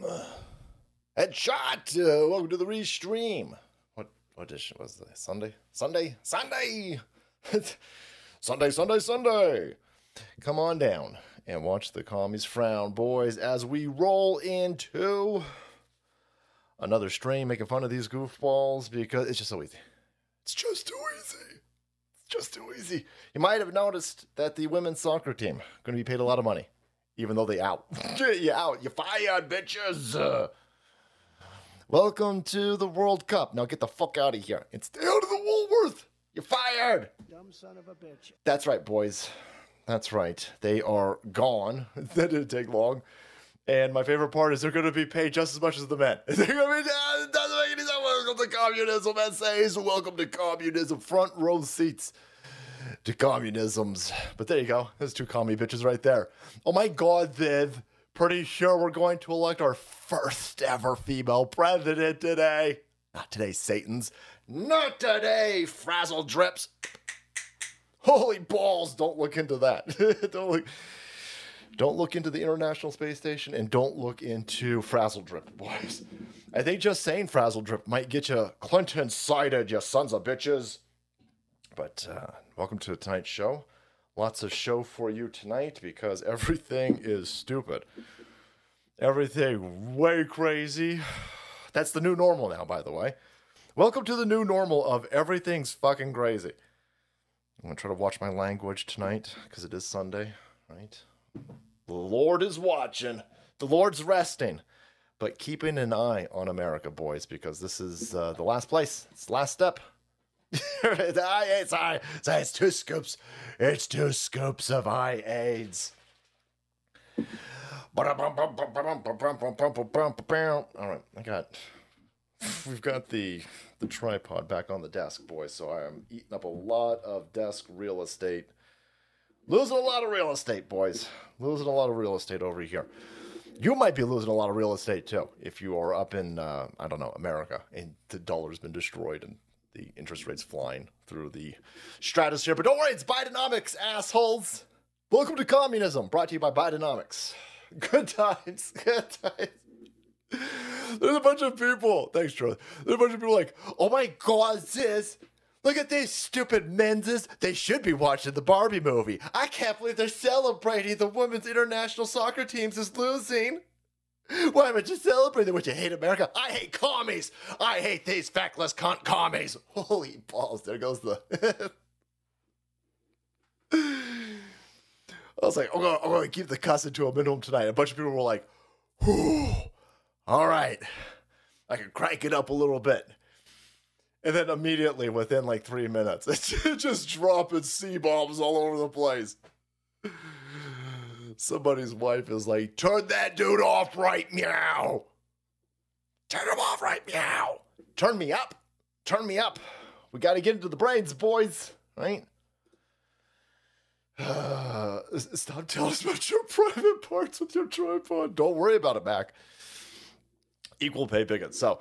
Headshot! Uh, welcome to the restream. What what edition was this? Sunday? Sunday? Sunday! Sunday, Sunday, Sunday! Come on down and watch the commies frown, boys, as we roll into another stream making fun of these goofballs because it's just so easy. It's just too easy. It's just too easy. You might have noticed that the women's soccer team going to be paid a lot of money, even though they out. you out. You fired, bitches. Uh, welcome to the World Cup. Now get the fuck out of here and stay out of the Woolworth. You're fired. Dumb son of a bitch. That's right, boys. That's right. They are gone. that didn't take long. And my favorite part is they're going to be paid just as much as the men. They're going to be. Uh, it doesn't make any sense. Welcome to communism, essays. Welcome to communism. Front row seats to communisms. But there you go. There's two commie bitches right there. Oh my God, Viv. Pretty sure we're going to elect our first ever female president today. Not today, Satan's. Not today, frazzle drips. Holy balls! Don't look into that. don't look. Don't look into the International Space Station and don't look into Frazzle Drip, boys. I think just saying Frazzle Drip might get you Clinton cited, you sons of bitches. But uh, welcome to tonight's show. Lots of show for you tonight because everything is stupid. Everything way crazy. That's the new normal now, by the way. Welcome to the new normal of everything's fucking crazy. I'm gonna try to watch my language tonight because it is Sunday, right? The Lord is watching. The Lord's resting, but keeping an eye on America, boys, because this is uh, the last place. It's the last step. It's, it's, it's, it's two scoops. It's two scoops of eye aids. All right, I got. We've got the the tripod back on the desk, boys. So I am eating up a lot of desk real estate. Losing a lot of real estate, boys. Losing a lot of real estate over here. You might be losing a lot of real estate too if you are up in uh, I don't know America and the dollar's been destroyed and the interest rates flying through the stratosphere. But don't worry, it's Bidenomics, assholes. Welcome to communism, brought to you by Bidenomics. Good times, good times. There's a bunch of people. Thanks, Charlie. There's a bunch of people like, oh my god, sis. Look at these stupid menses. They should be watching the Barbie movie. I can't believe they're celebrating the women's international soccer teams is losing. Why would you celebrate it? Would you hate America? I hate commies. I hate these feckless cunt commies. Holy balls, there goes the. I was like, I'm gonna, I'm gonna keep the cussing to a minimum tonight. A bunch of people were like, whew all right, I can crank it up a little bit. And then immediately, within like three minutes, it's just dropping C bombs all over the place. Somebody's wife is like, turn that dude off right meow. Turn him off right meow. Turn me up. Turn me up. We got to get into the brains, boys, right? Uh, stop telling us about your private parts with your tripod. Don't worry about it, Mac equal pay pickets. So,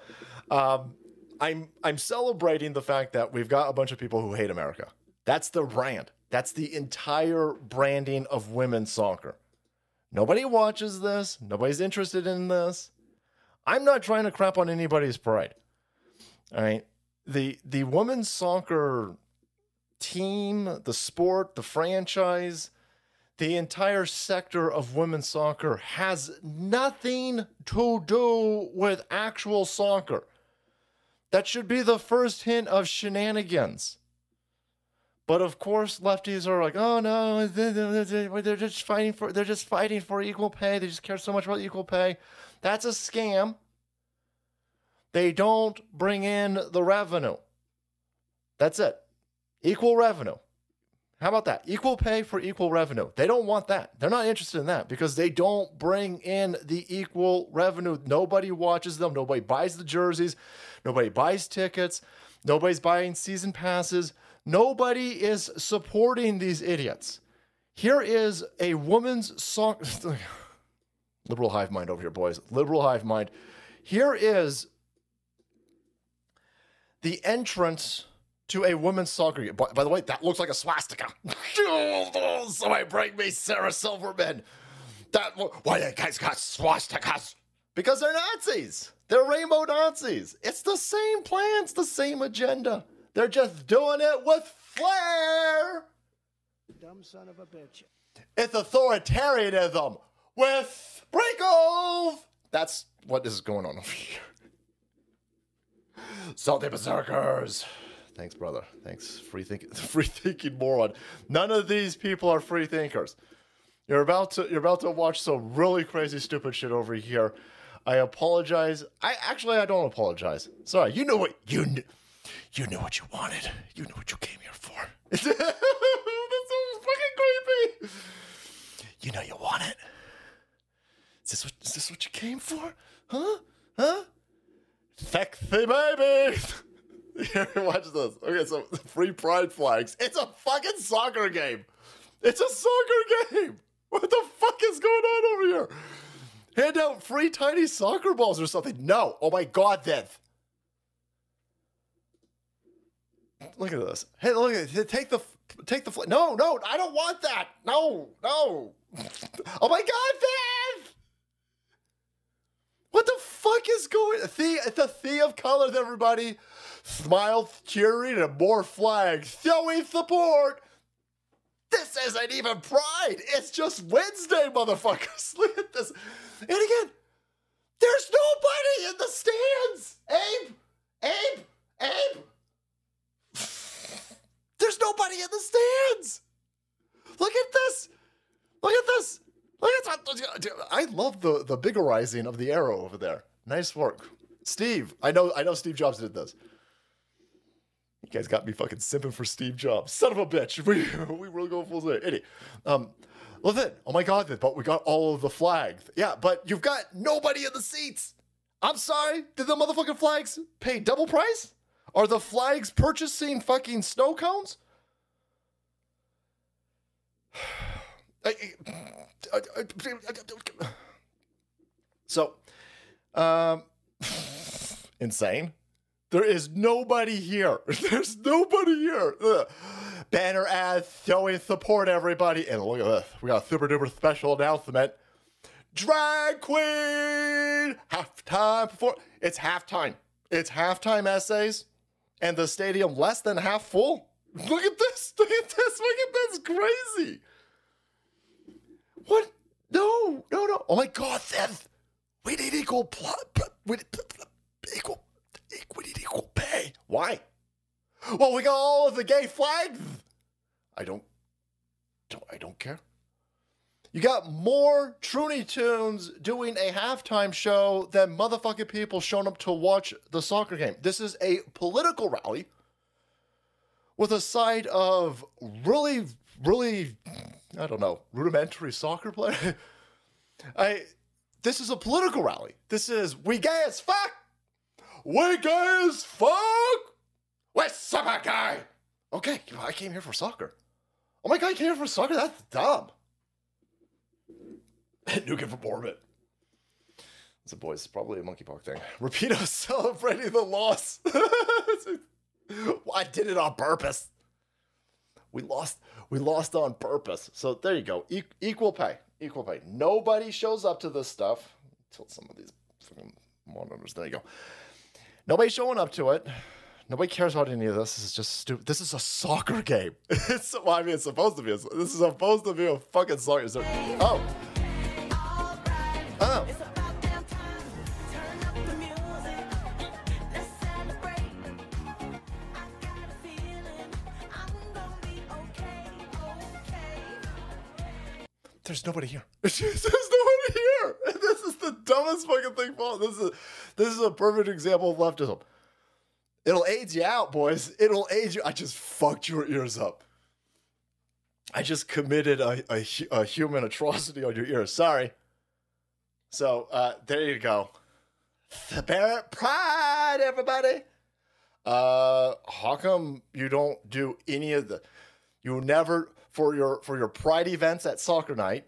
um, I'm I'm celebrating the fact that we've got a bunch of people who hate America. That's the brand. That's the entire branding of women's soccer. Nobody watches this. Nobody's interested in this. I'm not trying to crap on anybody's pride. All right. The the women's soccer team, the sport, the franchise, the entire sector of women's soccer has nothing to do with actual soccer. That should be the first hint of shenanigans. But of course, lefties are like, "Oh no, they're just fighting for they're just fighting for equal pay. They just care so much about equal pay." That's a scam. They don't bring in the revenue. That's it. Equal revenue. How about that? Equal pay for equal revenue. They don't want that. They're not interested in that because they don't bring in the equal revenue. Nobody watches them. Nobody buys the jerseys. Nobody buys tickets. Nobody's buying season passes. Nobody is supporting these idiots. Here is a woman's song. Liberal hive mind over here, boys. Liberal hive mind. Here is the entrance to a women's soccer game. By, by, the way, that looks like a swastika. Somebody bring me Sarah Silverman. That why you guys got swastikas? because they're Nazis. They're rainbow Nazis. It's the same plans, the same agenda. They're just doing it with flair. Dumb son of a bitch. It's authoritarianism with sprinkles. That's what is going on over here. Salty berserkers. Thanks, brother. Thanks, free thinking, free thinking moron. None of these people are free thinkers. You're about to you're about to watch some really crazy stupid shit over here. I apologize. I actually I don't apologize. Sorry. You know what you knew. You knew what you wanted. You knew what you came here for. That's so fucking creepy. You know you want it. Is this what is this what you came for? Huh? Huh? Sexy baby. Here, watch this. Okay, so free pride flags. It's a fucking soccer game. It's a soccer game. What the fuck is going on over here? Hand out free tiny soccer balls or something. No. Oh my god, then. Look at this. Hey, look at it. Take the take the flag. No, no, I don't want that. No, no. Oh my god, then. What the fuck is going? The the sea of colors, everybody. Smile, cheering, and more flags. Showing support. This isn't even Pride. It's just Wednesday, motherfuckers. Look at this. And again, there's nobody in the stands. Abe, Abe, Abe. There's nobody in the stands. Look at this. Look at this. Look at this. I love the the biggerizing of the arrow over there. Nice work, Steve. I know. I know. Steve Jobs did this. You guys got me fucking simping for Steve Jobs. Son of a bitch. We we really go full say. Anyway, um, well then, oh my god, but we got all of the flags. Yeah, but you've got nobody in the seats. I'm sorry. Did the motherfucking flags pay double price? Are the flags purchasing fucking snow cones? So, um, insane. There is nobody here. There's nobody here. Ugh. Banner ads showing support, everybody. And look at this. We got a super duper special announcement. Drag queen halftime before it's halftime. It's halftime essays, and the stadium less than half full. Look at this. Look at this. Look at this. Crazy. What? No, no, no. Oh my God, Seth. We need equal. We need equal pay. Why? Well, we got all of the gay flags. I don't, don't I don't care. You got more Truny Tunes doing a halftime show than motherfucking people showing up to watch the soccer game. This is a political rally with a side of really, really, I don't know, rudimentary soccer play. I, this is a political rally. This is we gay as fuck. We gay as fuck. We're soccer guy. Okay, I came here for soccer. Oh my god, I came here for soccer. That's dumb. Nuking from orbit. It's a boys, probably a monkeypox thing. Rapinoe celebrating the loss. I did it on purpose. We lost. We lost on purpose. So there you go. E- equal pay. Equal pay. Nobody shows up to this stuff. Tilt some of these fucking monitors. There you go. Nobody's showing up to it. Nobody cares about any of this. This is just stupid. This is a soccer game. It's well, I mean, it's supposed to be. A, this is supposed to be a fucking soccer. Oh, oh. There's nobody here. There's nobody here. This is the dumbest fucking thing. This is this is a perfect example of leftism. It'll age you out, boys. It'll age you. I just fucked your ears up. I just committed a, a, a human atrocity on your ears. Sorry. So uh, there you go. The Barrett Pride, everybody. Uh, how come you don't do any of the? You never for your for your Pride events at soccer night,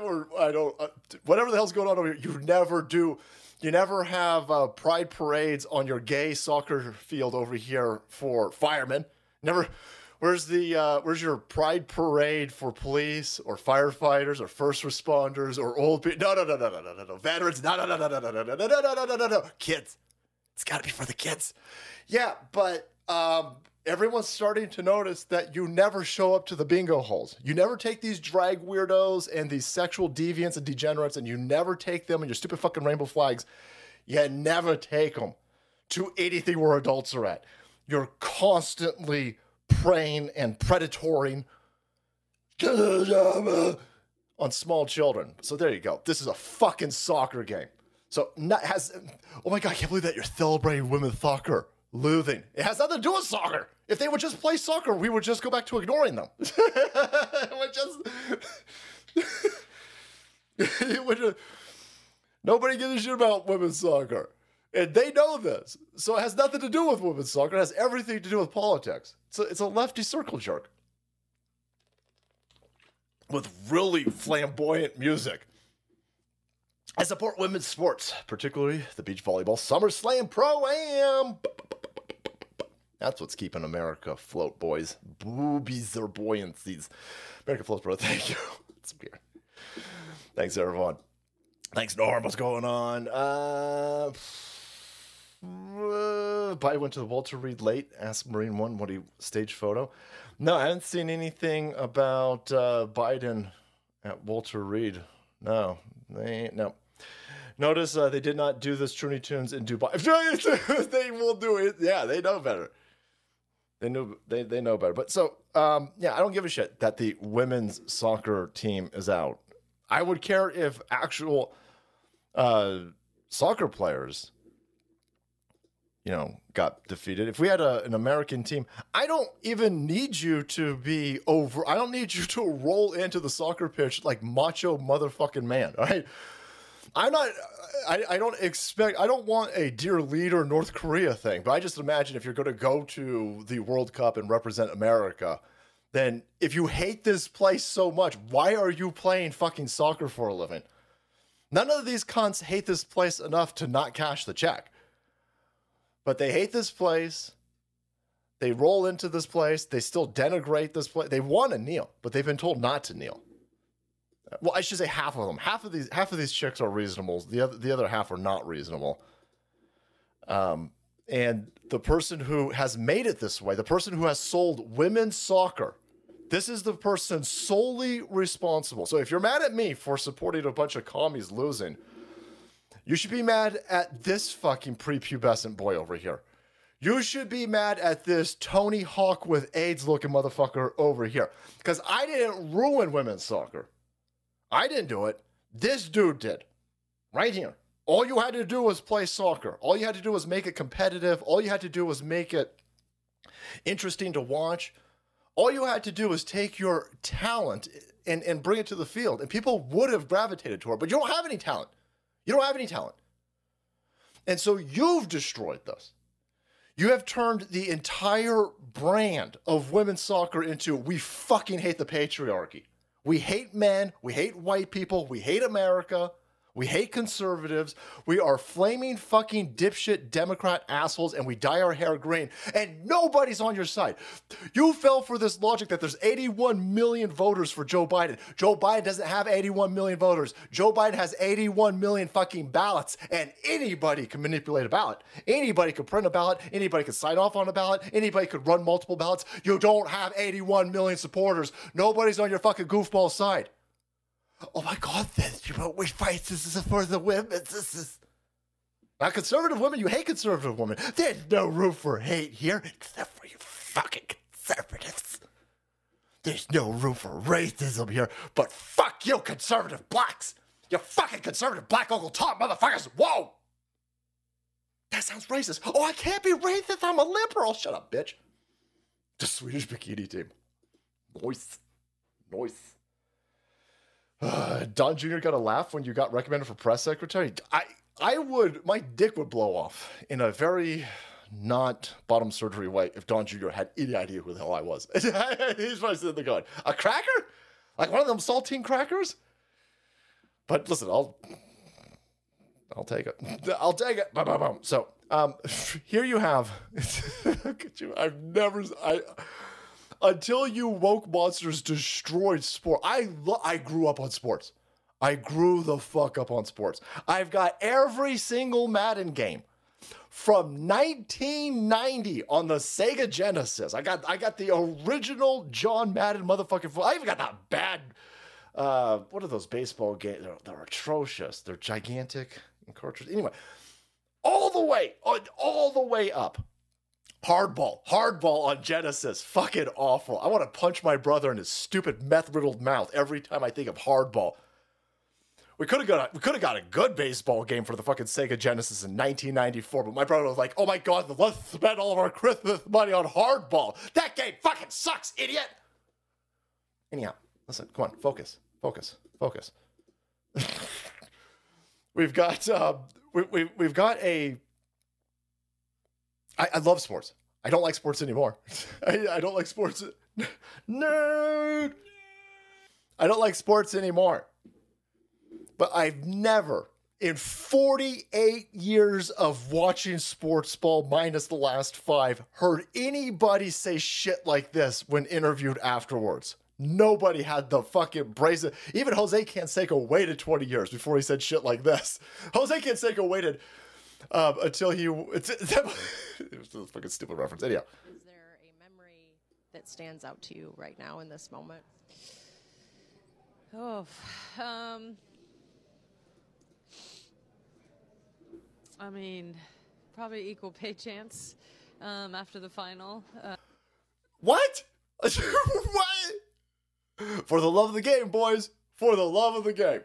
or I don't uh, whatever the hell's going on over here. You never do. You never have uh, Pride parades on your gay soccer field over here for firemen. Never. Where's the uh, where's your pride parade for police or firefighters or first responders or old people? No, no, no, no, no, no, no, no. Veterans. No, no, no, no, no, no, no, no, no, no, no, no, no, no. Kids. It's got to be for the kids. Yeah, but um, everyone's starting to notice that you never show up to the bingo holes. You never take these drag weirdos and these sexual deviants and degenerates, and you never take them and your stupid fucking rainbow flags. You never take them to anything where adults are at. You're constantly preying and predatoring on small children. So there you go. This is a fucking soccer game. So not, has oh my god, I can't believe that you're celebrating women's soccer losing. It has nothing to do with soccer. If they would just play soccer, we would just go back to ignoring them. it would just it would just, nobody gives a shit about women's soccer. And they know this. So it has nothing to do with women's soccer. It has everything to do with politics. It's a, it's a lefty circle jerk with really flamboyant music. I support women's sports, particularly the beach volleyball Summer Slam Pro Am. That's what's keeping America afloat, boys. Boobies are buoyancies. America floats, bro. Thank you. It's weird. Thanks, everyone. Thanks, Norm. What's going on? Uh, uh, Biden went to the Walter Reed late. Asked Marine One what he stage photo. No, I haven't seen anything about uh, Biden at Walter Reed. No, they no. Notice uh, they did not do this Trinity Tunes in Dubai. they will do it. Yeah, they know better. They know they, they know better. But so um, yeah, I don't give a shit that the women's soccer team is out. I would care if actual uh, soccer players, you know, got defeated. If we had a, an American team, I don't even need you to be over. I don't need you to roll into the soccer pitch like macho motherfucking man. All right. I'm not. I, I don't expect. I don't want a dear leader North Korea thing. But I just imagine if you're going to go to the World Cup and represent America, then if you hate this place so much, why are you playing fucking soccer for a living? None of these cunts hate this place enough to not cash the check. But they hate this place. They roll into this place. They still denigrate this place. They want to kneel, but they've been told not to kneel. Well, I should say half of them. Half of these half of these chicks are reasonable. The other the other half are not reasonable. Um, and the person who has made it this way, the person who has sold women's soccer, this is the person solely responsible. So if you're mad at me for supporting a bunch of commies losing, you should be mad at this fucking prepubescent boy over here. You should be mad at this Tony Hawk with AIDS looking motherfucker over here. Because I didn't ruin women's soccer. I didn't do it. This dude did. Right here. All you had to do was play soccer. All you had to do was make it competitive. All you had to do was make it interesting to watch. All you had to do was take your talent and, and bring it to the field, and people would have gravitated toward it. But you don't have any talent. You don't have any talent. And so you've destroyed this. You have turned the entire brand of women's soccer into we fucking hate the patriarchy. We hate men. We hate white people. We hate America. We hate conservatives. We are flaming fucking dipshit Democrat assholes and we dye our hair green. And nobody's on your side. You fell for this logic that there's 81 million voters for Joe Biden. Joe Biden doesn't have 81 million voters. Joe Biden has 81 million fucking ballots. And anybody can manipulate a ballot. Anybody could print a ballot. Anybody could sign off on a ballot. Anybody could run multiple ballots. You don't have 81 million supporters. Nobody's on your fucking goofball side. Oh my God, this, you know, which fight this is for the women. This is. Now, conservative women, you hate conservative women. There's no room for hate here, except for you fucking conservatives. There's no room for racism here, but fuck you, conservative blacks. You fucking conservative black Uncle Tom motherfuckers. Whoa! That sounds racist. Oh, I can't be racist. I'm a liberal. Shut up, bitch. The Swedish bikini team. Noise. Noise. Don Jr. got a laugh when you got recommended for press secretary. I I would my dick would blow off in a very not bottom surgery way if Don Jr. had any idea who the hell I was. He's probably sitting there going, a cracker? Like one of them saltine crackers? But listen, I'll I'll take it. I'll take it. So um, here you have. I've never. I until you woke monsters destroyed sport. I lo- I grew up on sports. I grew the fuck up on sports. I've got every single Madden game from 1990 on the Sega Genesis. I got I got the original John Madden motherfucking. I even got that bad. Uh, what are those baseball games? They're, they're atrocious. They're gigantic cartridge. Anyway, all the way, all all the way up. Hardball, hardball on Genesis, fucking awful. I want to punch my brother in his stupid meth riddled mouth every time I think of hardball. We could have got a, we could have got a good baseball game for the fucking Sega Genesis in 1994, but my brother was like, "Oh my god, let's spend all of our Christmas money on hardball. That game fucking sucks, idiot." Anyhow, listen, come on, focus, focus, focus. we've got uh, we, we, we've got a I, I love sports. I don't like sports anymore. I, I don't like sports. Nerd. I don't like sports anymore. But I've never, in 48 years of watching sports ball minus the last five, heard anybody say shit like this when interviewed afterwards. Nobody had the fucking brazen. Even Jose Canseco waited 20 years before he said shit like this. Jose Canseco waited um, until he. It's, it was a fucking stupid reference. Anyhow, Is there a memory that stands out to you right now in this moment? Oh, um, I mean, probably equal pay chance um, after the final. Uh, what? what? For the love of the game, boys. For the love of the game.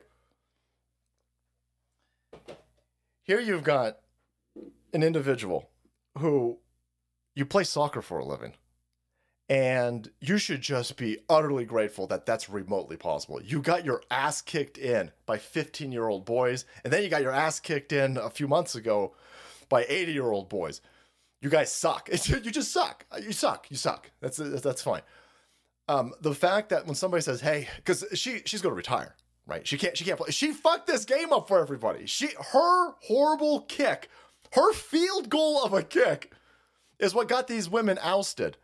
Here you've got an individual who you play soccer for a living. And you should just be utterly grateful that that's remotely possible. You got your ass kicked in by 15 year old boys, and then you got your ass kicked in a few months ago by 80 year old boys. You guys suck. you just suck. You suck. You suck. That's that's fine. Um, the fact that when somebody says, "Hey," because she she's going to retire, right? She can't she can't play. She fucked this game up for everybody. She her horrible kick, her field goal of a kick, is what got these women ousted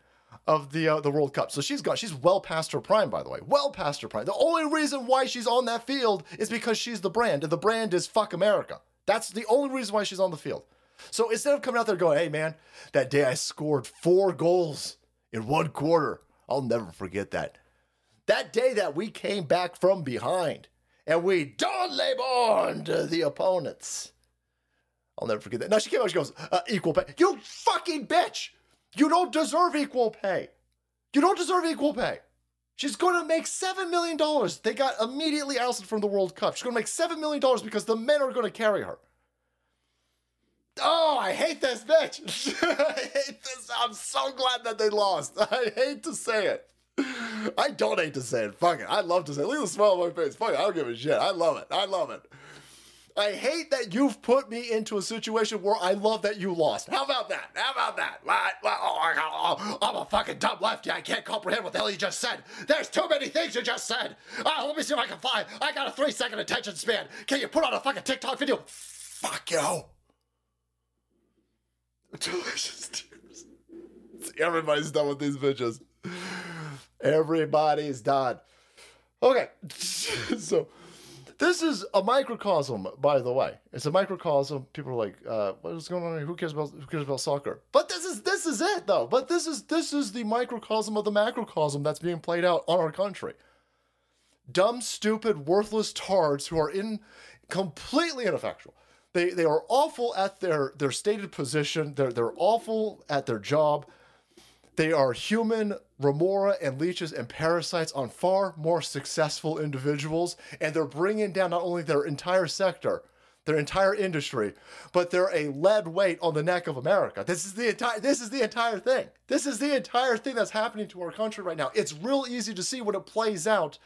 of the uh, the World Cup. So she's gone. She's well past her prime, by the way. Well past her prime. The only reason why she's on that field is because she's the brand, and the brand is fuck America. That's the only reason why she's on the field. So instead of coming out there going, "Hey man, that day I scored four goals in one quarter," I'll never forget that. That day that we came back from behind and we Don Lebon to the opponents. I'll never forget that. Now she came out. She goes, uh, "Equal pay." You fucking bitch. You don't deserve equal pay. You don't deserve equal pay. She's going to make $7 million. They got immediately ousted from the World Cup. She's going to make $7 million because the men are going to carry her. Oh, I hate this bitch. I hate this. I'm so glad that they lost. I hate to say it. I don't hate to say it. Fuck it. I love to say it. Look at the smile on my face. Fuck it. I don't give a shit. I love it. I love it. I hate that you've put me into a situation where I love that you lost. How about that? How about that? Oh, oh, I'm a fucking dumb lefty. I can't comprehend what the hell you just said. There's too many things you just said. Ah, let me see if I can find. I got a three second attention span. Can you put on a fucking TikTok video? Fuck you. Delicious tears. Everybody's done with these bitches. Everybody's done. Okay, so this is a microcosm, by the way. It's a microcosm. People are like, uh, "What is going on here? Who cares about who cares about soccer?" But this is this is it, though. But this is this is the microcosm of the macrocosm that's being played out on our country. Dumb, stupid, worthless tards who are in completely ineffectual. They they are awful at their their stated position. They're they're awful at their job. They are human remora and leeches and parasites on far more successful individuals, and they're bringing down not only their entire sector, their entire industry, but they're a lead weight on the neck of America. This is the entire. This is the entire thing. This is the entire thing that's happening to our country right now. It's real easy to see when it plays out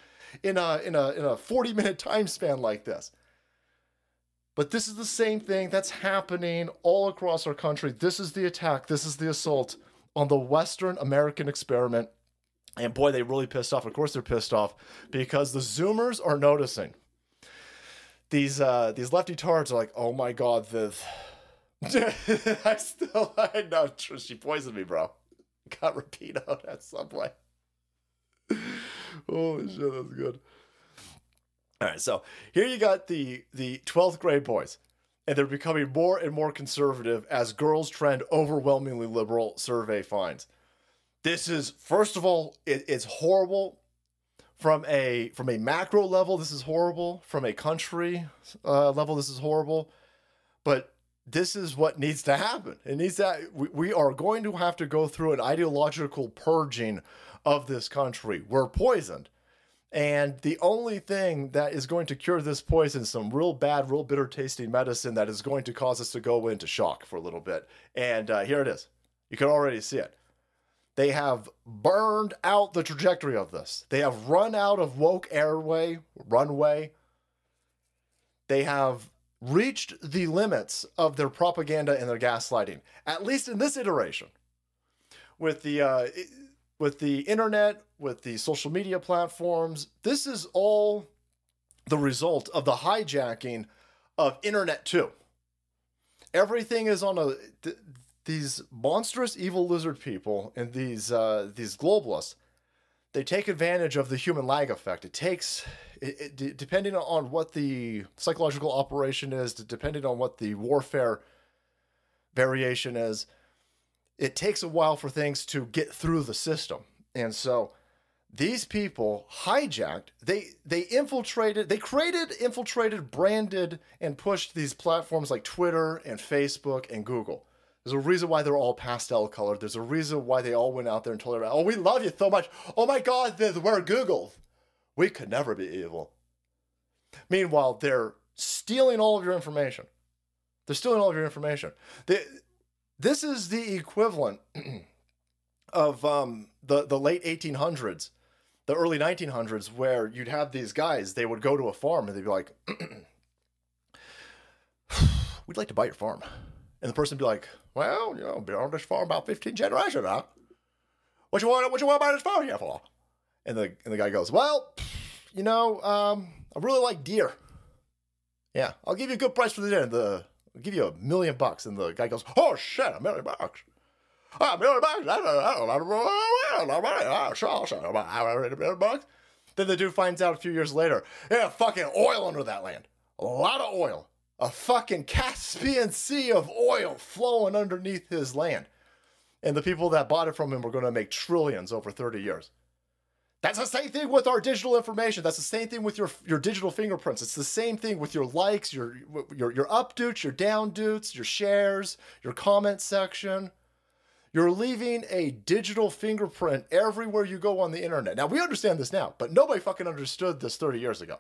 in a in a in a forty minute time span like this. But this is the same thing that's happening all across our country. This is the attack. This is the assault on the Western American experiment. And boy, they really pissed off. Of course, they're pissed off because the Zoomers are noticing. These uh, these lefty tards are like, oh my god, the. I still, I know she poisoned me, bro. Got Rapido at Subway. Holy shit, that's good. All right, so here you got the the 12th grade boys, and they're becoming more and more conservative as girls trend overwhelmingly liberal. Survey finds. This is first of all, it, it's horrible from a from a macro level. This is horrible from a country uh, level. This is horrible, but this is what needs to happen. It needs that we, we are going to have to go through an ideological purging of this country. We're poisoned. And the only thing that is going to cure this poison some real bad, real bitter tasting medicine that is going to cause us to go into shock for a little bit. And uh, here it is. You can already see it. They have burned out the trajectory of this. They have run out of woke airway, runway. They have reached the limits of their propaganda and their gaslighting, at least in this iteration. With the uh, with the internet, with the social media platforms, this is all the result of the hijacking of internet too. Everything is on a th- these monstrous evil lizard people and these uh, these globalists. They take advantage of the human lag effect. It takes it, it, depending on what the psychological operation is, depending on what the warfare variation is, it takes a while for things to get through the system. And so these people hijacked, they they infiltrated, they created, infiltrated, branded, and pushed these platforms like Twitter and Facebook and Google. There's a reason why they're all pastel colored. There's a reason why they all went out there and told everybody, "Oh, we love you so much. Oh my God, we're Google. We could never be evil." Meanwhile, they're stealing all of your information. They're stealing all of your information. They, this is the equivalent of um, the the late 1800s, the early 1900s, where you'd have these guys. They would go to a farm and they'd be like, "We'd like to buy your farm," and the person would be like, "Well, you know, been on this farm about 15 generations now. What you want? What you want to buy this farm here for?" And the and the guy goes, "Well, you know, um, I really like deer. Yeah, I'll give you a good price for the deer. The I'll give you a million bucks." And the guy goes, "Oh shit, a million bucks." Then the dude finds out a few years later, yeah, fucking oil under that land. A lot of oil. A fucking Caspian Sea of oil flowing underneath his land. And the people that bought it from him were going to make trillions over 30 years. That's the same thing with our digital information. That's the same thing with your your digital fingerprints. It's the same thing with your likes, your your your up dutes, your down dutes, your shares, your comment section. You're leaving a digital fingerprint everywhere you go on the internet. Now, we understand this now, but nobody fucking understood this 30 years ago.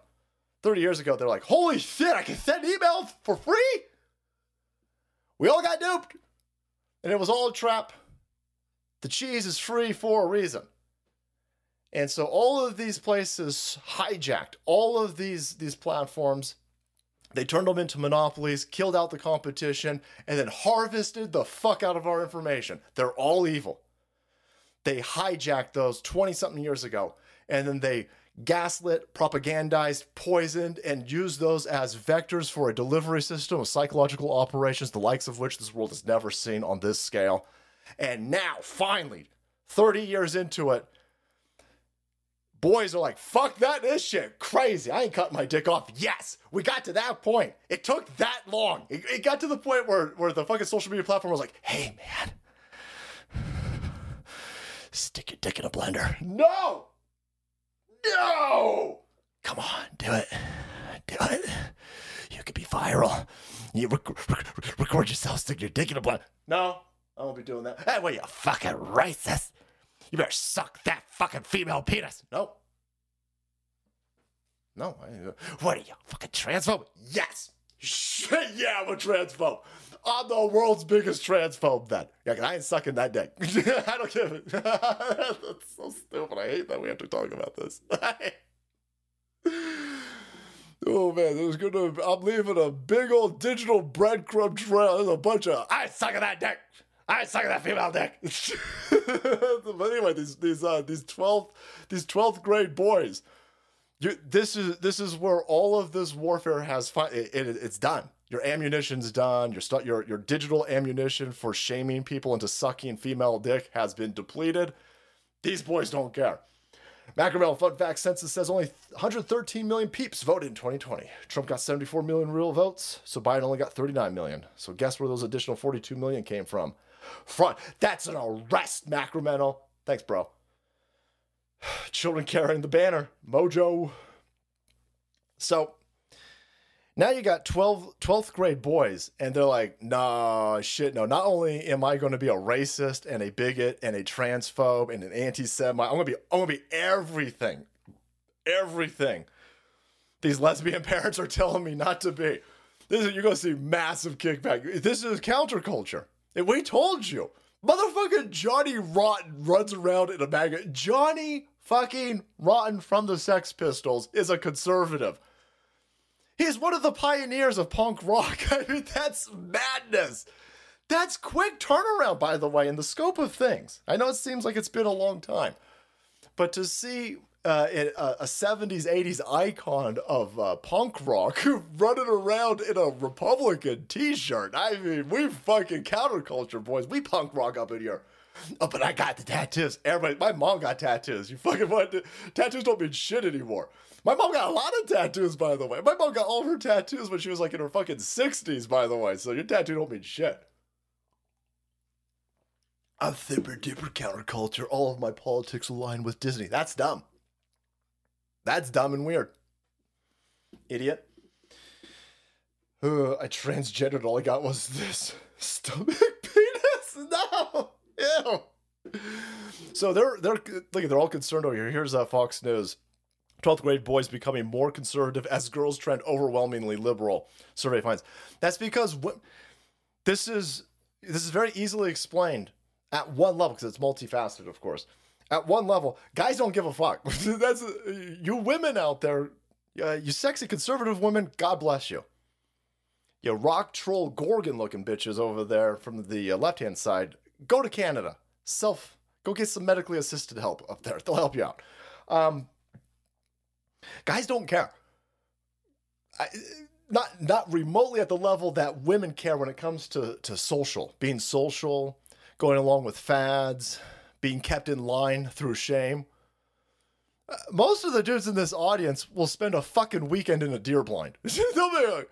30 years ago, they're like, holy shit, I can send emails for free? We all got duped. And it was all a trap. The cheese is free for a reason. And so all of these places hijacked all of these, these platforms they turned them into monopolies, killed out the competition, and then harvested the fuck out of our information. They're all evil. They hijacked those 20 something years ago, and then they gaslit, propagandized, poisoned, and used those as vectors for a delivery system of psychological operations, the likes of which this world has never seen on this scale. And now, finally, 30 years into it, boys are like, fuck that, this shit crazy. I ain't cutting my dick off. Yes, we got to that point. It took that long. It, it, got to the point where, where the fucking social media platform was like, hey, man, stick your dick in a blender. No! No! Come on, do it. Do it. You could be viral. You rec- rec- record yourself, stick your dick in a blender. No, I won't be doing that. Hey, what are you, fucking racist? You better suck that fucking female penis. No. No. What are you, fucking transphobe? Yes. Shit, yeah, I'm a transphobe. I'm the world's biggest transphobe then. Yeah, I ain't sucking that dick. I don't give. That's so stupid. I hate that we have to talk about this. oh man, there's gonna I'm leaving a big old digital breadcrumb trail. There's a bunch of I ain't sucking that dick. I suck that female dick. but anyway, these these uh, these twelfth these twelfth grade boys. You, this is this is where all of this warfare has fi- it, it, it's done. Your ammunition's done. Your stu- your your digital ammunition for shaming people into sucking female dick has been depleted. These boys don't care. Macromel fun fact census says only 113 million peeps voted in 2020. Trump got 74 million real votes, so Biden only got 39 million. So guess where those additional 42 million came from? Front. That's an arrest, Macromental. Thanks, bro. Children carrying the banner. Mojo. So now you got 12, 12th grade boys, and they're like, nah, shit, no. Not only am I going to be a racist and a bigot and a transphobe and an anti-Semite, I'm going to be, I'm going to be everything, everything. These lesbian parents are telling me not to be. This is, you're going to see massive kickback. This is counterculture. And we told you. Motherfucking Johnny Rotten runs around in a bag. Johnny fucking Rotten from the Sex Pistols is a conservative. He's one of the pioneers of punk rock. I mean, that's madness. That's quick turnaround, by the way, in the scope of things. I know it seems like it's been a long time, but to see uh, a, a 70s, 80s icon of uh, punk rock running around in a Republican t shirt, I mean, we fucking counterculture, boys. We punk rock up in here. Oh, but I got the tattoos. Everybody, my mom got tattoos. You fucking what? Tattoos don't mean shit anymore. My mom got a lot of tattoos, by the way. My mom got all of her tattoos when she was like in her fucking 60s, by the way. So your tattoo don't mean shit. I'm thipper dipper counterculture. All of my politics align with Disney. That's dumb. That's dumb and weird. Idiot. I transgendered. All I got was this stomach penis. No. Ew. So they're they're look they're all concerned over here. Here's uh, Fox News. 12th grade boys becoming more conservative as girls trend overwhelmingly liberal. Survey finds that's because wh- this is this is very easily explained at one level because it's multifaceted, of course. At one level, guys don't give a fuck. that's you women out there, uh, you sexy conservative women. God bless you. You rock troll gorgon looking bitches over there from the uh, left hand side. Go to Canada. Self. Go get some medically assisted help up there. They'll help you out. Um, Guys don't care. I, not not remotely at the level that women care when it comes to to social, being social, going along with fads, being kept in line through shame. Uh, most of the dudes in this audience will spend a fucking weekend in a deer blind. They'll be like,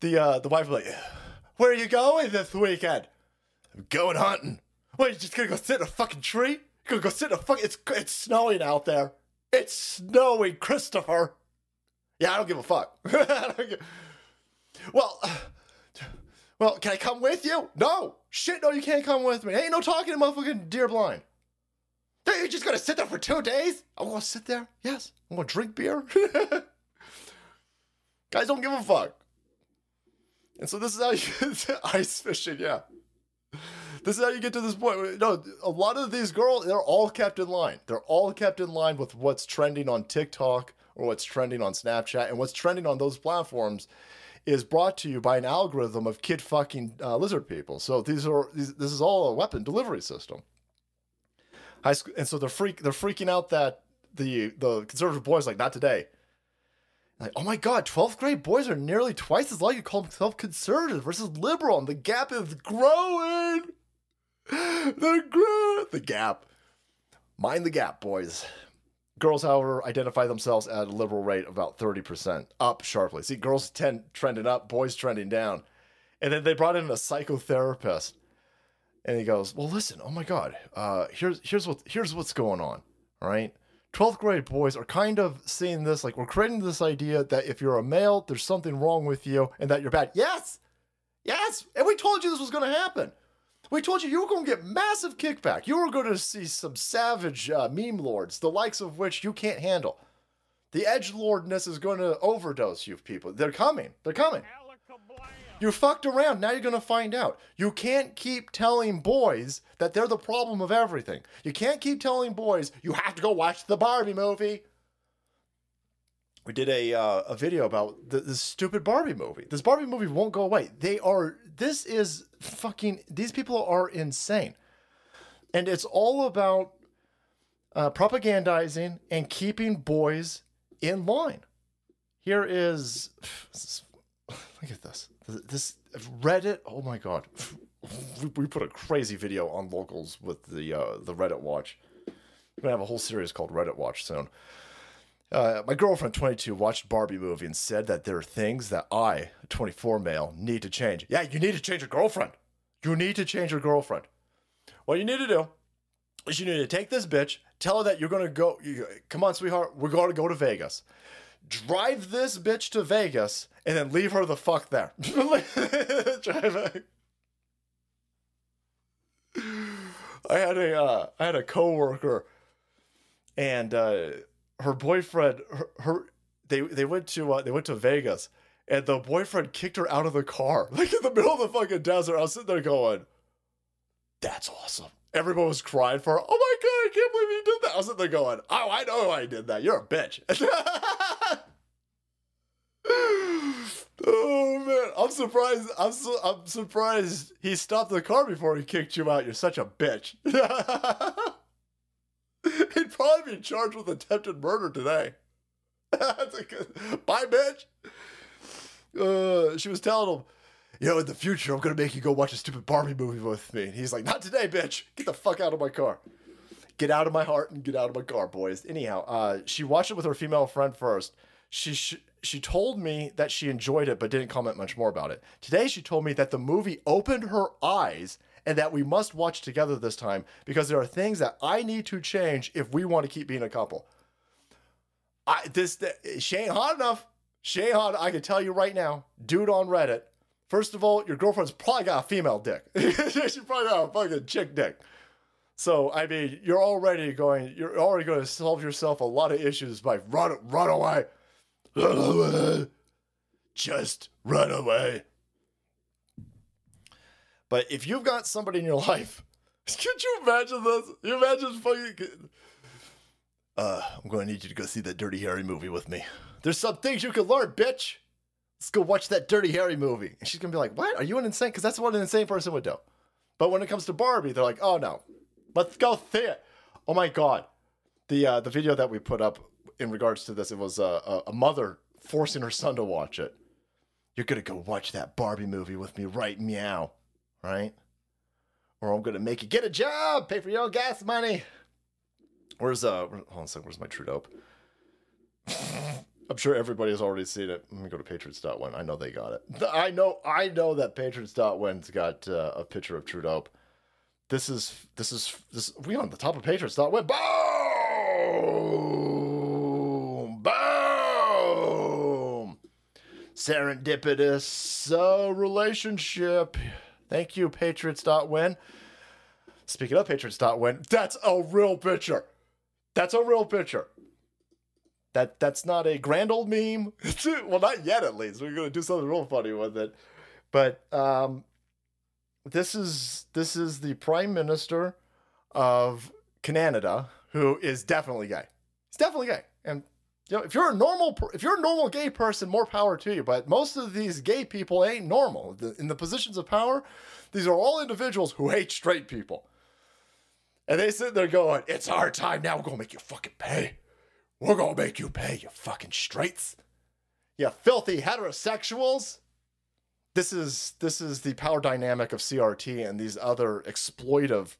the uh, the wife will be like, "Where are you going this weekend?" I'm going hunting. What, you just gonna go sit in a fucking tree? You gonna go sit in a fuck? It's it's snowing out there. It's snowing, Christopher. Yeah, I don't give a fuck. well, well, can I come with you? No. Shit, no, you can't come with me. Ain't no talking to motherfucking deer blind. You're just gonna sit there for two days? I'm gonna sit there? Yes. I'm gonna drink beer. Guys don't give a fuck. And so this is how you ice fishing, yeah. This is how you get to this point. No, a lot of these girls, they're all kept in line. They're all kept in line with what's trending on TikTok or what's trending on Snapchat. And what's trending on those platforms is brought to you by an algorithm of kid fucking uh, lizard people. So these are these, this is all a weapon delivery system. High school, and so they're freak they're freaking out that the the conservative boys like not today. Like, oh my god, 12th grade boys are nearly twice as likely to call themselves conservative versus liberal, and the gap is growing. The the gap. Mind the gap, boys. Girls, however, identify themselves at a liberal rate of about 30%, up sharply. See, girls tend trending up, boys trending down. And then they brought in a psychotherapist. And he goes, Well, listen, oh my God, uh, here's here's what here's what's going on. All right. 12th grade boys are kind of seeing this like we're creating this idea that if you're a male, there's something wrong with you and that you're bad. Yes. Yes. And we told you this was going to happen. We told you you were going to get massive kickback. You were going to see some savage uh, meme lords, the likes of which you can't handle. The edge lordness is going to overdose you people. They're coming. They're coming. You fucked around. Now you're going to find out. You can't keep telling boys that they're the problem of everything. You can't keep telling boys you have to go watch the Barbie movie. We did a uh, a video about the, this stupid Barbie movie. This Barbie movie won't go away. They are. This is fucking. These people are insane, and it's all about uh, propagandizing and keeping boys in line. Here is, look at this. This Reddit. Oh my god, we, we put a crazy video on locals with the uh, the Reddit watch. We're gonna have a whole series called Reddit Watch soon. Uh, my girlfriend, 22, watched Barbie movie and said that there are things that I, 24 male, need to change. Yeah, you need to change your girlfriend. You need to change your girlfriend. What you need to do is you need to take this bitch, tell her that you're gonna go. You, come on, sweetheart, we're gonna go to Vegas. Drive this bitch to Vegas and then leave her the fuck there. I had a uh, I had a coworker, and uh, her boyfriend her, her they they went to uh, they went to Vegas, and the boyfriend kicked her out of the car like in the middle of the fucking desert. I was sitting there going, "That's awesome." Everyone was crying for her. Oh my god, I can't believe you did that. I was sitting there going, "Oh, I know I did that. You're a bitch." oh man, I'm surprised. I'm su- I'm surprised he stopped the car before he kicked you out. You're such a bitch. He'd probably be charged with attempted murder today. That's a good- Bye, bitch. Uh, she was telling him, you know, in the future, I'm gonna make you go watch a stupid Barbie movie with me. And he's like, not today, bitch. Get the fuck out of my car. Get out of my heart and get out of my car, boys. Anyhow, uh, she watched it with her female friend first. She sh- she told me that she enjoyed it, but didn't comment much more about it. Today, she told me that the movie opened her eyes and that we must watch together this time because there are things that I need to change if we want to keep being a couple. I this she ain't hot enough. She ain't hot. I can tell you right now, dude on Reddit. First of all, your girlfriend's probably got a female dick. she probably got a fucking chick dick. So I mean, you're already going. You're already going to solve yourself a lot of issues by run, run away, run away, just run away. But if you've got somebody in your life, could you imagine this? You imagine fucking. Uh, I'm going to need you to go see that Dirty Harry movie with me. There's some things you can learn, bitch. Let's go watch that Dirty Harry movie. And she's gonna be like, "What? Are you an insane?" Because that's what an insane person would do. But when it comes to Barbie, they're like, "Oh no, let's go see it." Oh my god, the uh, the video that we put up in regards to this, it was uh, a, mother forcing her son to watch it. You're gonna go watch that Barbie movie with me, right? Meow, right? Or I'm gonna make you get a job, pay for your own gas money. Where's uh? Hold on a second. Where's my true dope? I'm sure everybody has already seen it. Let me go to Patriots.win. I know they got it. I know. I know that Patriots.win's got uh, a picture of True Dope. This is this is this. We on the top of Patriots.win. Boom! Boom! Serendipitous uh, relationship. Thank you, Patriots.win. Speaking of Patriots.win, that's a real picture. That's a real picture. That that's not a grand old meme. well, not yet at least. We're gonna do something real funny with it. But um, this is this is the prime minister of Canada, who is definitely gay. He's definitely gay, and you know if you're a normal if you're a normal gay person, more power to you. But most of these gay people ain't normal. In the positions of power, these are all individuals who hate straight people. And they sit there going, "It's our time now. We're gonna make you fucking pay." We're gonna make you pay, you fucking straights. You filthy heterosexuals. This is this is the power dynamic of CRT and these other exploitive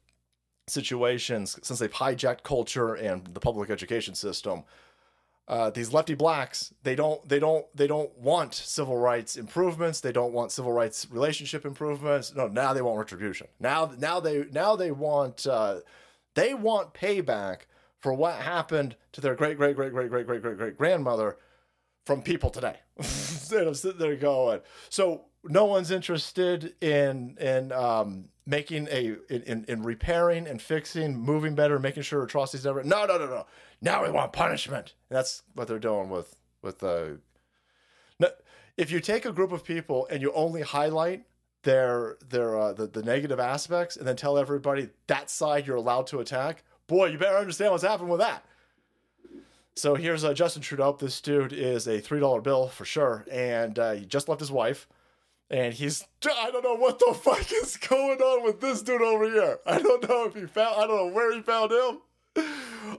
situations since they've hijacked culture and the public education system. Uh, these lefty blacks, they don't they don't they don't want civil rights improvements. They don't want civil rights relationship improvements. No, now they want retribution. Now now they now they want uh, they want payback for what happened to their great great great great great great great great grandmother from people today. and I'm sitting there going, so no one's interested in in um, making a in, in repairing and fixing, moving better, making sure atrocities never. No, no, no, no. Now we want punishment. That's what they're doing with with uh, no, if you take a group of people and you only highlight their their uh, the, the negative aspects and then tell everybody that side you're allowed to attack, boy, you better understand what's happened with that. So here's uh, Justin Trudeau. This dude is a three dollar bill for sure, and uh, he just left his wife, and he's I don't know what the fuck is going on with this dude over here. I don't know if he found I don't know where he found him.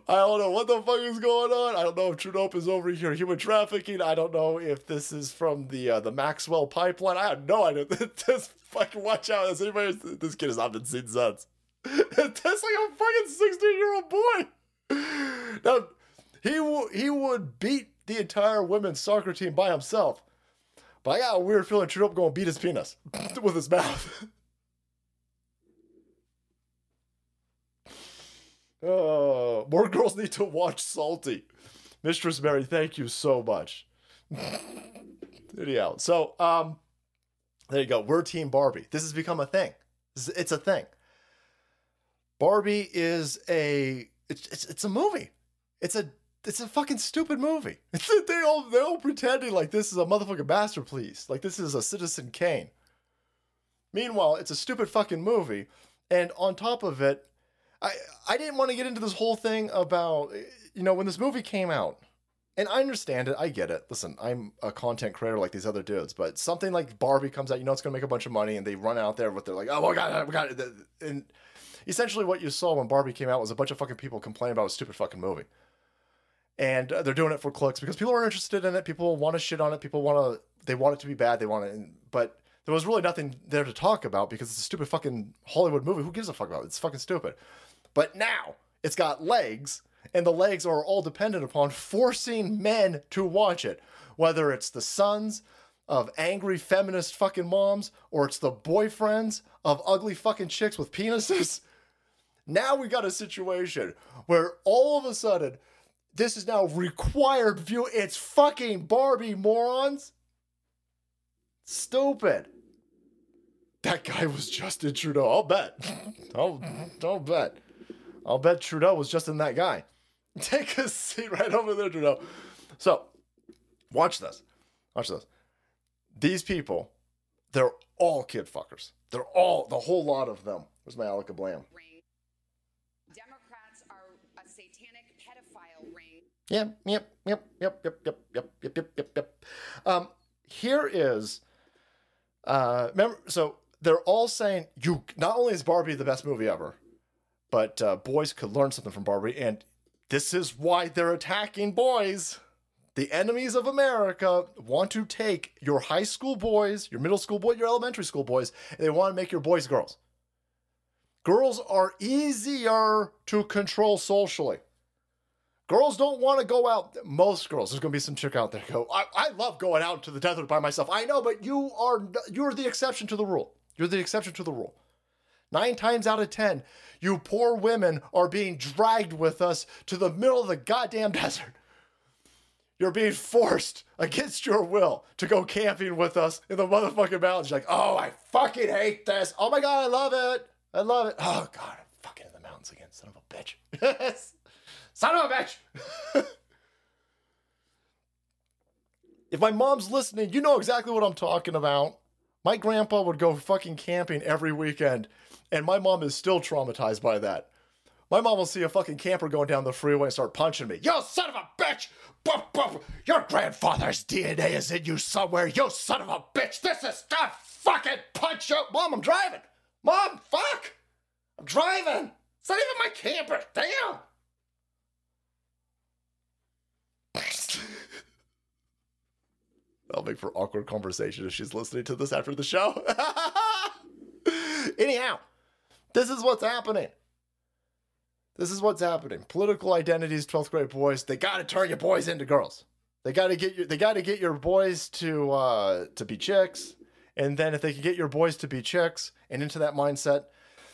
I don't know what the fuck is going on. I don't know if Trudeau is over here human trafficking. I don't know if this is from the uh, the Maxwell pipeline. I have no idea. Just fucking watch out. Has anybody? This kid has not been seen since. That's like a fucking sixteen year old boy. now, he w- he would beat the entire women's soccer team by himself. But I got a weird feeling Trudeau going to beat his penis with his mouth. oh, more girls need to watch Salty. Mistress Mary, thank you so much. Anyhow, so um, there you go. We're Team Barbie. This has become a thing. It's, a thing. Barbie is a it's, it's it's a movie. It's a it's a fucking stupid movie. they all they all pretending like this is a motherfucking masterpiece. Like this is a Citizen Kane. Meanwhile, it's a stupid fucking movie, and on top of it, I I didn't want to get into this whole thing about you know when this movie came out. And I understand it. I get it. Listen, I'm a content creator like these other dudes, but something like Barbie comes out, you know, it's going to make a bunch of money, and they run out there with their like, oh my god, we got it. And essentially, what you saw when Barbie came out was a bunch of fucking people complaining about a stupid fucking movie and uh, they're doing it for clicks because people are interested in it. People want to shit on it. People want to. They want it to be bad. They want it, but there was really nothing there to talk about because it's a stupid fucking Hollywood movie. Who gives a fuck about it? It's fucking stupid. But now it's got legs, and the legs are all dependent upon forcing men to watch it, whether it's the sons of angry feminist fucking moms or it's the boyfriends of ugly fucking chicks with penises. Now we got a situation where all of a sudden this is now required view. It's fucking Barbie, morons. Stupid. That guy was Justin Trudeau. I'll bet. I'll, I'll bet. I'll bet Trudeau was just in that guy. Take a seat right over there, Trudeau. So, watch this. Watch this. These people, they're all kid fuckers. They're all, the whole lot of them. Where's my Alec Blam? Democrats are a satanic pedophile ring. Yep, yeah, yep, yep, yep, yep, yep, yep, yep, yep, yep. Um, here is, uh, remember, so they're all saying, you, not only is Barbie the best movie ever, but uh, boys could learn something from Barbie, and this is why they're attacking boys. The enemies of America want to take your high school boys, your middle school boys, your elementary school boys, and they want to make your boys girls. Girls are easier to control socially. Girls don't want to go out. Most girls, there's going to be some chick out there go, I, I love going out to the desert by myself. I know, but you are you're the exception to the rule. You're the exception to the rule. Nine times out of ten, you poor women are being dragged with us to the middle of the goddamn desert. You're being forced against your will to go camping with us in the motherfucking mountains. You're like, oh, I fucking hate this. Oh my god, I love it. I love it. Oh god, I'm fucking in the mountains again, son of a bitch. son of a bitch. if my mom's listening, you know exactly what I'm talking about. My grandpa would go fucking camping every weekend, and my mom is still traumatized by that. My mom will see a fucking camper going down the freeway and start punching me. You son of a bitch! Your grandfather's DNA is in you somewhere. You son of a bitch! This is not fucking punch you! Mom, I'm driving! Mom, fuck! I'm driving! It's not even my camper! Damn! That'll make for awkward conversation if she's listening to this after the show. Anyhow, this is what's happening. This is what's happening. Political identities, 12th grade boys, they gotta turn your boys into girls. They gotta get your they gotta get your boys to uh to be chicks. And then if they can get your boys to be chicks and into that mindset,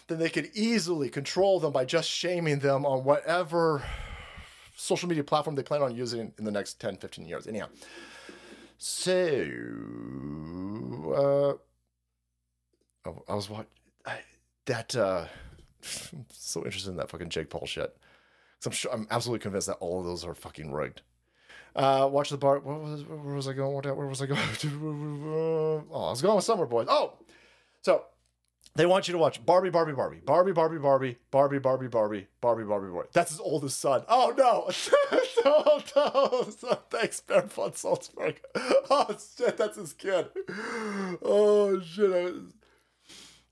then they could easily control them by just shaming them on whatever social media platform they plan on using in the next 10, 15 years. Anyhow. So uh oh, I was watching that uh so interested in that fucking Jake Paul shit. Cause I'm sure I'm absolutely convinced that all of those are fucking rigged. Uh, watch the bar. What was where was I going? Where was I going? oh, I was going with Summer Boys. Oh, so they want you to watch Barbie, Barbie, Barbie, Barbie, Barbie, Barbie, Barbie, Barbie, Barbie, Barbie, Barbie, Barbie. That's his oldest son. Oh no! no, no. So, thanks, Barefoot Salzburg. Oh shit, that's his kid. Oh shit.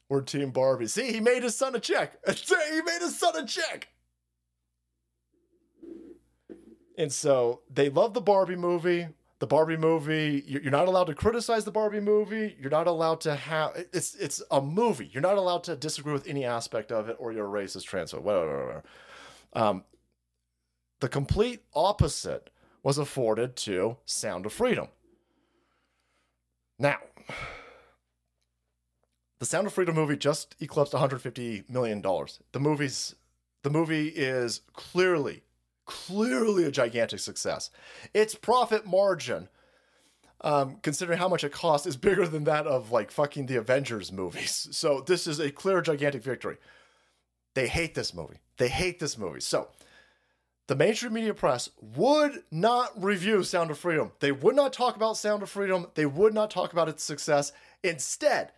We're Team Barbie. See, he made his son a chick. he made his son a check. And so they love the Barbie movie. The Barbie movie, you're not allowed to criticize the Barbie movie. You're not allowed to have it's it's a movie. You're not allowed to disagree with any aspect of it, or you're a racist, transphobe, whatever. whatever. Um, the complete opposite was afforded to Sound of Freedom. Now, the Sound of Freedom movie just eclipsed 150 million dollars. The movie's the movie is clearly clearly a gigantic success. Its profit margin um, considering how much it cost is bigger than that of like fucking the Avengers movies. So this is a clear gigantic victory. They hate this movie. They hate this movie. So the mainstream media press would not review Sound of Freedom. They would not talk about Sound of Freedom. They would not talk about its success. Instead,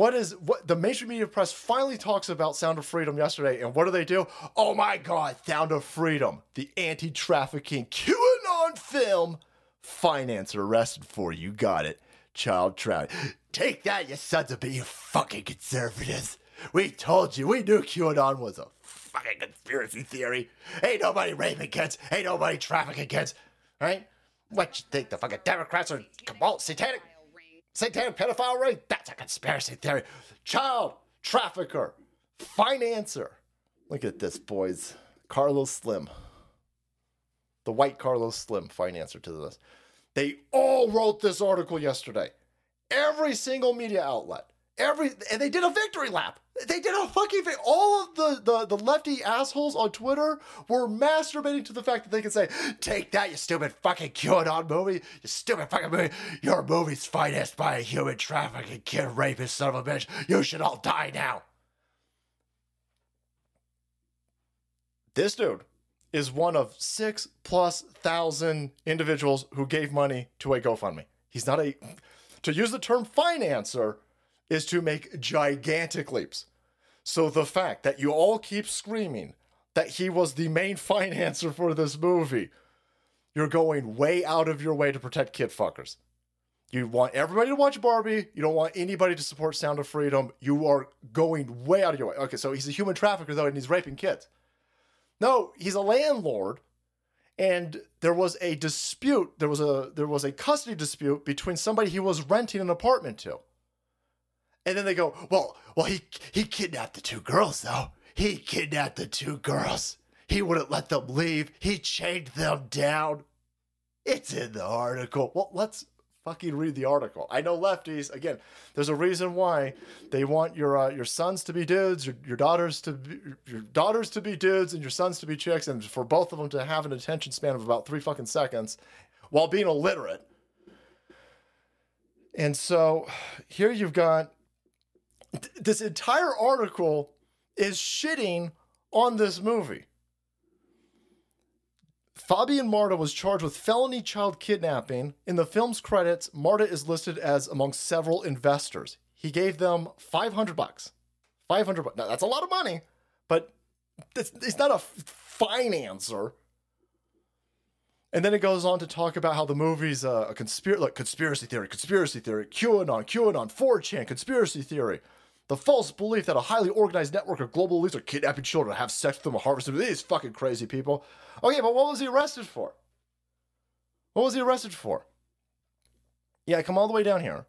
what is what the mainstream media press finally talks about Sound of Freedom yesterday, and what do they do? Oh my God, Sound of Freedom, the anti-trafficking QAnon film. finance arrested for you got it. Child trafficking. Take that, you sons of a you fucking conservatives. We told you, we knew QAnon was a fucking conspiracy theory. Ain't nobody raping kids, ain't nobody trafficking kids, right? What you think the fucking Democrats are cabal satanic? Satanic pedophile ring? That's a conspiracy theory. Child trafficker, financer. Look at this, boys. Carlos Slim. The white Carlos Slim financer to this. They all wrote this article yesterday. Every single media outlet. Every and they did a victory lap. They did a fucking vi- all of the, the the lefty assholes on Twitter were masturbating to the fact that they could say, "Take that, you stupid fucking QAnon movie, you stupid fucking movie. Your movie's financed by a human trafficking kid rapist son of a bitch. You should all die now." This dude is one of six plus thousand individuals who gave money to a GoFundMe. He's not a to use the term financer is to make gigantic leaps. So the fact that you all keep screaming that he was the main financer for this movie, you're going way out of your way to protect kid fuckers. You want everybody to watch Barbie. You don't want anybody to support Sound of Freedom. You are going way out of your way. Okay, so he's a human trafficker though, and he's raping kids. No, he's a landlord, and there was a dispute. There was a there was a custody dispute between somebody he was renting an apartment to. And then they go, well, well, he he kidnapped the two girls though. He kidnapped the two girls. He wouldn't let them leave. He chained them down. It's in the article. Well, let's fucking read the article. I know lefties. Again, there's a reason why they want your uh, your sons to be dudes, your, your daughters to be, your daughters to be dudes, and your sons to be chicks, and for both of them to have an attention span of about three fucking seconds, while being illiterate. And so here you've got th- this entire article is shitting on this movie. Fabian Marta was charged with felony child kidnapping. In the film's credits, Marta is listed as among several investors. He gave them 500 bucks. 500 bucks. Now, that's a lot of money, but it's, not a financer. And then it goes on to talk about how the movie's a, a conspiracy, like conspiracy theory, conspiracy theory, QAnon, QAnon, 4chan, conspiracy theory. The false belief that a highly organized network of global elites are kidnapping children, have sex with them, and harvest them. These fucking crazy people. Okay, but what was he arrested for? What was he arrested for? Yeah, come all the way down here.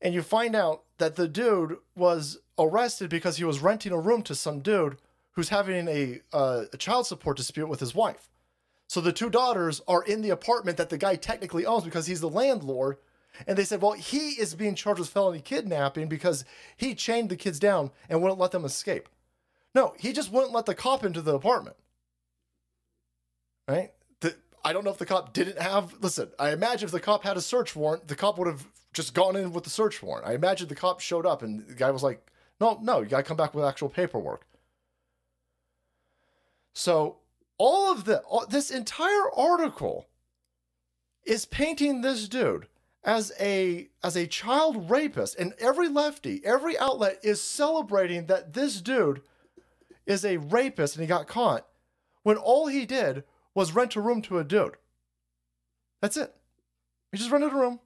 And you find out that the dude was arrested because he was renting a room to some dude who's having a, uh, a child support dispute with his wife. So the two daughters are in the apartment that the guy technically owns because he's the landlord. And they said, well, he is being charged with felony kidnapping because he chained the kids down and wouldn't let them escape. No, he just wouldn't let the cop into the apartment. Right? The, I don't know if the cop didn't have. Listen, I imagine if the cop had a search warrant, the cop would have just gone in with the search warrant. I imagine the cop showed up and the guy was like, no, no, you got to come back with actual paperwork. So all of the all, this entire article is painting this dude as a as a child rapist and every lefty every outlet is celebrating that this dude is a rapist and he got caught when all he did was rent a room to a dude. That's it. He just rented a room.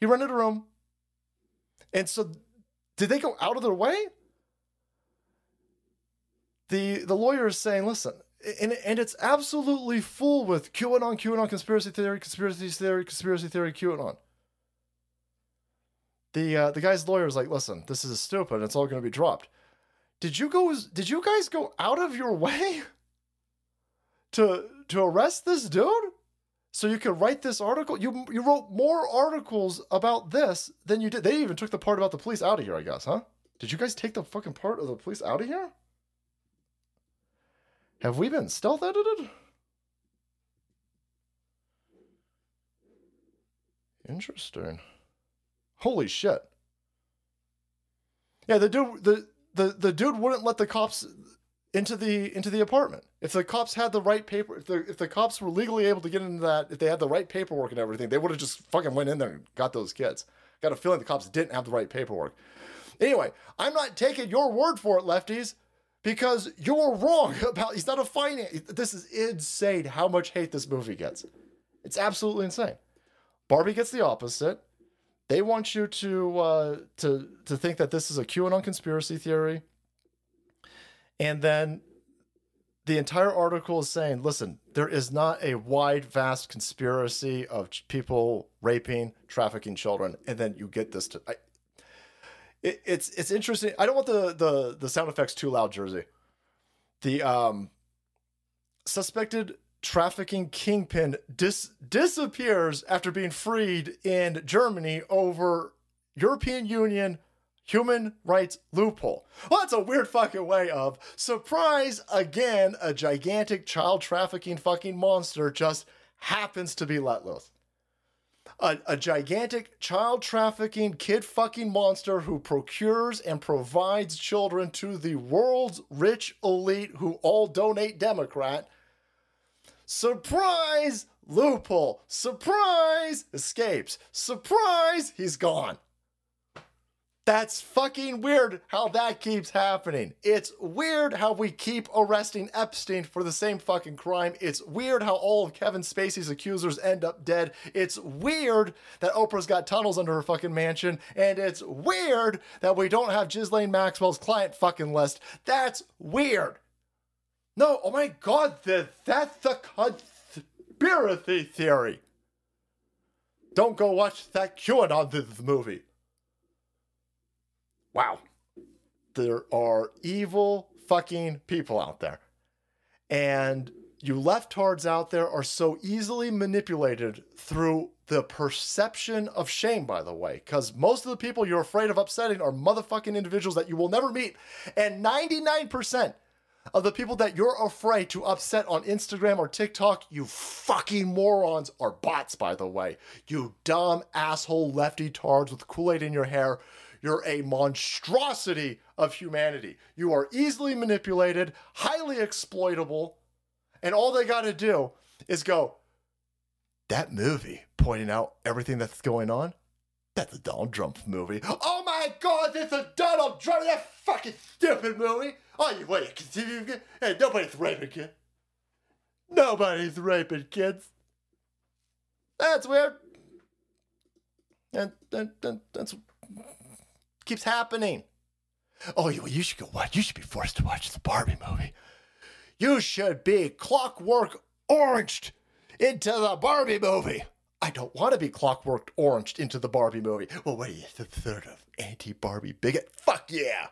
He rented a room. And so did they go out of their way? The the lawyer is saying listen and, and it's absolutely full with QAnon, QAnon, conspiracy theory, conspiracy theory, conspiracy theory, QAnon. The uh, the guy's lawyer is like, listen, this is stupid. It's all going to be dropped. Did you go? Did you guys go out of your way to to arrest this dude so you could write this article you you wrote more articles about this than you did they even took the part about the police out of here i guess huh did you guys take the fucking part of the police out of here have we been stealth edited interesting holy shit yeah the dude the the, the dude wouldn't let the cops into the into the apartment. If the cops had the right paper, if the if the cops were legally able to get into that, if they had the right paperwork and everything, they would have just fucking went in there and got those kids. Got a feeling the cops didn't have the right paperwork. Anyway, I'm not taking your word for it, lefties, because you're wrong about. He's not a finance. This is insane. How much hate this movie gets. It's absolutely insane. Barbie gets the opposite. They want you to uh, to to think that this is a QAnon conspiracy theory, and then the entire article is saying, "Listen, there is not a wide, vast conspiracy of people raping, trafficking children." And then you get this to. I, it, it's it's interesting. I don't want the the the sound effects too loud, Jersey. The um suspected trafficking kingpin dis- disappears after being freed in Germany over European Union human rights loophole. Well, that's a weird fucking way of surprise again. A gigantic child trafficking fucking monster just happens to be let loose. A, a gigantic child trafficking kid fucking monster who procures and provides children to the world's rich elite who all donate Democrat Surprise! Loophole. Surprise! Escapes. Surprise! He's gone. That's fucking weird how that keeps happening. It's weird how we keep arresting Epstein for the same fucking crime. It's weird how all of Kevin Spacey's accusers end up dead. It's weird that Oprah's got tunnels under her fucking mansion. And it's weird that we don't have Ghislaine Maxwell's client fucking list. That's weird. No, oh my god, that's the conspiracy theory. Don't go watch that QAnon movie. Wow. There are evil fucking people out there. And you leftards out there are so easily manipulated through the perception of shame, by the way, because most of the people you're afraid of upsetting are motherfucking individuals that you will never meet. And 99% of the people that you're afraid to upset on Instagram or TikTok, you fucking morons, are bots, by the way. You dumb asshole lefty tards with Kool Aid in your hair. You're a monstrosity of humanity. You are easily manipulated, highly exploitable, and all they got to do is go, that movie, pointing out everything that's going on. That's a Donald Trump movie. Oh my god, that's a Donald Trump, that fucking stupid movie. Oh, you wait, continue. Hey, nobody's raping kids. Nobody's raping kids. That's weird. And, and, and that's keeps happening. Oh, you, you should go watch. You should be forced to watch the Barbie movie. You should be clockwork oranged into the Barbie movie. I don't want to be clockwork oranged into the Barbie movie. Well, what are you, the third of anti Barbie bigot? Fuck yeah.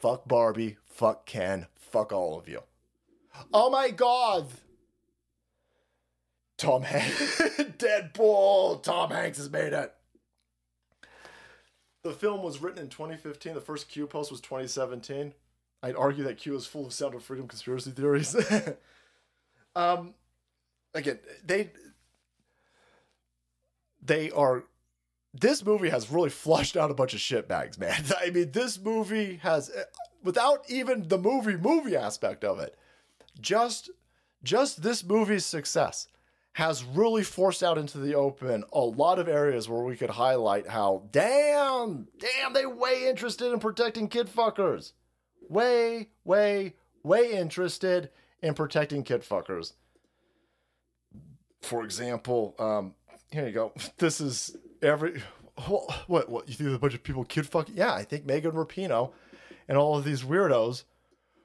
Fuck Barbie. Fuck Ken. Fuck all of you. Oh my god. Tom Hanks. Deadpool. Tom Hanks has made it. The film was written in 2015. The first Q post was 2017. I'd argue that Q is full of sound of freedom conspiracy theories. um, again, they they are. This movie has really flushed out a bunch of shit bags, man. I mean, this movie has, without even the movie movie aspect of it, just just this movie's success has really forced out into the open a lot of areas where we could highlight how damn damn they way interested in protecting kid fuckers. Way way way interested in protecting kid fuckers. For example um here you go. This is every what what you think a bunch of people kid fucking yeah i think megan rapinoe and all of these weirdos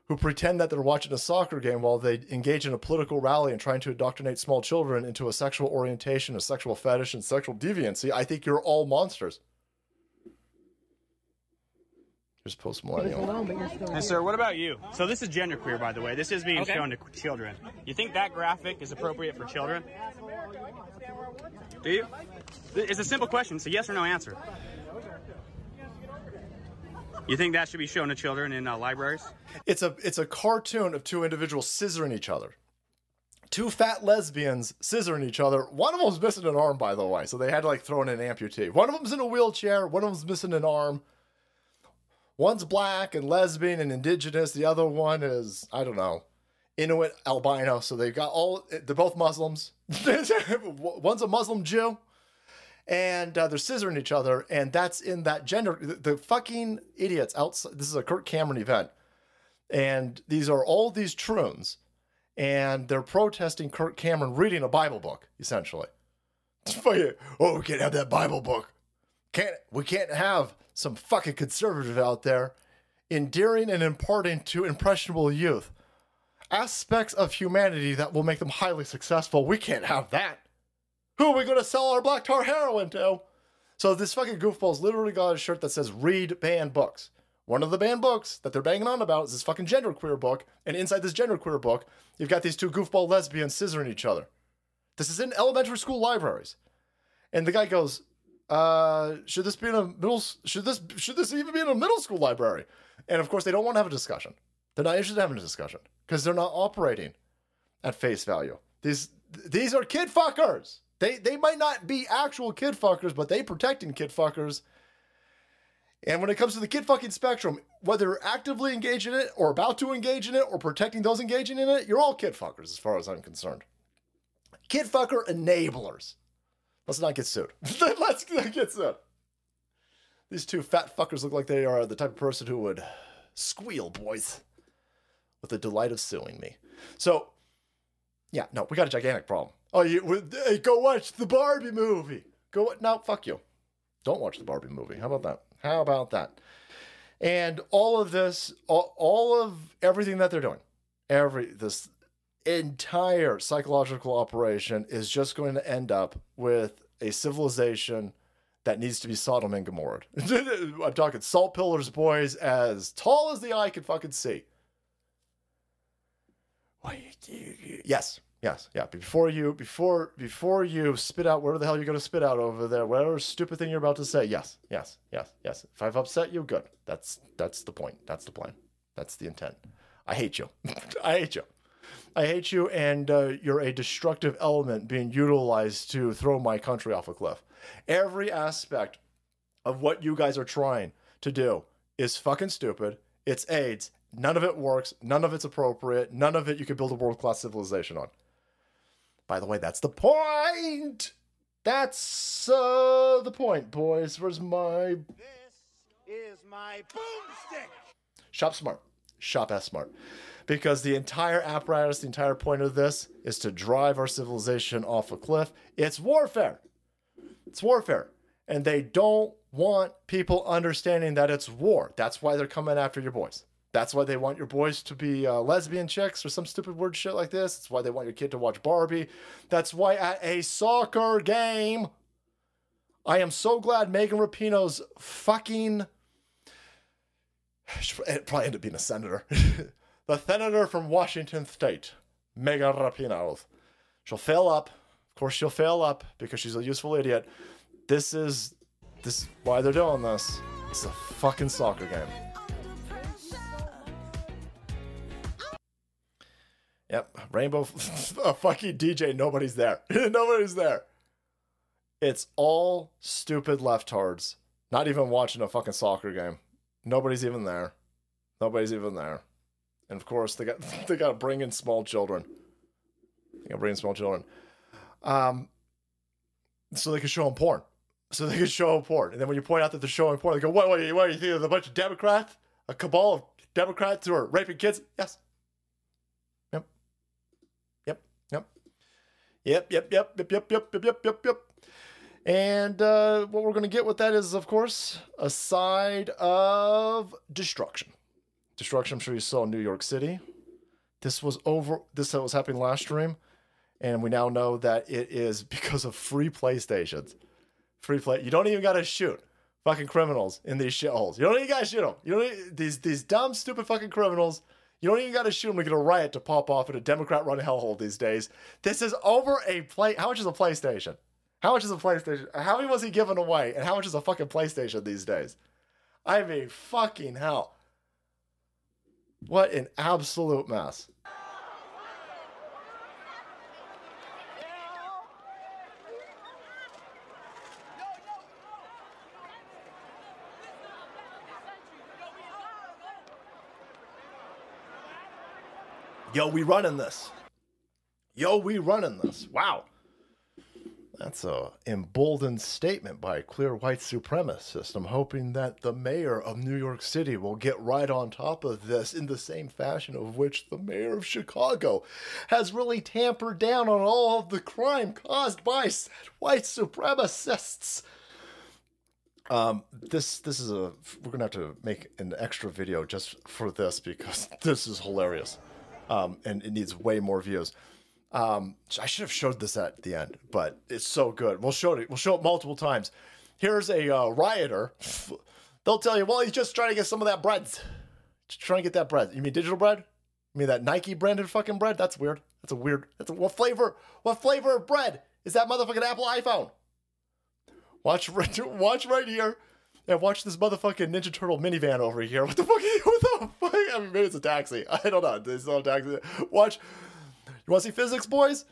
who pretend that they're watching a soccer game while they engage in a political rally and trying to indoctrinate small children into a sexual orientation, a sexual fetish, and sexual deviancy, I think you're all monsters. Here's post millennial. And sir, what about you? So this is genderqueer, by the way. This is being Okay. shown to children. You think that graphic is appropriate for children? Do you? It's a simple question. It's a yes or no answer. You think that should be shown to children in uh, libraries? It's a it's a cartoon of two individuals scissoring each other. Two fat lesbians scissoring each other. One of them's missing an arm, by the way, so they had to like throw in an amputee. One of them's in a wheelchair. One of them's missing an arm. One's black and lesbian and indigenous. The other one is I don't know, Inuit albino. So they've got all. They're both Muslims. One's a Muslim Jew and uh, they're scissoring each other, and that's in that gender. The, the fucking idiots outside. This is a Kirk Cameron event, and these are all these troons, and they're protesting Kirk Cameron reading a Bible book, essentially. Oh, we can't have that Bible book. Can't we can't have some fucking conservative out there endearing and imparting to impressionable youth aspects of humanity that will make them highly successful. We can't have that. Who are we going to sell our black tar heroin to? So this fucking goofball's literally got a shirt that says "Read banned books." One of the banned books that they're banging on about is this fucking genderqueer book, and inside this genderqueer book, you've got these two goofball lesbians scissoring each other. This is in elementary school libraries, and the guy goes, uh, "Should this be in a middle? Should this should this even be in a middle school library?" And of course, they don't want to have a discussion. They're not interested in having a discussion because they're not operating at face value. These these are kid fuckers. They they might not be actual kid fuckers, but they protecting kid fuckers. And when it comes to the kid fucking spectrum, whether actively engaged in it or about to engage in it or protecting those engaging in it, you're all kid fuckers as far as I'm concerned. Kid fucker enablers. Let's not get sued. Let's not get sued. These two fat fuckers look like they are the type of person who would squeal, boys, with the delight of suing me. So, yeah, no, we got a gigantic problem. Oh, you hey, go watch the Barbie movie. Go no, fuck you. Don't watch the Barbie movie. How about that? How about that? And all of this, all, all of everything that they're doing, every this entire psychological operation is just going to end up with a civilization that needs to be Sodom and Gomorrah. I'm talking salt pillars, boys, as tall as the eye can fucking see. Yes, yes, yeah. Before you, before, before you spit out whatever the hell you're going to spit out over there, whatever stupid thing you're about to say. Yes, yes, yes, yes. If I've upset you, good. That's that's the point. That's the plan. That's the intent. I hate you. I hate you. I hate you, and uh, you're a destructive element being utilized to throw my country off a cliff. Every aspect of what you guys are trying to do is fucking stupid. It's AIDS. None of it works. None of it's appropriate. None of it you could build a world class civilization on. By the way, that's the point. That's uh, the point, boys. Where's my This Is my boomstick. shop smart? Shop S smart. Because the entire apparatus, the entire point of this is to drive our civilization off a cliff. It's warfare. It's warfare. And they don't want people understanding that it's war. That's why they're coming after your boys. That's why they want your boys to be uh, lesbian chicks or some stupid word shit like this. That's why they want your kid to watch Barbie. That's why at a soccer game, I am so glad Megan Rapinoe's fucking. It probably ended up being a senator. the senator from Washington State, Megan Rapinoe. She'll fail up. Of course, she'll fail up because she's a useful idiot. This is this is why they're doing this. It's a fucking soccer game. Yep, Rainbow, a fucking DJ. Nobody's there. nobody's there. It's all stupid leftards. Not even watching a fucking soccer game. Nobody's even there. Nobody's even there. And of course, they got they got to bring in small children. They got to bring in small children, um, so they can show them porn. So they can show them porn. And then when you point out that they're showing porn, they go, "What? What? What? You think there's a bunch of Democrats, a cabal of Democrats who are raping kids?" Yes. Yep. Yep. Yep. Yep. Yep. Yep. Yep. Yep. Yep. Yep. Yep. Yep. Yep. And uh, what we're going to get with that is, of course, a side of destruction. Destruction. I'm sure you saw in New York City. This was over. This was happening last stream, and we now know that it is because of free PlayStations. Free play. You don't even got to shoot. fucking criminals in these shitholes. You don't even gotta shoot them. You don't need, these these dumb, stupid fucking criminals. You don't even gotta shoot them to get a riot to pop off in a Democrat-run hellhole these days. This is over a play. How much is a PlayStation? How much is a PlayStation? How many was he giving away? And how much is a fucking PlayStation these days? I mean, fucking hell. What an absolute mess. Yo, we running this. Yo, we running this. Wow. That's a emboldened statement by clear white supremacist. I'm hoping that the mayor of New York City will get right on top of this in the same fashion of which the mayor of Chicago has really tampered down on all of the crime caused by white supremacists. Um, this this is a we're gonna have to make an extra video just for this because this is hilarious, um, and it needs way more views. Um, I should have showed this at the end, but it's so good. We'll show it. We'll show it multiple times. Here's a uh, rioter. They'll tell you, well, he's just trying to get some of that bread. Just trying to get that bread. You mean digital bread? You mean that Nike branded fucking bread? That's weird. That's a weird. That's a, what flavor? What flavor of bread is that motherfucking Apple iPhone? Watch, right- watch right here. And watch this motherfucking Ninja Turtle minivan over here. What the fuck? What the fuck? I mean, maybe it's a taxi. I don't know. It's not a taxi. Watch. You want to see physics, boys?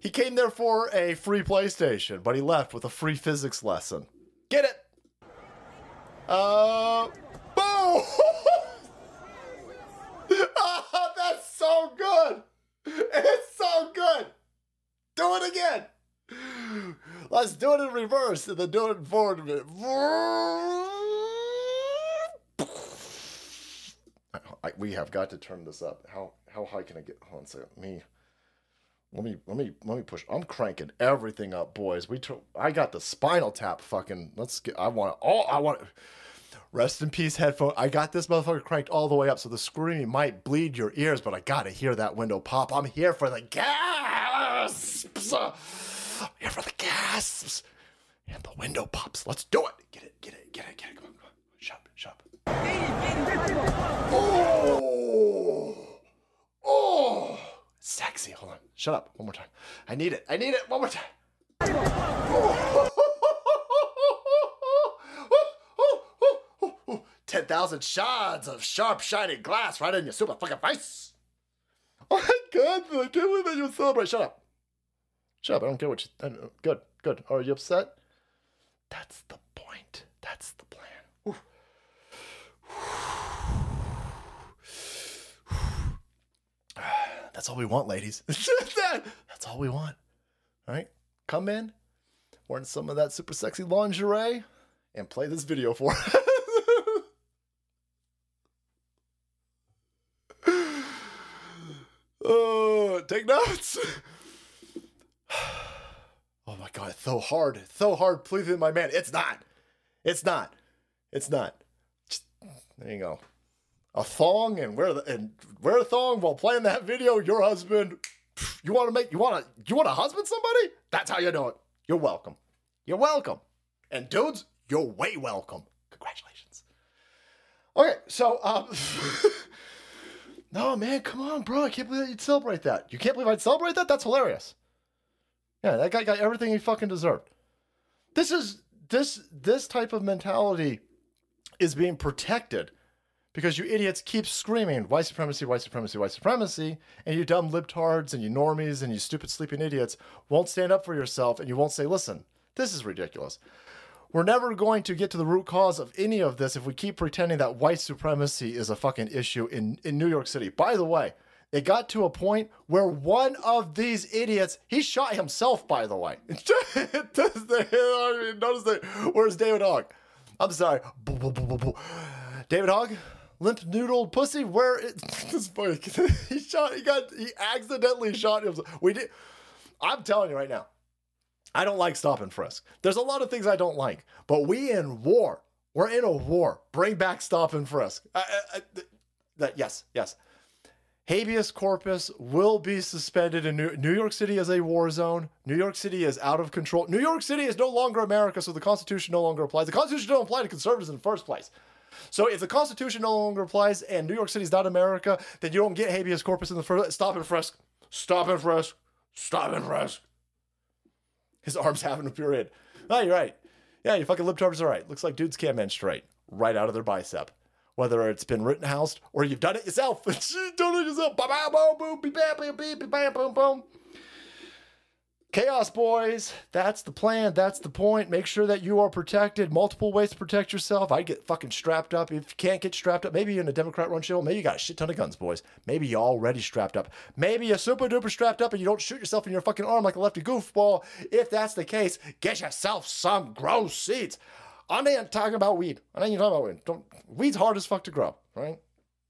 He came there for a free PlayStation, but he left with a free physics lesson. Get it? Uh, boom! oh, that's so good. It's so good. Do it again. Let's do it in reverse and then do it forward. we have got to turn this up. How how high can I get? Hold on a second. Me. Let me let me let me push. I'm cranking everything up, boys. We tur- I got the spinal tap. Fucking let's get. I want all. I want. Rest in peace, headphone. I got this motherfucker cranked all the way up, so the screaming might bleed your ears, but I gotta hear that window pop. I'm here for the gasps. Uh, I'm here for the gasps and the window pops. Let's do it. Get it. Get it. Get it. Get it. Come on. Come on. Shut up. Oh. Oh. Sexy. Hold on. Shut up. One more time. I need it. I need it. One more time. Ten thousand shards of sharp, shining glass right in your super fucking face. Oh my god! I can't believe that you celebrate. Shut up. Shut up. I don't care what you. Good. Good. Are you upset? That's the point. That's the plan. Whew. That's all we want, ladies. That's all we want. All right? Come in, wearing some of that super sexy lingerie, and play this video for us. oh, take notes. Oh my god, it's so hard. So hard pleasing my man. It's not. It's not. It's not. Just, there you go. A thong and wear the, and wear a thong while playing that video. Your husband. You want to make you want to you want to husband somebody? That's how you do it. You're welcome. You're welcome. And dudes, you're way welcome. Congratulations. Okay, so um No man, come on, bro. I can't believe you'd celebrate that. You can't believe I'd celebrate that? That's hilarious. Yeah, that guy got everything he fucking deserved. This is this this type of mentality is being protected because you idiots keep screaming white supremacy, white supremacy, white supremacy, and you dumb libtards and you normies and you stupid sleeping idiots won't stand up for yourself and you won't say, listen, this is ridiculous. We're never going to get to the root cause of any of this if we keep pretending that white supremacy is a fucking issue in, in New York City. By the way, it got to a point where one of these idiots, he shot himself, by the way. Notice that. Where's David Hogg? I'm sorry. David Hogg? Limp noodled pussy? Where it, this is funny. he shot, he got, he accidentally shot himself. We did. I'm telling you right now, I don't like stop and frisk. There's a lot of things I don't like, but we in war. We're in a war. Bring back stop and frisk. I, I, I, that, yes, yes. habeas corpus will be suspended in New, New York City as a war zone. New York City is out of control. New York City is no longer America, so the Constitution no longer applies. The Constitution don't apply to conservatives in the first place. So if the Constitution no longer applies and New York City is not America, then you don't get habeas corpus in the first. Stop and frisk. Stop and frisk. Stop and frisk. His arm's having a period. Oh, you're right. Yeah, you fucking libtards are right. Looks like dudes can't menstruate right out of their bicep. Whether it's been Rittenhoused or you've done it yourself. Done it yourself. Ba ba boom boom bam boom boom. Chaos boys, that's the plan. That's the point. Make sure that you are protected. Multiple ways to protect yourself. I get fucking strapped up. If you can't get strapped up, maybe you're in a Democrat run show. Maybe you got a shit ton of guns, boys. Maybe you're already strapped up. Maybe you're super duper strapped up and you don't shoot yourself in your fucking arm like a lefty goofball. If that's the case, get yourself some grow seeds. I'm not talking about weed. I ain't talking about weed. Don't, weed's hard as fuck to grow, right?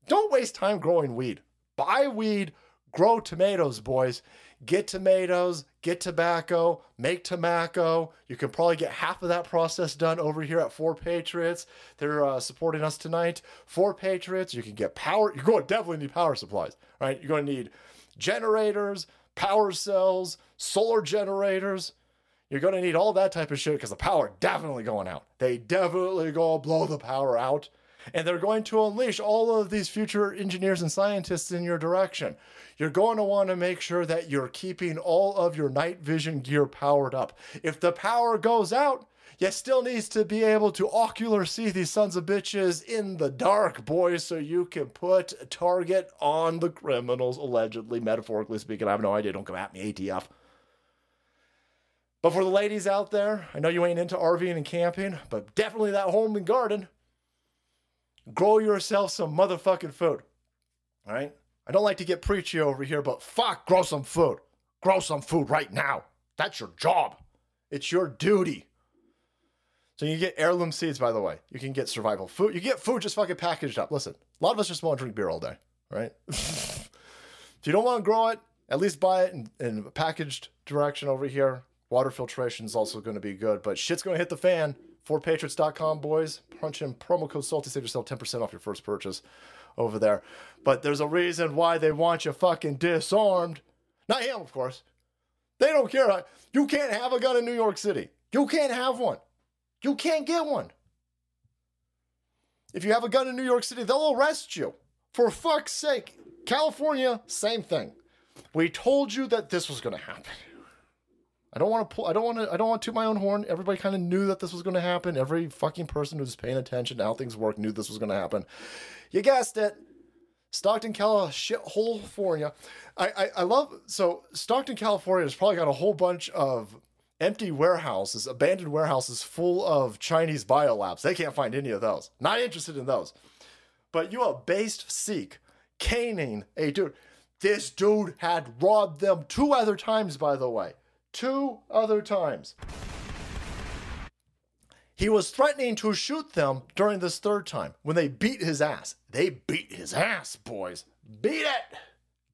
Don't waste time growing weed. Buy weed, grow tomatoes, boys. Get tomatoes, get tobacco, make tobacco. You can probably get half of that process done over here at Four Patriots. They're uh, supporting us tonight. Four Patriots, you can get power. You're going to definitely need power supplies, right? You're going to need generators, power cells, solar generators. You're going to need all that type of shit because the power definitely going out. They definitely going to blow the power out. And they're going to unleash all of these future engineers and scientists in your direction. You're going to want to make sure that you're keeping all of your night vision gear powered up. If the power goes out, you still needs to be able to ocular see these sons of bitches in the dark, boys, so you can put a target on the criminals, allegedly, metaphorically speaking. I have no idea. Don't come at me, ATF. But for the ladies out there, I know you ain't into RVing and camping, but definitely that home and garden. Grow yourself some motherfucking food. All right? I don't like to get preachy over here, but fuck, grow some food. Grow some food right now. That's your job. It's your duty. So you get heirloom seeds, by the way. You can get survival food. You get food just fucking packaged up. Listen, a lot of us just want to drink beer all day, right? if you don't want to grow it, at least buy it in, in a packaged direction over here. Water filtration is also going to be good, but shit's going to hit the fan. 4Patriots.com, boys. Punch in promo code SALTY, save yourself 10% off your first purchase over there. But there's a reason why they want you fucking disarmed. Not him, of course. They don't care. You can't have a gun in New York City. You can't have one. You can't get one. If you have a gun in New York City, they'll arrest you. For fuck's sake. California, same thing. We told you that this was going to happen. I don't want to pull. I don't want to. I don't want to toot my own horn. Everybody kind of knew that this was going to happen. Every fucking person who's paying attention to how things work knew this was going to happen. You guessed it. Stockton, California. I, I I love so Stockton, California has probably got a whole bunch of empty warehouses, abandoned warehouses full of Chinese biolabs. They can't find any of those. Not interested in those. But you a based Sikh caning a dude. This dude had robbed them two other times, by the way two other times. He was threatening to shoot them during this third time when they beat his ass. They beat his ass, boys. Beat it!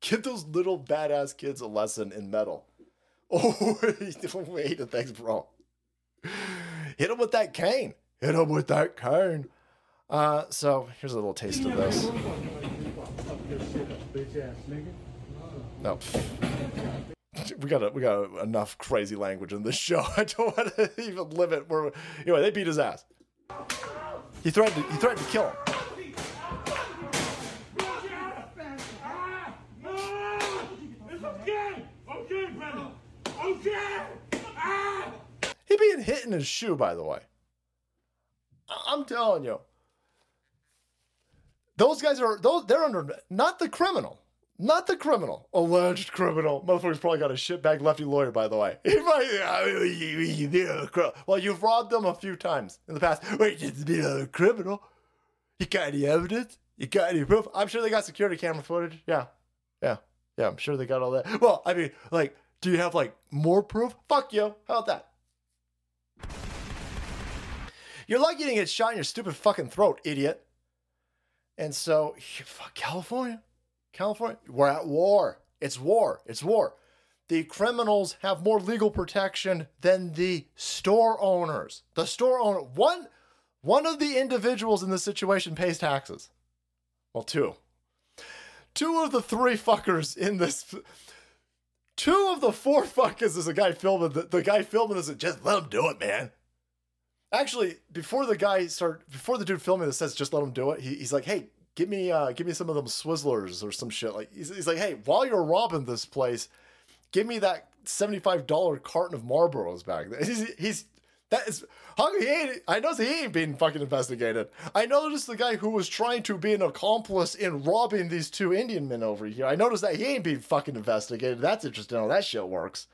Give those little badass kids a lesson in metal. Oh, wait, thanks, bro. Hit him with that cane. Hit him with that cane. Uh, so here's a little taste of this. No we got we got enough crazy language in this show. I don't want to even limit. Where anyway, they beat his ass. He threatened. To, he threatened to kill him. He being hit in his shoe, by the way. I'm telling you, those guys are those. They're under not the criminal not the criminal, alleged criminal. Motherfucker's probably got a shitbag lefty lawyer, by the way. He might, well, you've robbed them a few times in the past. Wait, just be a criminal. You got any evidence? You got any proof? I'm sure they got security camera footage. Yeah, yeah, yeah. I'm sure they got all that. Well, I mean, like, do you have like more proof? Fuck you. How about that? You're lucky you didn't get shot in your stupid fucking throat, idiot. And so, fuck California. California, we're at war. It's war. It's war. The criminals have more legal protection than the store owners. The store owner, one, one of the individuals in this situation pays taxes. Well, two. two of the three fuckers in this. Two of the four fuckers is a guy filming. The, the guy filming is just let him do it, man. Actually, before the guy start, before the dude filming this says just let him do it, he, he's like, hey, give me, uh, give me some of them Swizzlers or some shit. Like he's, he's like, hey, while you're robbing this place, give me that seventy-five dollar carton of Marlboros back. He's, he's that is how he ain't. I know he ain't being fucking investigated. I noticed the guy who was trying to be an accomplice in robbing these two Indian men over here. I noticed that he ain't being fucking investigated. That's interesting how that shit works.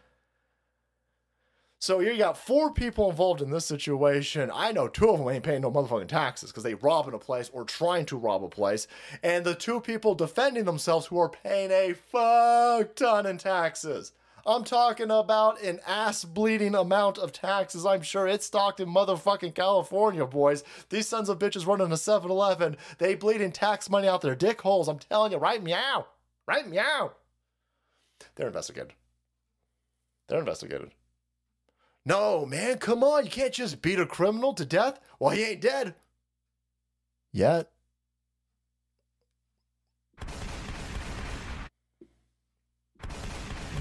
So you got four people involved in this situation. I know two of them ain't paying no motherfucking taxes because they robbing a place or trying to rob a place, and the two people defending themselves who are paying a fuck ton in taxes. I'm talking about an ass bleeding amount of taxes. I'm sure it's stocked in motherfucking California, boys. These sons of bitches running a 7 Eleven, they bleeding tax money out their dick holes. I'm telling you, right meow. Right meow. They're investigated. They're investigated. No, man, come on. You can't just beat a criminal to death. Well, he ain't dead. Yet.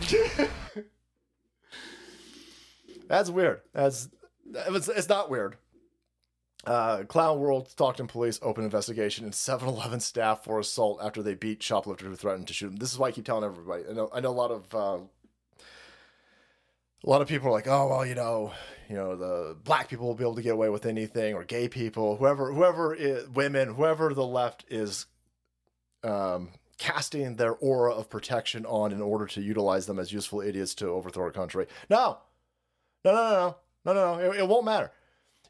That's weird. That's it's, not weird. Uh, Clown World, Stockton police open investigation in 7-Eleven staff for assault after they beat shoplifter who threatened to shoot him. This is why I keep telling everybody. I know, I know a lot of uh, a lot of people are like, oh well, you know, you know, the black people will be able to get away with anything, or gay people, whoever, whoever, is, women, whoever the left is um, casting their aura of protection on in order to utilize them as useful idiots to overthrow a country. No, no, no, no, no, no, no. It, it won't matter.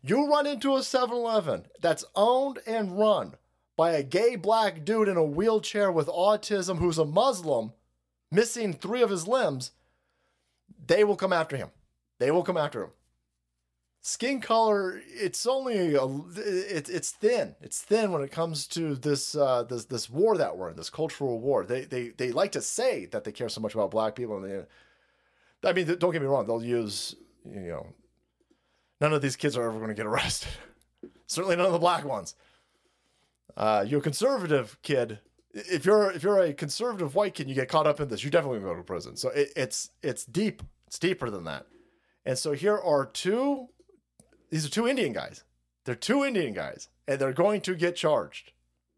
You run into a 7 Eleven that's owned and run by a gay black dude in a wheelchair with autism who's a Muslim, missing three of his limbs, they will come after him. They will come after him. Skin color, it's only a, it's it's thin. It's thin when it comes to this uh, this this war that we're in, this cultural war. They they they like to say that they care so much about black people, and they, I mean, don't get me wrong. They'll use you know none of these kids are ever going to get arrested. Certainly none of the black ones. Uh, you're a conservative kid. If you're if you're a conservative white kid, you get caught up in this. You definitely go to prison. So it, it's it's deep. It's deeper than that. And so here are two. These are two Indian guys. They're two Indian guys, and they're going to get charged.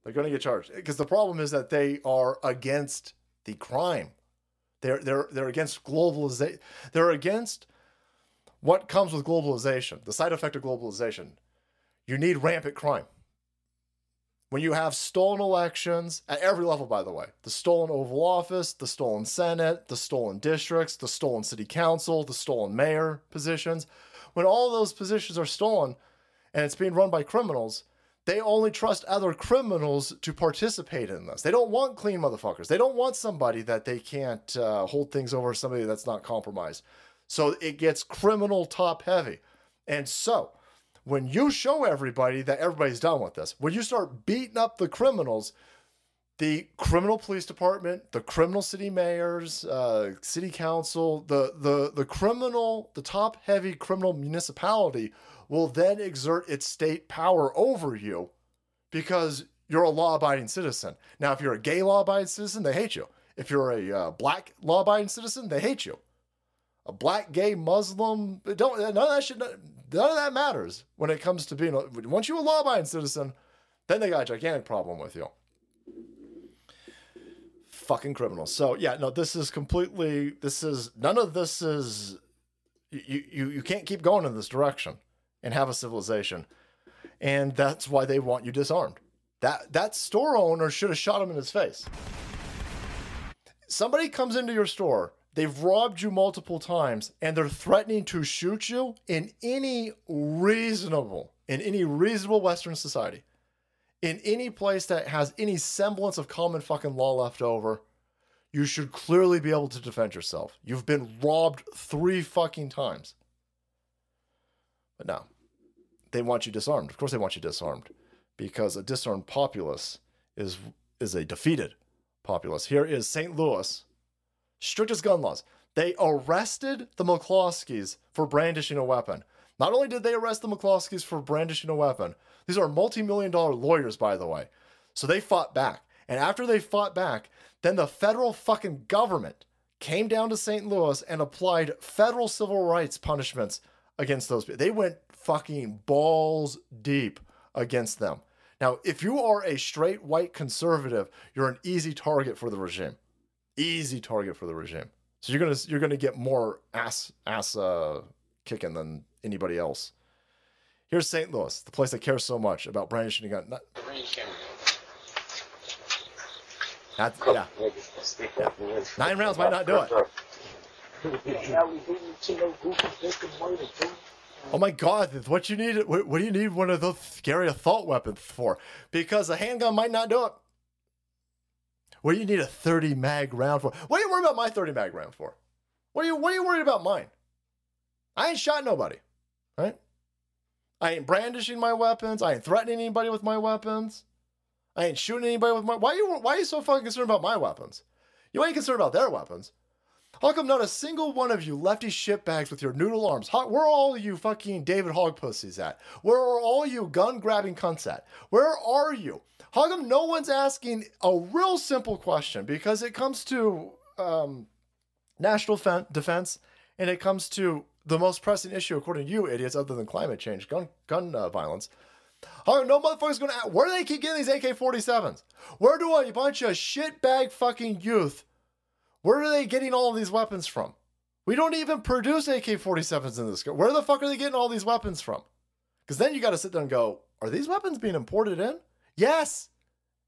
They're going to get charged because the problem is that they are against the crime. They're they're they're against globalization. They're against what comes with globalization, the side effect of globalization. You need rampant crime. When you have stolen elections at every level, by the way, the stolen Oval Office, the stolen Senate, the stolen districts, the stolen city council, the stolen mayor positions, when all those positions are stolen and it's being run by criminals, they only trust other criminals to participate in this. They don't want clean motherfuckers. They don't want somebody that they can't uh, hold things over, somebody that's not compromised. So it gets criminal top heavy. And so when you show everybody that everybody's done with this, when you start beating up the criminals, the criminal police department, the criminal city mayors, uh, city council, the the the criminal, the top heavy criminal municipality will then exert its state power over you because you're a law-abiding citizen. Now, if you're a gay law-abiding citizen, they hate you. If you're a uh, black law-abiding citizen, they hate you a black, gay, Muslim. Don't none of that should none of that matters when it comes to being. A, once you're a law-abiding citizen, then they got a gigantic problem with you. Fucking criminals. So yeah, no, this is completely. This is none of this is. You you you can't keep going in this direction and have a civilization, and that's why they want you disarmed. That that store owner should have shot him in his face. Somebody comes into your store They've robbed you multiple times and they're threatening to shoot you in any reasonable, in any reasonable Western society, in any place that has any semblance of common fucking law left over. You should clearly be able to defend yourself. You've been robbed three fucking times. But no, they want you disarmed. Of course, they want you disarmed because a disarmed populace is is a defeated populace. Here is St. Louis strictest gun laws. They arrested the McCloskeys for brandishing a weapon. Not only did they arrest the McCloskeys for brandishing a weapon, these are multi million dollar lawyers, by the way. So they fought back. And after they fought back, Then the federal fucking government came down to St. Louis and applied federal civil rights punishments against those people. They went fucking balls deep against them. Now, if you are a straight white conservative, you're an easy target for the regime. Easy target for the regime. So you're gonna you're gonna get more ass ass uh, kicking than anybody else. Here's St. Louis, the place that cares so much about brandishing a gun. Not, That's, yeah. yeah. Nine rounds might not do it. Oh my God! What you need? What do you need one of those scary assault weapons for? Because a handgun might not do it. What do you need a 30 mag round for? What are you worried about my 30 mag round for? What are you What are you worried about mine? I ain't shot nobody, right? I ain't brandishing my weapons. I ain't threatening anybody with my weapons. I ain't shooting anybody with my. Why are you Why are you so fucking concerned about my weapons? You ain't concerned about their weapons. How come not a single one of you lefty shitbags with your noodle arms? How, where are all you fucking David Hogg pussies at? Where are all you gun grabbing cunts at? Where are you? How come no one's asking a real simple question? Because it comes to um, national fen- defense and it comes to the most pressing issue, according to you idiots, other than climate change, gun gun uh, violence. How no motherfucker's gonna ask, where do they keep getting these AK 47s? Where do a bunch of shitbag fucking youth? Where are they getting all these weapons from? We don't even produce AK 47s in this. Where the fuck are they getting all these weapons from? Because then you got to sit there and go, are these weapons being imported in? Yes.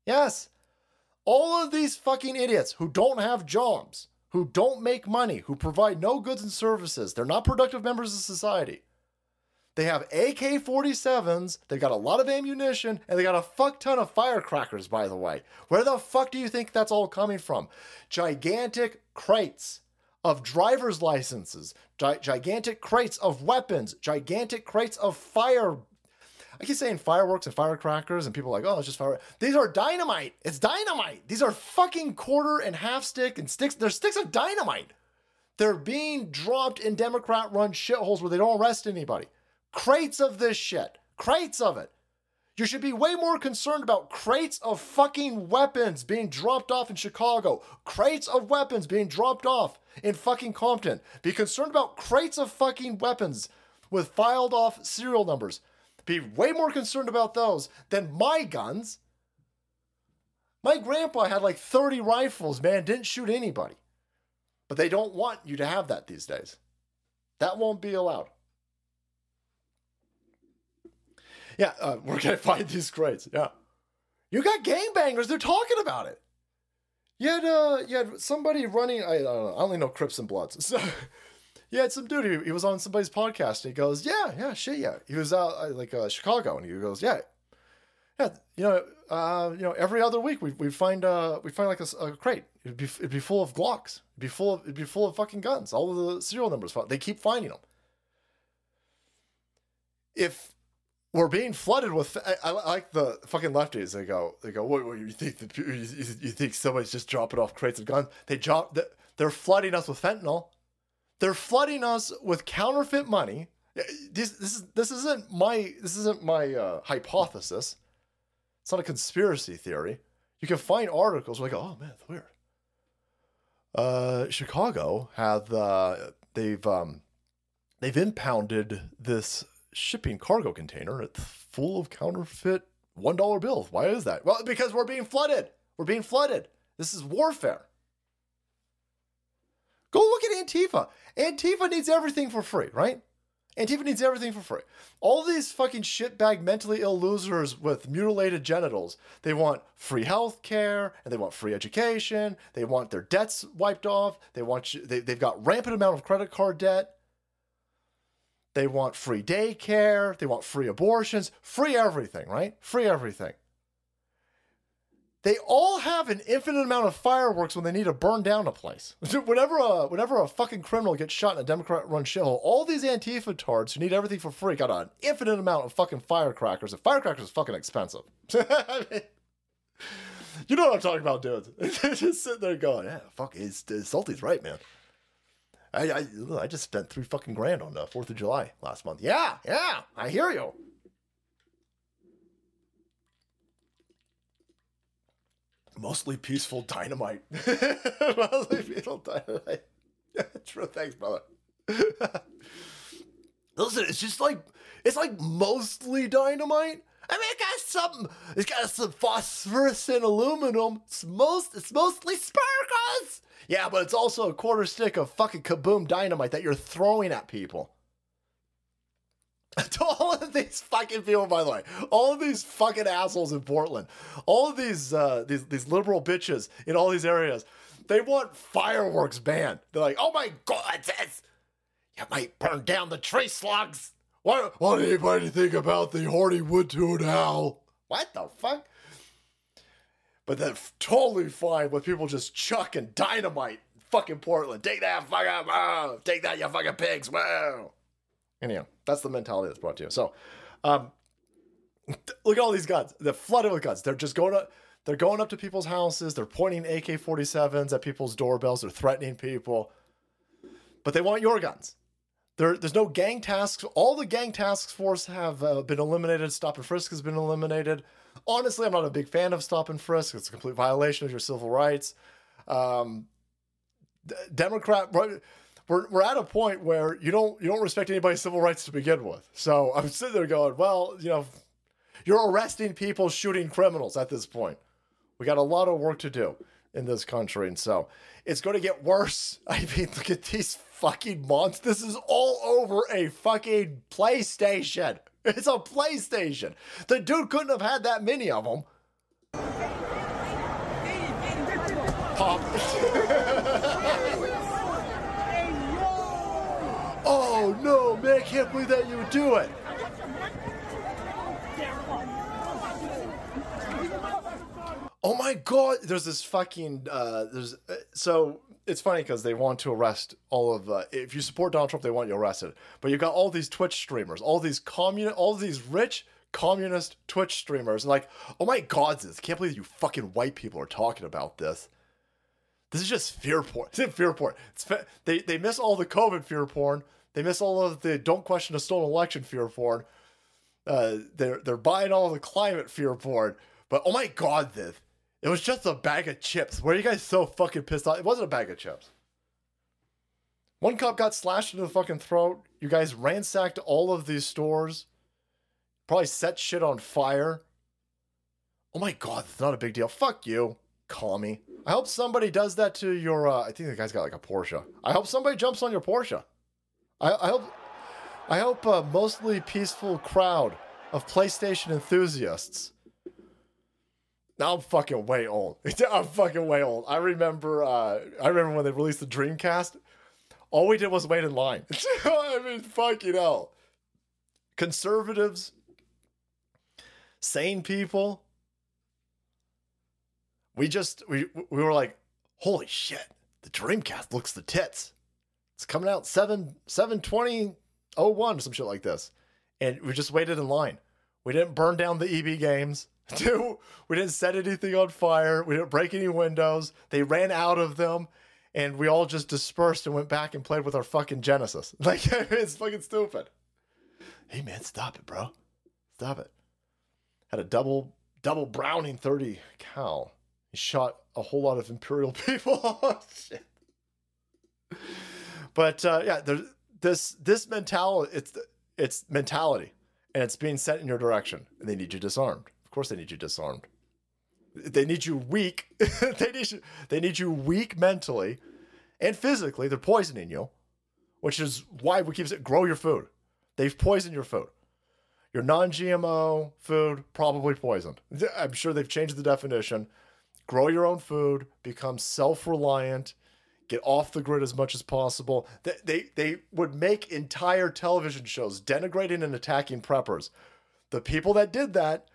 Yes. All of these fucking idiots who don't have jobs, who don't make money, who provide no goods and services, they're not productive members of society. They have AK 47s, they've got a lot of ammunition, and they got a fuck ton of firecrackers, by the way. Where the fuck do you think that's all coming from? Gigantic crates of driver's licenses, gi- gigantic crates of weapons, gigantic crates of fire. I keep saying fireworks and firecrackers, and people are like, oh, it's just fire. These are dynamite. It's dynamite. These are fucking quarter and half stick and sticks. They're sticks of dynamite. They're being dropped in Democrat run shitholes where they don't arrest anybody. Crates of this shit. Crates of it. You should be way more concerned about crates of fucking weapons being dropped off in Chicago. Crates of weapons being dropped off in fucking Compton. Be concerned about crates of fucking weapons with filed off serial numbers. Be way more concerned about those than my guns. My grandpa had like 30 rifles, man, didn't shoot anybody. But they don't want you to have that these days. That won't be allowed. Yeah, uh, we're gonna find these crates. Yeah, you got gangbangers. They're talking about it. You had uh, you had somebody running. I, I don't know. I only know Crips and Bloods. So you had some dude. He, he was on somebody's podcast. And he goes, "Yeah, yeah, shit, yeah." He was out uh, like uh, Chicago, and he goes, "Yeah, yeah, you know, uh, you know, every other week we we find uh we find like a, a crate. It'd be it'd be full of Glocks. It'd be full of it'd be full of fucking guns. All of the serial numbers. They keep finding them. If we're being flooded with. I, I like the fucking lefties. They go, they go. What, what you think? The, you, you think somebody's just dropping off crates of guns? They drop. They're flooding us with fentanyl. They're flooding us with counterfeit money. This, this is this isn't my this isn't my uh, hypothesis. It's not a conspiracy theory. You can find articles like, oh man, that's weird. Uh, Chicago have uh, they've um, they've impounded this shipping cargo container. It's full of counterfeit $1 bills. Why is that? Well, because we're being flooded. We're being flooded. This is warfare. Go look at Antifa. Antifa needs everything for free, right? Antifa needs everything for free. All these fucking shitbag mentally ill losers with mutilated genitals, they want free health care and they want free education. They want their debts wiped off. They want you, they, they've got rampant amount of credit card debt. They want free daycare. They want free abortions. Free everything, right? Free everything. They all have an infinite amount of fireworks when they need to burn down a place. whenever a whenever a fucking criminal gets shot in a Democrat-run shithole, all these Antifa tards who need everything for free got an infinite amount of fucking firecrackers. And firecrackers is fucking expensive. you know what I'm talking about, dudes. They're just sitting there going, "Yeah, fuck, it's, it's Salty's right, man." I, I, I just spent three fucking grand on the Fourth of July last month. Yeah, yeah, I hear you. mostly peaceful dynamite. mostly peaceful dynamite. True, thanks, brother. Listen, it's just like it's like mostly dynamite. I mean, it got some. It's got some phosphorus and aluminum. It's most. It's mostly sparkles. Yeah, but it's also a quarter stick of fucking kaboom dynamite that you're throwing at people. to all of these fucking people, by the way, all of these fucking assholes in Portland, all of these uh, these these liberal bitches in all these areas, they want fireworks banned. They're like, oh my god, this you might burn down the tree slugs. What what do anybody think about the horny wood-toed owl? What the fuck? But they're totally fine with people just chucking dynamite. Fucking Portland. Take that, fucking, wow. Take that, you fucking pigs. Wow. Anyhow, that's the mentality that's brought to you. So, um, look at all these guns. They're flooded with guns. They're just going up. They're going up to people's houses. They're pointing AK-47s at people's doorbells. They're threatening people. But they want your guns. There, there's no gang tasks. All the gang task force have uh, been eliminated. Stop and frisk has been eliminated. Honestly, I'm not a big fan of stop and frisk. It's a complete violation of your civil rights. Um, D- Democrat, we're, we're at a point where you don't you don't respect anybody's civil rights to begin with. So I'm sitting there going, well, you know, you're arresting people, shooting criminals at this point. We got a lot of work to do in this country, and so it's going to get worse. I mean, look at these fucking monsters. This is all over a fucking PlayStation. It's a PlayStation. The dude couldn't have had that many of them. Pop. oh no, man! I can't believe that you would do it. Oh my god, there's this fucking uh there's uh, so it's funny because they want to arrest all of uh, if you support Donald Trump, they want you arrested. But you've got all these Twitch streamers, all these communist all these rich communist Twitch streamers, and like, oh my god, this can't believe you fucking white people are talking about this. This is just fear porn. It's fear porn. It's fe- they they miss all the COVID fear porn. They miss all of the don't question a stolen election fear porn. Uh, they're they're buying all the climate fear porn. But oh my god, this it was just a bag of chips. Why are you guys so fucking pissed off? It wasn't a bag of chips. One cop got slashed into the fucking throat. You guys ransacked all of these stores. Probably set shit on fire. Oh my god, it's not a big deal. Fuck you. Call me. I hope somebody does that to your. Uh, I think the guy's got like a Porsche. I hope somebody jumps on your Porsche. I, I hope. I hope a mostly peaceful crowd of PlayStation enthusiasts. I'm fucking way old. I'm fucking way old. I remember. Uh, I remember when they released the Dreamcast. All we did was wait in line. I mean, fucking hell. Conservatives, sane people, we just we we were like, holy shit, the Dreamcast looks the tits. It's coming out seven seven twenty oh one some shit like this, and we just waited in line. We didn't burn down the EB games. Two, we didn't set anything on fire. We didn't break any windows. They ran out of them, and we all just dispersed and went back and played with our fucking Genesis. Like it's fucking stupid. Hey man, stop it, bro. Stop it. Had a double double Browning thirty cal. He shot a whole lot of Imperial people. oh, shit. But uh, yeah, there's this this mentality. It's it's mentality, and it's being set in your direction. And they need you disarmed. Course, they need you disarmed. They need you weak. they need you. They need you weak mentally and physically. They're poisoning you, which is why we keep saying grow your food. They've poisoned your food. Your non-GMO food probably poisoned. I'm sure they've changed the definition grow your own food, become self-reliant, get off the grid as much as possible. They, they, they would make entire television shows denigrating and attacking preppers. The people that did that,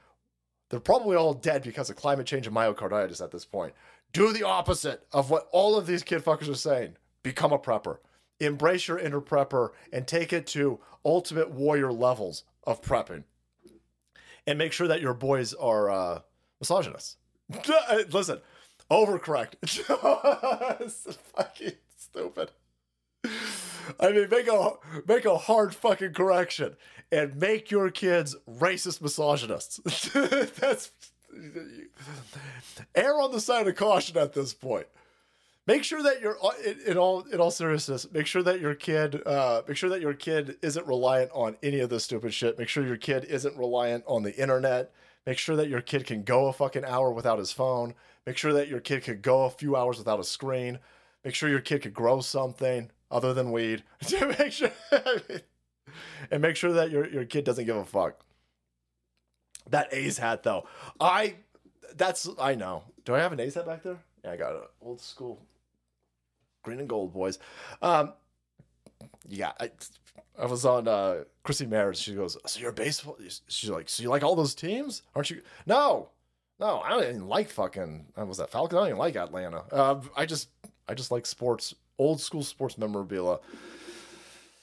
they're probably all dead because of climate change and myocarditis at this point. Do the opposite of what all of these kid fuckers are saying. Become a prepper. Embrace your inner prepper and take it to ultimate warrior levels of prepping. And make sure that your boys are uh, misogynists. Listen, overcorrect. it's fucking stupid. I mean, make a make a hard fucking correction and make your kids racist misogynists. That's err on the side of caution at this point. Make sure that you're in, in all in all seriousness. Make sure that your kid, uh, make sure that your kid isn't reliant on any of this stupid shit. Make sure your kid isn't reliant on the internet. Make sure that your kid can go a fucking hour without his phone. Make sure that your kid can go a few hours without a screen. Make sure your kid could grow something other than weed. make sure, and make sure that your your kid doesn't give a fuck. That A's hat though, I that's I know. Do I have an A's hat back there? Yeah, I got it. Old school, green and gold, boys. Um, yeah, I, I was on uh, Chrissy Maris. She goes, "So you're a baseball?" She's like, "So you like all those teams? Aren't you?" No, no, I don't even like fucking. I was that Falcon. I don't even like Atlanta. Uh, I just, I just like sports, old school sports memorabilia.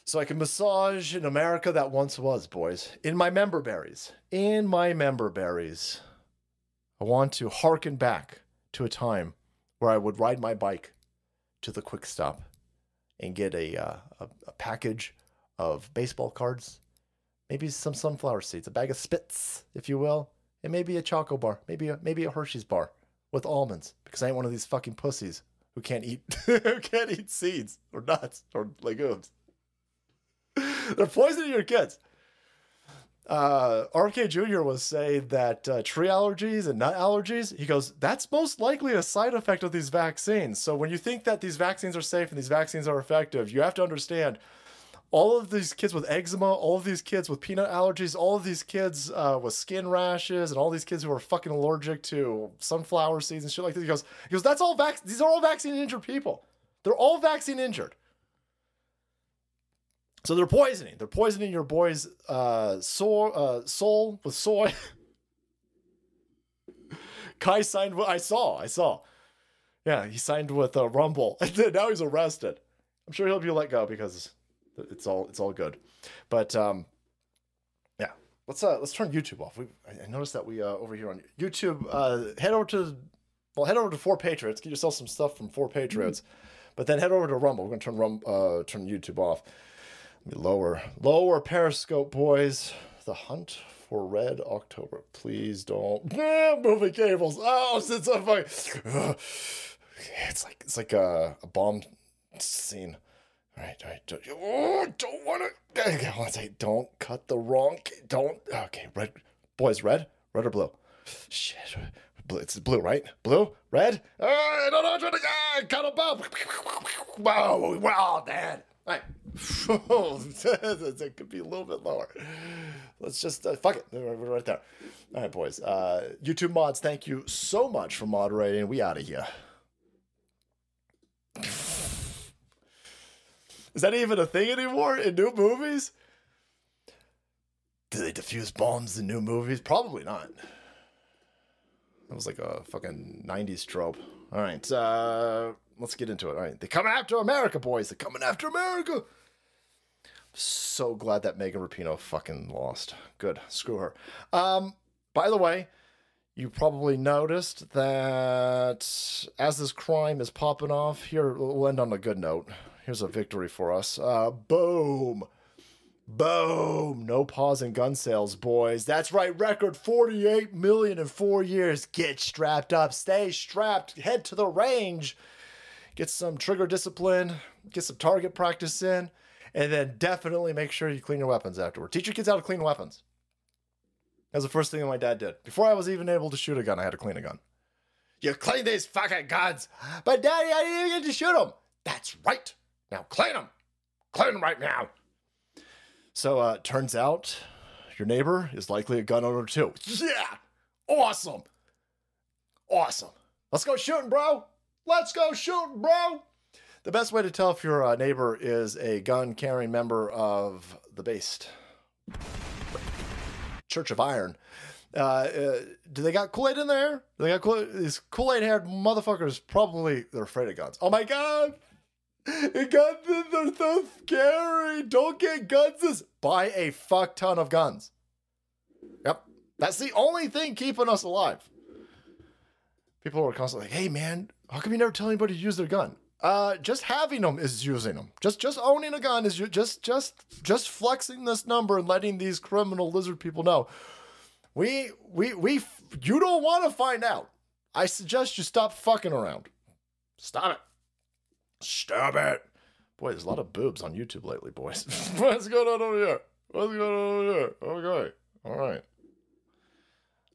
So I can massage in America that once was, boys. In my member berries. In my member berries. I want to hearken back to a time where I would ride my bike to the quick stop and get a, uh, a, a package of baseball cards, maybe some sunflower seeds, a bag of spits, if you will, and maybe a choco bar, maybe a, maybe a Hershey's bar with almonds, because I ain't one of these fucking pussies who can't eat who can't eat seeds or nuts or legumes. They're poisoning your kids. Uh, RK Jr. was saying that uh, tree allergies and nut allergies, he goes, that's most likely a side effect of these vaccines. So when you think that these vaccines are safe and these vaccines are effective, you have to understand all of these kids with eczema, all of these kids with peanut allergies, all of these kids uh, with skin rashes, and all these kids who are fucking allergic to sunflower seeds and shit like this. He goes, he goes, that's all vac- these are all vaccine injured people. They're all vaccine injured. So they're poisoning. They're poisoning your boy's uh, soul, uh, soul with soy. Kai signed. With, I saw. I saw. Yeah, he signed with uh, Rumble. now he's arrested. I'm sure he'll be let go because it's all it's all good. But um, yeah, let's uh let's turn YouTube off. We I noticed that we uh over here on YouTube uh head over to well head over to Four Patriots. Get yourself some stuff from Four Patriots. But then head over to Rumble. We're gonna turn Rum uh turn YouTube off. Lower, lower Periscope, boys. The hunt for Red October. Please don't moving cables. Oh, I'm like, it's like it's like a, a bomb scene. All right, all right. Don't, oh, don't want to. Hold on a second. Don't cut the wrong. Don't. Okay, red. Boys, red, red or blue? Shit. Blue, it's blue, right? Blue, red. Oh, I don't know. I'm to ah, cut them up. Wow, wow, Dad. All right. it could be a little bit lower. Let's just uh, fuck it. We're right there. All right, boys. Uh, YouTube mods, thank you so much for moderating. We out of here. Is that even a thing anymore in new movies? Do they defuse bombs in new movies? Probably not. That was like a fucking 90s trope. All right. Uh, let's get into it. All right. They're coming after America, boys. They're coming after America. So glad that Megan Rapinoe fucking lost. Good. Screw her. Um, by the way, you probably noticed that as this crime is popping off, here we'll end on a good note. Here's a victory for us. Uh, boom. Boom. No pause in gun sales, boys. That's right. Record 48 million in four years. Get strapped up. Stay strapped. Head to the range. Get some trigger discipline. Get some target practice in. And then definitely make sure you clean your weapons afterward. Teach your kids how to clean weapons. That was the first thing that my dad did. Before I was even able to shoot a gun, I had to clean a gun. You clean these fucking guns. But daddy, I didn't even get to shoot them. That's right. Now clean them. Clean them right now. So uh turns out your neighbor is likely a gun owner too. Yeah. Awesome. Awesome. Let's go shooting, bro. Let's go shooting, bro. The best way to tell if your uh, neighbor is a gun carrying member of the based Church of Iron. Uh, uh, do they got Kool Aid in there? Do they got Kool- these Kool Aid haired motherfuckers? Probably they're afraid of guns. Oh my god! Guns are so scary. Don't get guns. Buy a fuck ton of guns. Yep, that's the only thing keeping us alive. People are constantly like, "Hey man, how come you never tell anybody to use their gun?" Uh, just having them is using them. Just just owning a gun is ju- just just just flexing this number and letting these criminal lizard people know. We we we you don't want to find out, I suggest you stop fucking around. Stop it. Stop it. Boy, there's a lot of boobs on YouTube lately, boys. What's going on over here? What's going on over here? Okay. All right.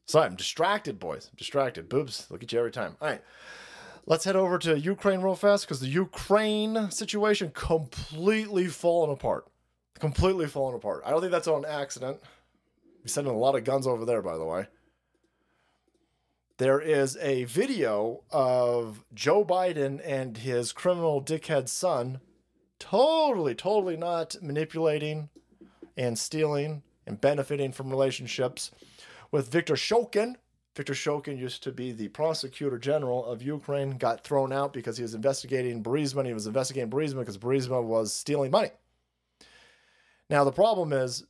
Sorry, I'm distracted, boys. I'm distracted. Boobs, look at you every time. All right. Let's head over to Ukraine real fast because the Ukraine situation completely fallen apart. Completely fallen apart. I don't think that's on accident. We're sending a lot of guns over there, by the way. There is a video of Joe Biden and his criminal dickhead son totally, totally not manipulating and stealing and benefiting from relationships with Viktor Shokin. Viktor Shokin used to be the prosecutor general of Ukraine, got thrown out because he was investigating Burisma. He was investigating Burisma because Burisma was stealing money. Now, the problem is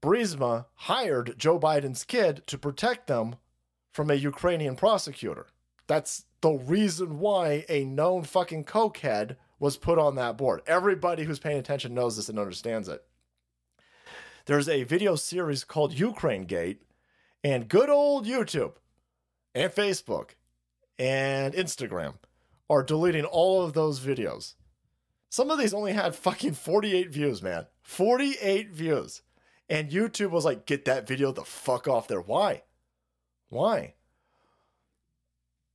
Burisma hired Joe Biden's kid to protect them from a Ukrainian prosecutor. That's the reason why a known fucking cokehead was put on that board. Everybody who's paying attention knows this and understands it. There's a video series called Ukraine Gate, and good old YouTube and Facebook and Instagram are deleting all of those videos. Some of these only had fucking 48 views, man. 48 views. And YouTube was like, get that video the fuck off there. Why? Why?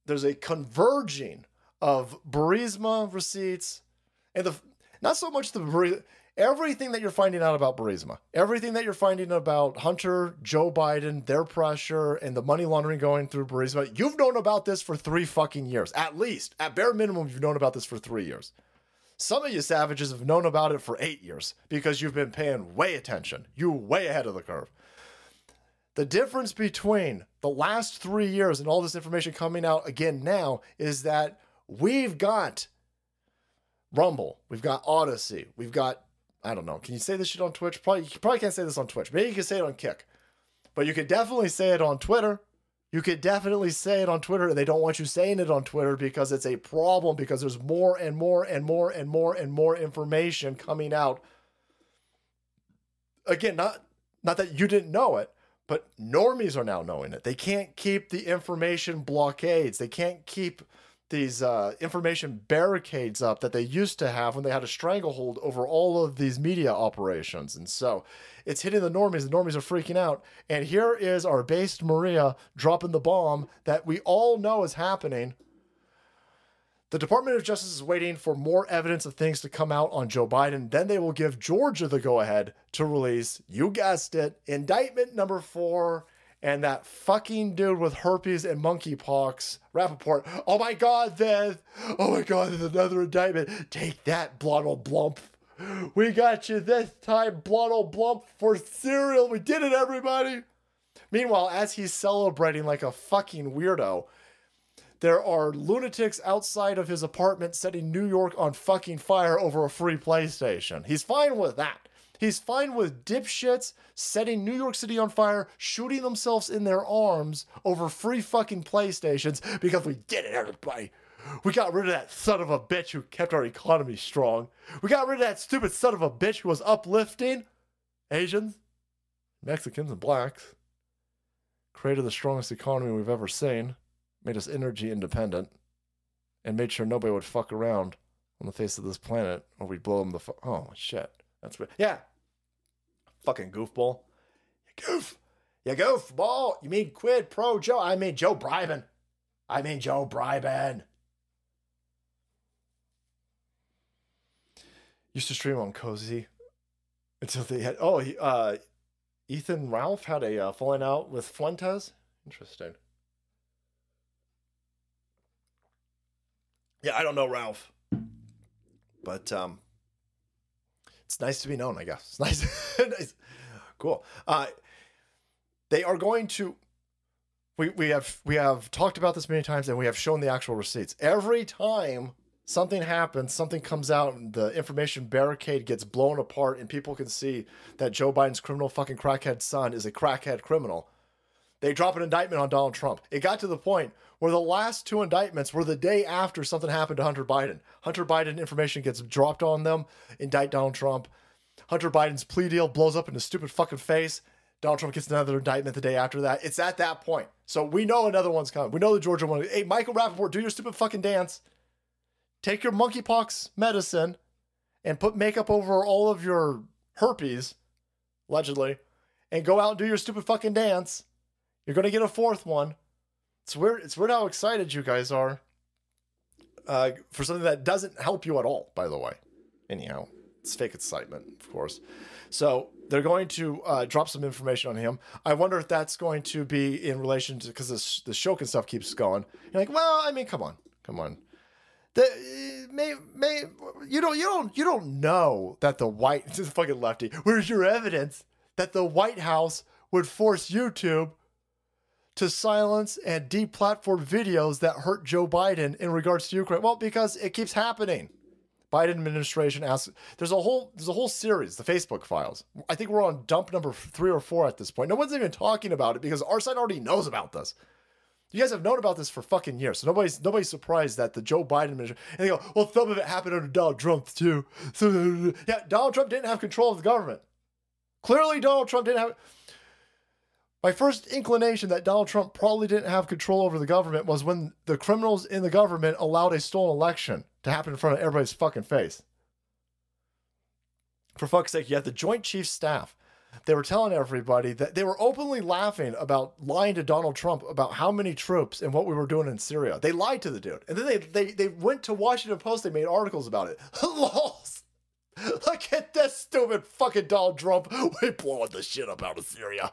There's a converging of Burisma receipts and the not so much the everything that you're finding out about Burisma, everything that you're finding about Hunter, Joe Biden, their pressure, and the money laundering going through Burisma. You've known about this for three fucking years, at least. At bare minimum, you've known about this for three years. Some of you savages have known about it for eight years because you've been paying way attention. You way ahead of the curve. The difference between the last three years and all this information coming out again now is that we've got Rumble, we've got Odysee, we've got I don't know. Can you say this shit on Twitch? Probably you probably can't say this on Twitch. Maybe you can say it on Kick, but you could definitely say it on Twitter. You could definitely say it on Twitter. And they don't want you saying it on Twitter because it's a problem because there's more and more and more and more and more information coming out. Again, not not that you didn't know it, but normies are now knowing it. They can't keep the information blockades. They can't keep these uh, information barricades up that they used to have when they had a stranglehold over all of these media operations. And so it's hitting the normies. The normies are freaking out. And here is our based Maria dropping the bomb that we all know is happening. The Department of Justice is waiting for more evidence of things to come out on Joe Biden. Then they will give Georgia the go ahead to release, you guessed it, indictment number four and that fucking dude with herpes and monkeypox, Rappaport. Oh my god, then, oh my god, there's another indictment. Take that, Blotto Blump. We got you this time, Blotto Blump, for cereal. We did it, everybody. Meanwhile, as he's celebrating like a fucking weirdo, there are lunatics outside of his apartment setting New York on fucking fire over a free PlayStation. He's fine with that. He's fine with dipshits setting New York City on fire, shooting themselves in their arms over free fucking PlayStations because we did it, everybody. We got rid of that son of a bitch who kept our economy strong. We got rid of that stupid son of a bitch who was uplifting Asians, Mexicans, and blacks. Created the strongest economy we've ever seen, made us energy independent, and made sure nobody would fuck around on the face of this planet or we'd blow them the fuck. Oh, shit. That's what. Yeah. Fucking goofball. You goof. You goofball. You mean quid pro Joe? I mean Joe Bribin. I mean Joe Bribin. Used to stream on Cozy until they had. Oh, uh, Ethan Ralph had a uh, falling out with Fuentes. Interesting. Yeah, I don't know Ralph, but um, it's nice to be known, I guess. It's nice. nice. Cool. Uh, they are going to. We, we have we have talked about this many times and we have shown the actual receipts. Every time something happens, something comes out, and the information barricade gets blown apart, and people can see that Joe Biden's criminal fucking crackhead son is a crackhead criminal. They drop an indictment on Donald Trump. It got to the point where the last two indictments were the day after something happened to Hunter Biden. Hunter Biden information gets dropped on them, indict Donald Trump. Hunter Biden's plea deal blows up in his stupid fucking face. Donald Trump gets another indictment the day after that. It's at that point. So we know another one's coming. We know the Georgia one. Hey, Michael Rappaport, do your stupid fucking dance. Take your monkeypox medicine and put makeup over all of your herpes, allegedly, and go out and do your stupid fucking dance. You're gonna get a fourth one. It's weird. It's weird how excited you guys are uh, for something that doesn't help you at all. By the way, anyhow, it's fake excitement, of course. So they're going to uh, drop some information on him. I wonder if that's going to be in relation to because the, Shokin stuff keeps going. You're like, well, I mean, come on, come on. The, may, may, you don't, you don't, you don't know that the white, this fucking lefty. Where's your evidence that the White House would force YouTube to silence and deplatform videos that hurt Joe Biden in regards to Ukraine? Well, because it keeps happening. Biden administration asks. There's a whole there's a whole series, the Facebook files. I think we're on dump number three or four at this point. No one's even talking about it because our side already knows about this. You guys have known about this for fucking years, so nobody's nobody's surprised that the Joe Biden administration. And they go, well, some of it happened under Donald Trump too. So yeah, Donald Trump didn't have control of the government. Clearly, Donald Trump didn't have. My first inclination that Donald Trump probably didn't have control over the government was when the criminals in the government allowed a stolen election to happen in front of everybody's fucking face. For fuck's sake, you have the Joint Chiefs staff. They were telling everybody that they were openly laughing about lying to Donald Trump about how many troops and what we were doing in Syria. They lied to the dude. And then they they, they went to Washington Post, they made articles about it. Lols. Look at this stupid fucking Donald Trump. We blowing the shit up out of Syria.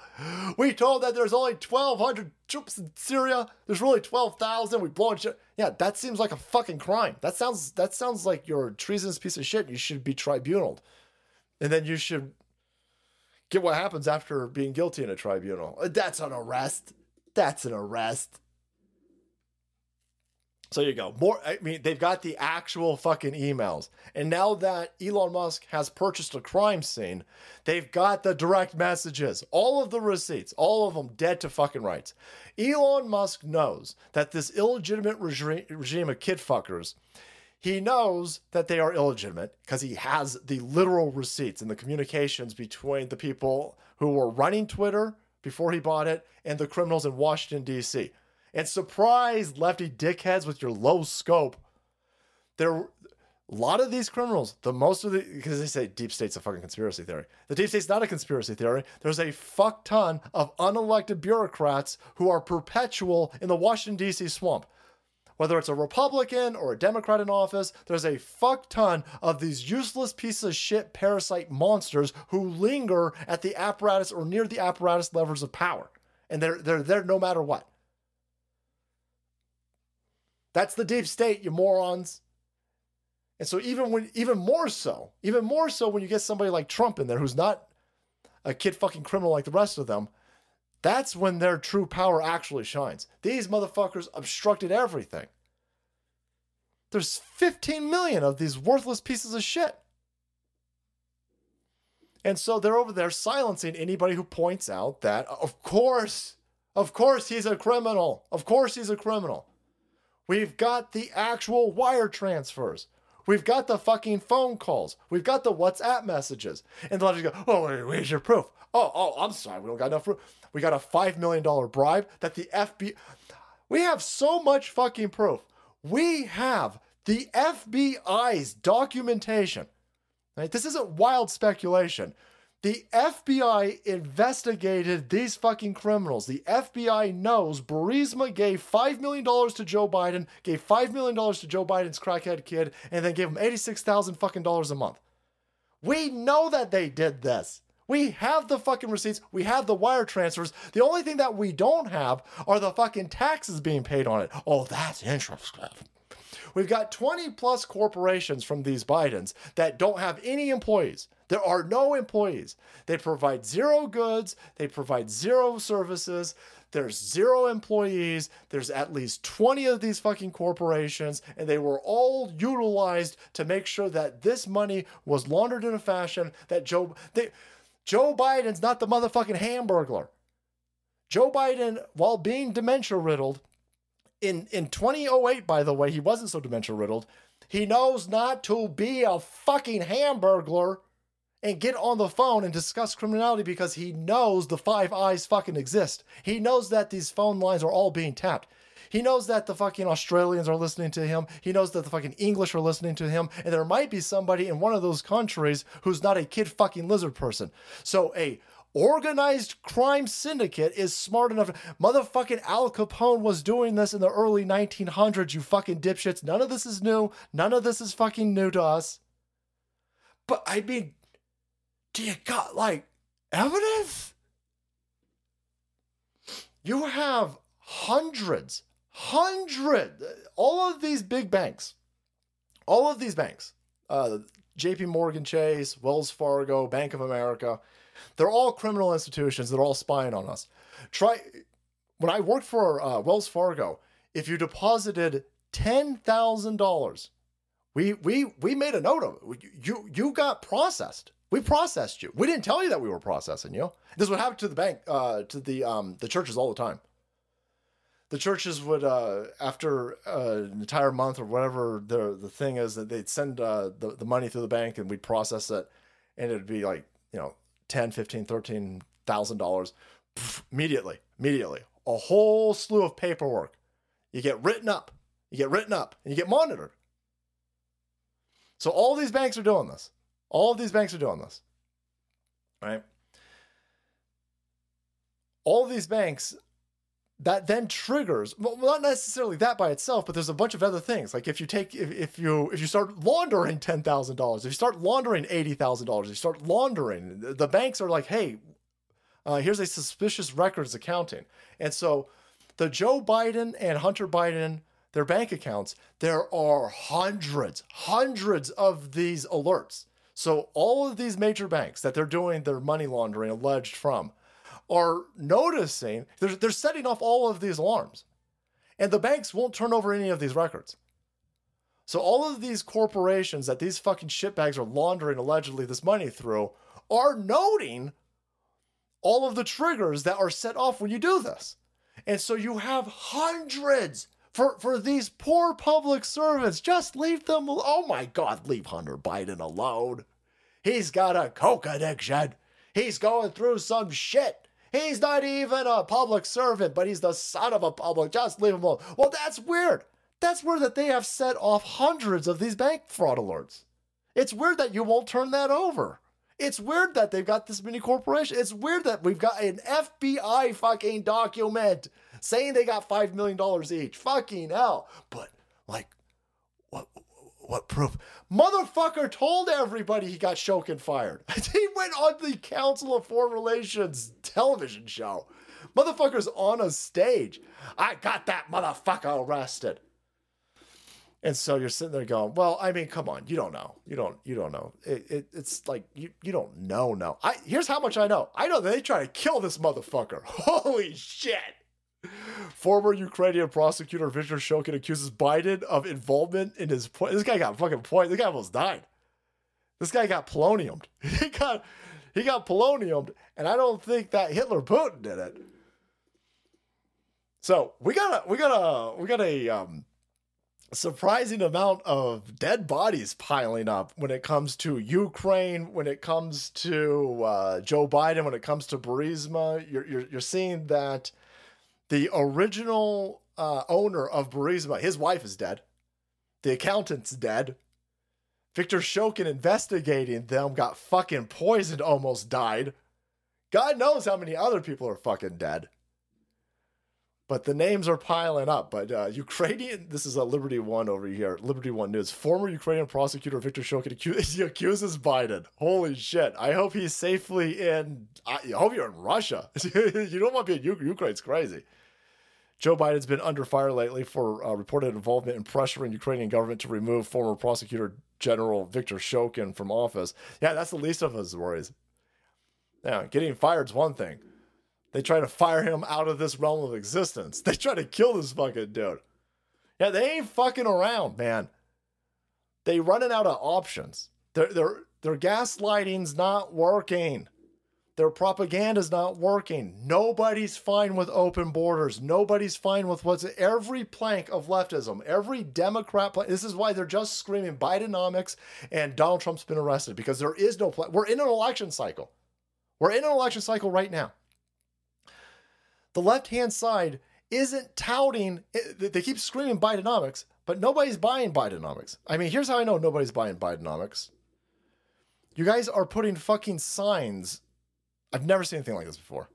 We told that there's only 1,200 troops in Syria. There's really 12,000. We blowing shit. Yeah, that seems like a fucking crime. That sounds that sounds like you're a treasonous piece of shit. You should be tribunaled. And then you should get what happens after being guilty in a tribunal. That's an arrest. That's an arrest. So you go. More I mean, they've got the actual fucking emails. And now that Elon Musk has purchased a crime scene, they've got the direct messages, all of the receipts, all of them dead to fucking rights. Elon Musk knows that this illegitimate regime, regime of kid fuckers, he knows that they are illegitimate because he has the literal receipts and the communications between the people who were running Twitter before he bought it and the criminals in Washington, D.C and surprise lefty dickheads with your low scope. There, a lot of these criminals, the most of the, because they say deep state's a fucking conspiracy theory. The deep state's not a conspiracy theory. There's a fuck ton of unelected bureaucrats who are perpetual in the Washington, D.C. swamp. Whether it's a Republican or a Democrat in office, there's a fuck ton of these useless pieces of shit parasite monsters who linger at the apparatus or near the apparatus levers of power. And they're, they're there no matter what. That's the deep state, you morons. And so even when even more so, even more so when you get somebody like Trump in there who's not a kid fucking criminal like the rest of them, that's when their true power actually shines. These motherfuckers obstructed everything. There's 15 million of these worthless pieces of shit. And so they're over there silencing anybody who points out that, of course, of course he's a criminal. Of course he's a criminal. We've got the actual wire transfers. We've got the fucking phone calls. We've got the WhatsApp messages. And the left go, oh, where's your proof? Oh, oh, I'm sorry, we don't got enough proof. We got a $5 million bribe that the FBI. We have so much fucking proof. We have the FBI's documentation. Right? This isn't wild speculation. The FBI investigated these fucking criminals. The FBI knows Burisma gave $5 million to Joe Biden, gave $5 million to Joe Biden's crackhead kid, and then gave him 86,000 fucking dollars a month. We know that they did this. We have the fucking receipts. We have the wire transfers. The only thing that we don't have are the fucking taxes being paid on it. Oh, that's interesting. We've got 20 plus corporations from these Bidens that don't have any employees. There are no employees. They provide zero goods, they provide zero services. There's zero employees. There's at least 20 of these fucking corporations, and they were all utilized to make sure that this money was laundered in a fashion that Joe they, Joe Biden's not the motherfucking hamburglar. Joe Biden, while being dementia riddled, in, in 2008, by the way, he wasn't so dementia riddled. He knows not to be a fucking hamburglar and get on the phone and discuss criminality because he knows the five eyes fucking exist. He knows that these phone lines are all being tapped. He knows that the fucking Australians are listening to him. He knows that the fucking English are listening to him. And there might be somebody in one of those countries who's not a kid fucking lizard person. So a organized crime syndicate is smart enough. Motherfucking Al Capone was doing this in the early 1900s, you fucking dipshits. None of this is new. None of this is fucking new to us. But I mean, do you got like evidence? You have hundreds, hundred, all of these big banks, all of these banks, uh, JP Morgan Chase, Wells Fargo, Bank of America, they're all criminal institutions that are all spying on us. Try when I worked for uh, Wells Fargo, if you deposited ten thousand dollars, we we we made a note of it. You you got processed. We processed you. We didn't tell you that we were processing you. This would happen to the bank, uh, to the um, the churches all the time. The churches would, uh, after uh, an entire month or whatever the the thing is, that they'd send uh, the the money through the bank and we'd process it, and it'd be like you know 10 15 13000 dollars immediately immediately. A whole slew of paperwork. You get written up you get written up and you get monitored. So all these banks are doing this. All of these banks are doing this right? All of these banks that then triggers well not necessarily that by itself but there's a bunch of other things. Like if you take if, if you if you start laundering $10000 if you start laundering $80000 if you start laundering the banks are like hey uh, here's a suspicious records accounting and so the joe biden and hunter biden their bank accounts there are hundreds hundreds of these alerts. So all of these major banks that they're doing their money laundering alleged from are noticing they're, they're setting off all of these alarms. And the banks won't turn over any of these records. So all of these corporations that these fucking shitbags are laundering allegedly this money through are noting all of the triggers that are set off when you do this. And so you have hundreds for for these poor public servants. Just leave them oh my god leave hunter biden alone. He's got a coke addiction. He's going through some shit He's not even a public servant, but he's the son of a public. Just leave him alone. Well, that's weird. That's weird that they have set off hundreds of these bank fraud alerts. It's weird that you won't turn that over. It's weird that they've got this many corporations. It's weird that we've got an FBI fucking document saying they got $5 million each. Fucking hell. But, like, what, what proof? Motherfucker told everybody he got Shokin fired. he went on the Council of Foreign Relations television show. Motherfucker's on a stage. I got that motherfucker arrested. And so you're sitting there going, well, I mean, come on, you don't know. You don't you don't know. It, it, it's like you you don't know no. I here's how much I know. I know that they try to kill this motherfucker. Holy shit. Former Ukrainian prosecutor Viktor Shokin accuses Biden of involvement in his point. This guy got fucking point. This guy almost died. This guy got poloniumed. He got he got poloniumed, and I don't think that Hitler Putin did it. So we got a we got a we got a um surprising amount of dead bodies piling up when it comes to Ukraine, when it comes to uh, Joe Biden, when it comes to Burisma. You're, you're, you're seeing that the original uh, owner of Burisma, his wife is dead. The accountant's dead. Victor Shokin investigating them got fucking poisoned, almost died. God knows how many other people are fucking dead. But the names are piling up. But uh, Ukrainian, this is a Liberty One over here. Liberty One News. Former Ukrainian prosecutor Victor Shokin accuses, accuses Biden. Holy shit! I hope he's safely in. I hope you're in Russia. you don't want to be in Ukraine. It's crazy. Joe Biden's been under fire lately for uh, reported involvement in pressuring Ukrainian government to remove former prosecutor general Victor Shokin from office. Yeah, that's the least of his worries. Yeah, getting fired's one thing. They try to fire him out of this realm of existence. They try to kill this fucking dude. Yeah, they ain't fucking around, man. They running out of options. Their their their gaslighting's not working. Their propaganda's not working. Nobody's fine with open borders. Nobody's fine with what's every plank of leftism, every Democrat. Plank, this is why they're just screaming Bidenomics and Donald Trump's been arrested because there is no plan. We're in an election cycle. We're in an election cycle right now. The left hand side isn't touting, eh, they keep screaming Bidenomics, but nobody's buying Bidenomics. I mean, here's how I know nobody's buying Bidenomics. You guys are putting fucking signs I've never seen anything like this before.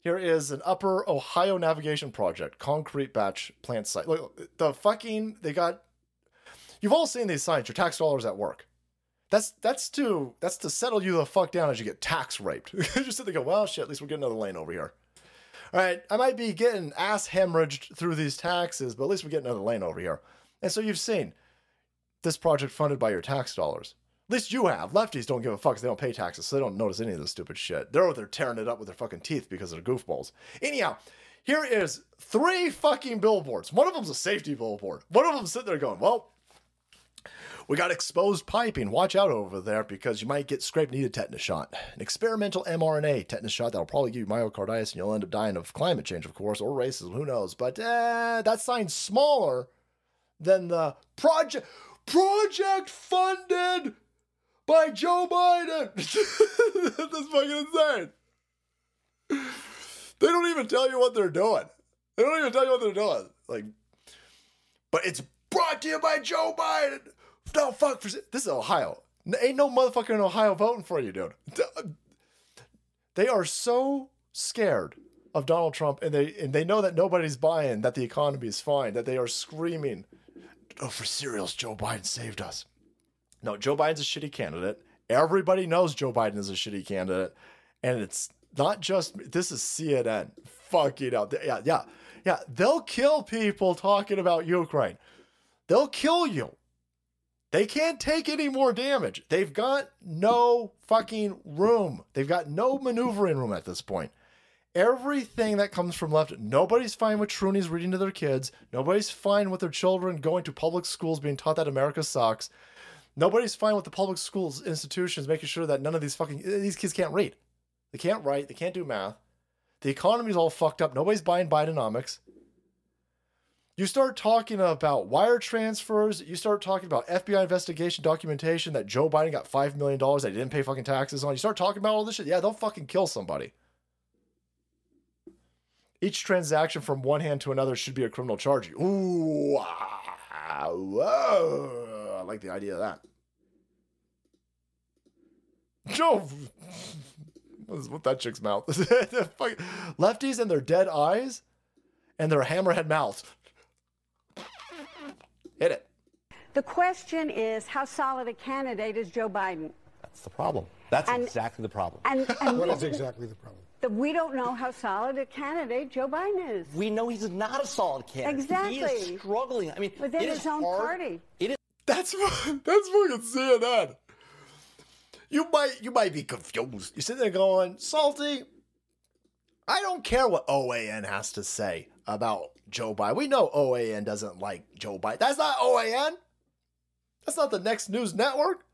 Here is an Upper Ohio Navigation Project concrete batch plant site. Look, the fucking they got. You've all seen these signs. Your tax dollars at work. That's that's to that's to settle you the fuck down as you get tax raped. Just sit there, go, well, shit. At least we're getting another lane over here. All right, I might be getting ass hemorrhaged through these taxes, but at least we're getting another lane over here. And so you've seen this project funded by your tax dollars. At least you have. Lefties don't give a fuck they don't pay taxes, so they don't notice any of this stupid shit. They're over there tearing it up with their fucking teeth because they're goofballs. Anyhow, here is three fucking billboards. One of them's a safety billboard. One of them's sitting there going, well, we got exposed piping. Watch out over there because you might get scraped needed tetanus shot. An experimental mRNA tetanus shot that'll probably give you myocarditis and you'll end up dying of climate change, of course, or racism. Who knows? But uh, that sign's smaller than the project project funded by Joe Biden. That's fucking insane. They don't even tell you what they're doing. They don't even tell you what they're doing. Like, but it's brought to you by Joe Biden. No fuck for this is Ohio. Ain't no motherfucker in Ohio voting for you, dude. Uh, they are so scared of Donald Trump, and they and they know that nobody's buying that the economy is fine. That they are screaming, "Oh, for cereals, Joe Biden saved us." No, Joe Biden's a shitty candidate. Everybody knows Joe Biden is a shitty candidate. And it's not just this is CNN. fucking out. Yeah, yeah. Yeah. They'll kill people talking about Ukraine. They'll kill you. They can't take any more damage. They've got no fucking room. They've got no maneuvering room at this point. Everything that comes from left, nobody's fine with Trunies reading to their kids. Nobody's fine with their children going to public schools being taught that America sucks. Nobody's fine with the public schools institutions making sure that none of these fucking these kids can't read. They can't write, they can't do math. The economy's all fucked up. Nobody's buying Bidenomics. You start talking about wire transfers, you start talking about FBI investigation documentation that Joe Biden got $5 million that he didn't pay fucking taxes on. You start talking about all this shit, yeah, they'll fucking kill somebody. Each transaction from one hand to another should be a criminal charge. Ooh, ah, whoa. I like the idea of that. Joe, what that chick's mouth? Lefties and their dead eyes and their hammerhead mouths. Hit it. The question is, how solid a candidate is Joe Biden? That's the problem. That's And- exactly the problem. And, and What is exactly the problem? that we don't know how solid a candidate Joe Biden is. we know he's not a solid candidate. Exactly. He Exactly. is struggling. I mean, Within it his is own hard- party. It is That's that's fucking CNN. You might you might be confused. You sit there going, Salty. I don't care what OAN has to say about Joe Biden. We know OAN doesn't like Joe Biden. That's not OAN. That's not the next news network.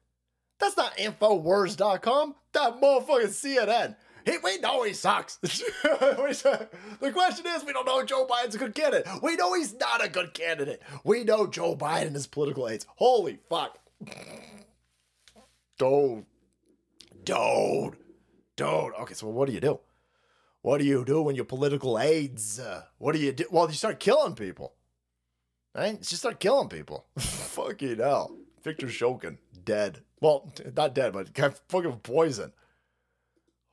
That's not Infowars.com. That motherfucking CNN. He, we know he sucks. the question is, we don't know Joe Biden's a good candidate. We know he's not a good candidate. We know Joe Biden is political aids. Holy fuck. Dude. Dude. Dude. Okay, so what do you do? What do you do when you're political aids? Uh, what do you do? Well, you start killing people. Right? You just start killing people. Fucking hell. Victor Shokin, dead. Well, not dead, but fucking poison.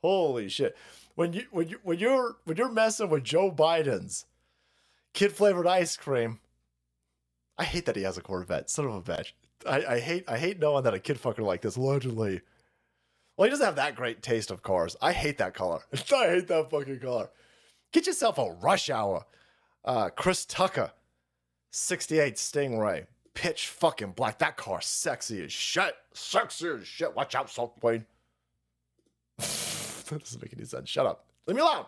Holy shit. When you when you when you're when you're messing with Joe Biden's kid flavored ice cream, I hate that he has a Corvette. Son of a bitch. I, I hate I hate knowing that a kid fucker like this allegedly. Well, he doesn't have that great taste of cars. I hate that color. I hate that fucking color. Get yourself a rush hour. Uh, Chris Tucker, 68 Stingray, pitch fucking black. That car sexy as shit. Sexy as shit. Watch out, Salt Wayne. That doesn't make any sense. Shut up. Leave me alone.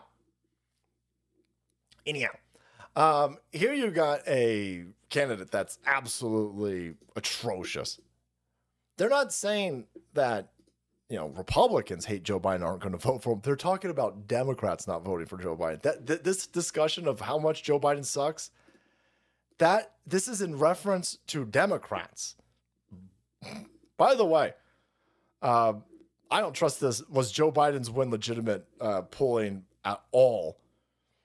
Anyhow, um, here you got a candidate that's absolutely atrocious. They're not saying that you know Republicans hate Joe Biden aren't going to vote for him. They're talking about Democrats not voting for Joe Biden. That th- this discussion of how much Joe Biden sucks, that this is in reference to Democrats. By the way, uh, I don't trust this. Was Joe Biden's win legitimate uh, polling at all?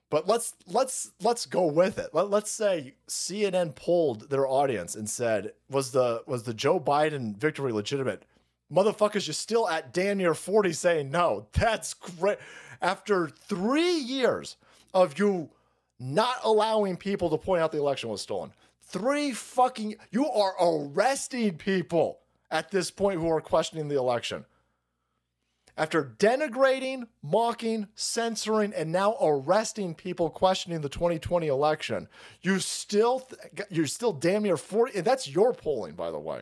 But let's let's let's go with it. Let, let's say CNN polled their audience and said, "Was the was the Joe Biden victory legitimate?" Motherfuckers, you're still at damn near 40 saying no. That's great. After three years of you not allowing people to point out the election was stolen, three fucking you are arresting people at this point who are questioning the election. After denigrating, mocking, censoring, and now arresting people questioning the 2020 election, you still th- you're still damn near 40. And that's your polling, by the way.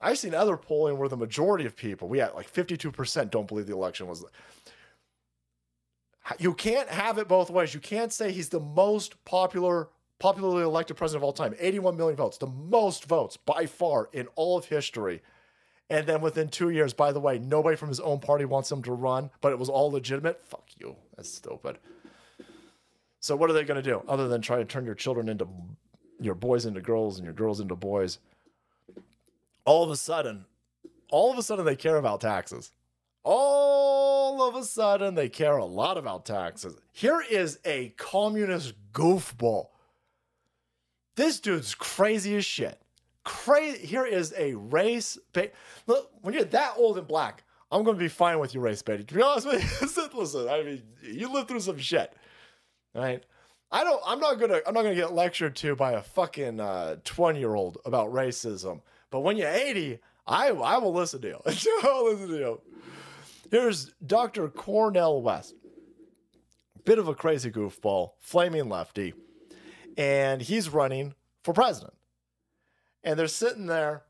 I've seen other polling where the majority of people, we had like 52% don't believe the election was. You can't have it both ways. You can't say he's the most popular, popularly elected president of all time. 81 million votes, the most votes by far in all of history. And then within two years, by the way, nobody from his own party wants him to run, but it was all legitimate. Fuck you. That's stupid. So what are they going to do other than try to turn your children into your boys into girls and your girls into boys? All of a sudden, all of a sudden they care about taxes. All of a sudden they care a lot about taxes. Here is a communist goofball. This dude's crazy as shit crazy. Here is a race bait. Look, when you're that old and black, I'm going to be fine with your race baiting. To be honest with you, listen, I mean, you lived through some shit, right? I don't. I'm not gonna. I'm not gonna get lectured to by a fucking 20 uh, year old about racism. But when you're 80, I I will listen to you. I'll listen to you. Here's Dr. Cornel West, bit of a crazy goofball, flaming lefty, and he's running for president and they're sitting there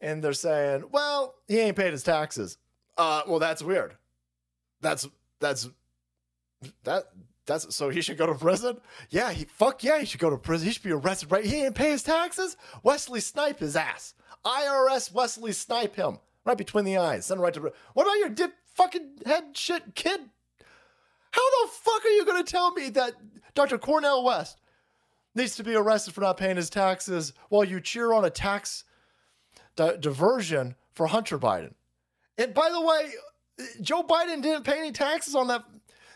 and they're saying, "Well, he ain't paid his taxes." Uh, well, that's weird. That's that's that that's so he should go to prison. Yeah, he fuck yeah, he should go to prison. He should be arrested. Right? He ain't pay his taxes. Wesley snipe his ass. IRS Wesley snipe him right between the eyes. Send him right to. What about your dip fucking head shit kid? How the fuck are you gonna tell me that Dr. Cornel West needs to be arrested for not paying his taxes while you cheer on a tax di- diversion for Hunter Biden. And by the way, Joe Biden didn't pay any taxes on that.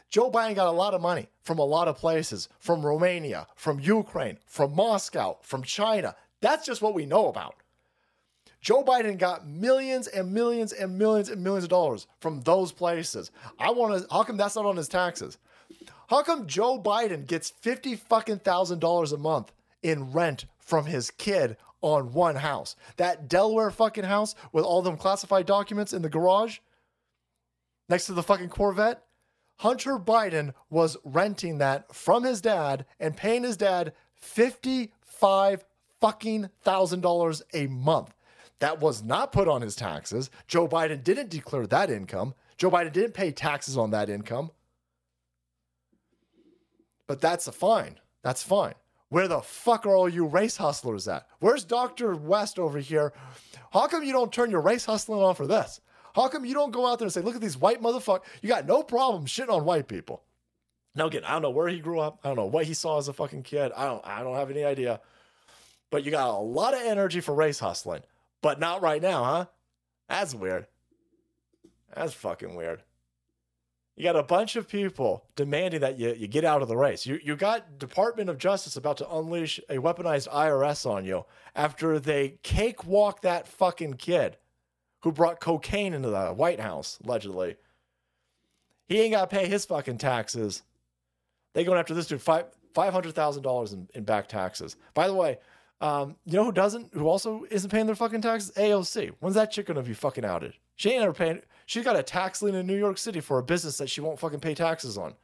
Joe Biden got a lot of money from a lot of places from Romania, from Ukraine, from Moscow, from China. That's just what we know about. Joe Biden got millions and millions and millions and millions of dollars from those places. I want to, how come that's not on his taxes? How come Joe Biden gets fifty fucking thousand dollars a month in rent from his kid on one house? That Delaware fucking house with all them classified documents in the garage next to the fucking Corvette? Hunter Biden was renting that from his dad and paying his dad fifty-five fucking thousand dollars a month. That was not put on his taxes. Joe Biden didn't declare that income. Joe Biden didn't pay taxes on that income. But that's a fine. That's fine. Where the fuck are all you race hustlers at? Where's Dr. West over here? How come you don't turn your race hustling on for this? How come you don't go out there and say, look at these white motherfuckers? You got no problem shitting on white people. Now again, I don't know where he grew up. I don't know what he saw as a fucking kid. I don't I don't have any idea. But you got a lot of energy for race hustling. But not right now, huh? That's weird. That's fucking weird. You got a bunch of people demanding that you, you get out of the race. You, you got Department of Justice about to unleash a weaponized IRS on you after they cakewalk that fucking kid who brought cocaine into the White House, allegedly. He ain't got to pay his fucking taxes. They going after this dude five five hundred thousand dollars in, in back taxes. By the way, um, you know who doesn't? Who also isn't paying their fucking taxes? AOC. When's that chick gonna be fucking outed? She ain't ever paying. She's got a tax lien in New York City for a business that she won't fucking pay taxes on.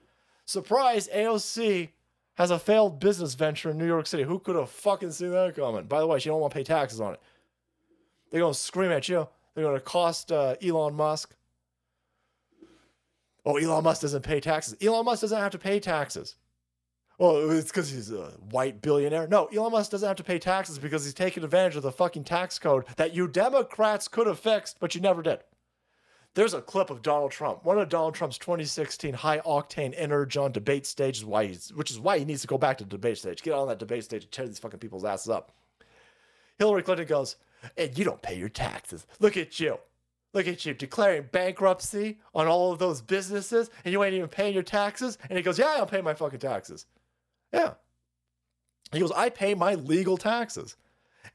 Surprise! AOC has a failed business venture in New York City. Who could have fucking seen that coming? By the way, she don't want to pay taxes on it. They're gonna scream at you. They're gonna cost uh, Elon Musk. Oh, Elon Musk doesn't pay taxes. Elon Musk doesn't have to pay taxes. Well, it's because he's a white billionaire. No, Elon Musk doesn't have to pay taxes because he's taking advantage of the fucking tax code that you Democrats could have fixed, but you never did. There's a clip of Donald Trump, one of Donald Trump's 2016 high octane energy on debate stages, why he's, which is why he needs to go back to the debate stage, get on that debate stage and tear these fucking people's asses up. Hillary Clinton goes, and you don't pay your taxes. Look at you. Look at you declaring bankruptcy on all of those businesses and you ain't even paying your taxes. And he goes, Yeah, I'll pay my fucking taxes. Yeah. He goes, I pay my legal taxes.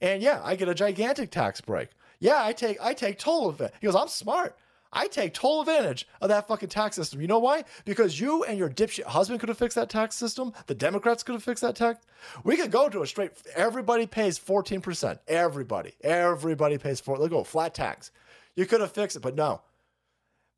And yeah, I get a gigantic tax break. Yeah, I take I take total of it. He goes, I'm smart. I take total advantage of that fucking tax system. You know why? Because you and your dipshit husband could have fixed that tax system. The Democrats could have fixed that tax. We could go to a straight. Everybody pays fourteen percent. Everybody, everybody pays for. Let's go oh, flat tax. You could have fixed it, but no.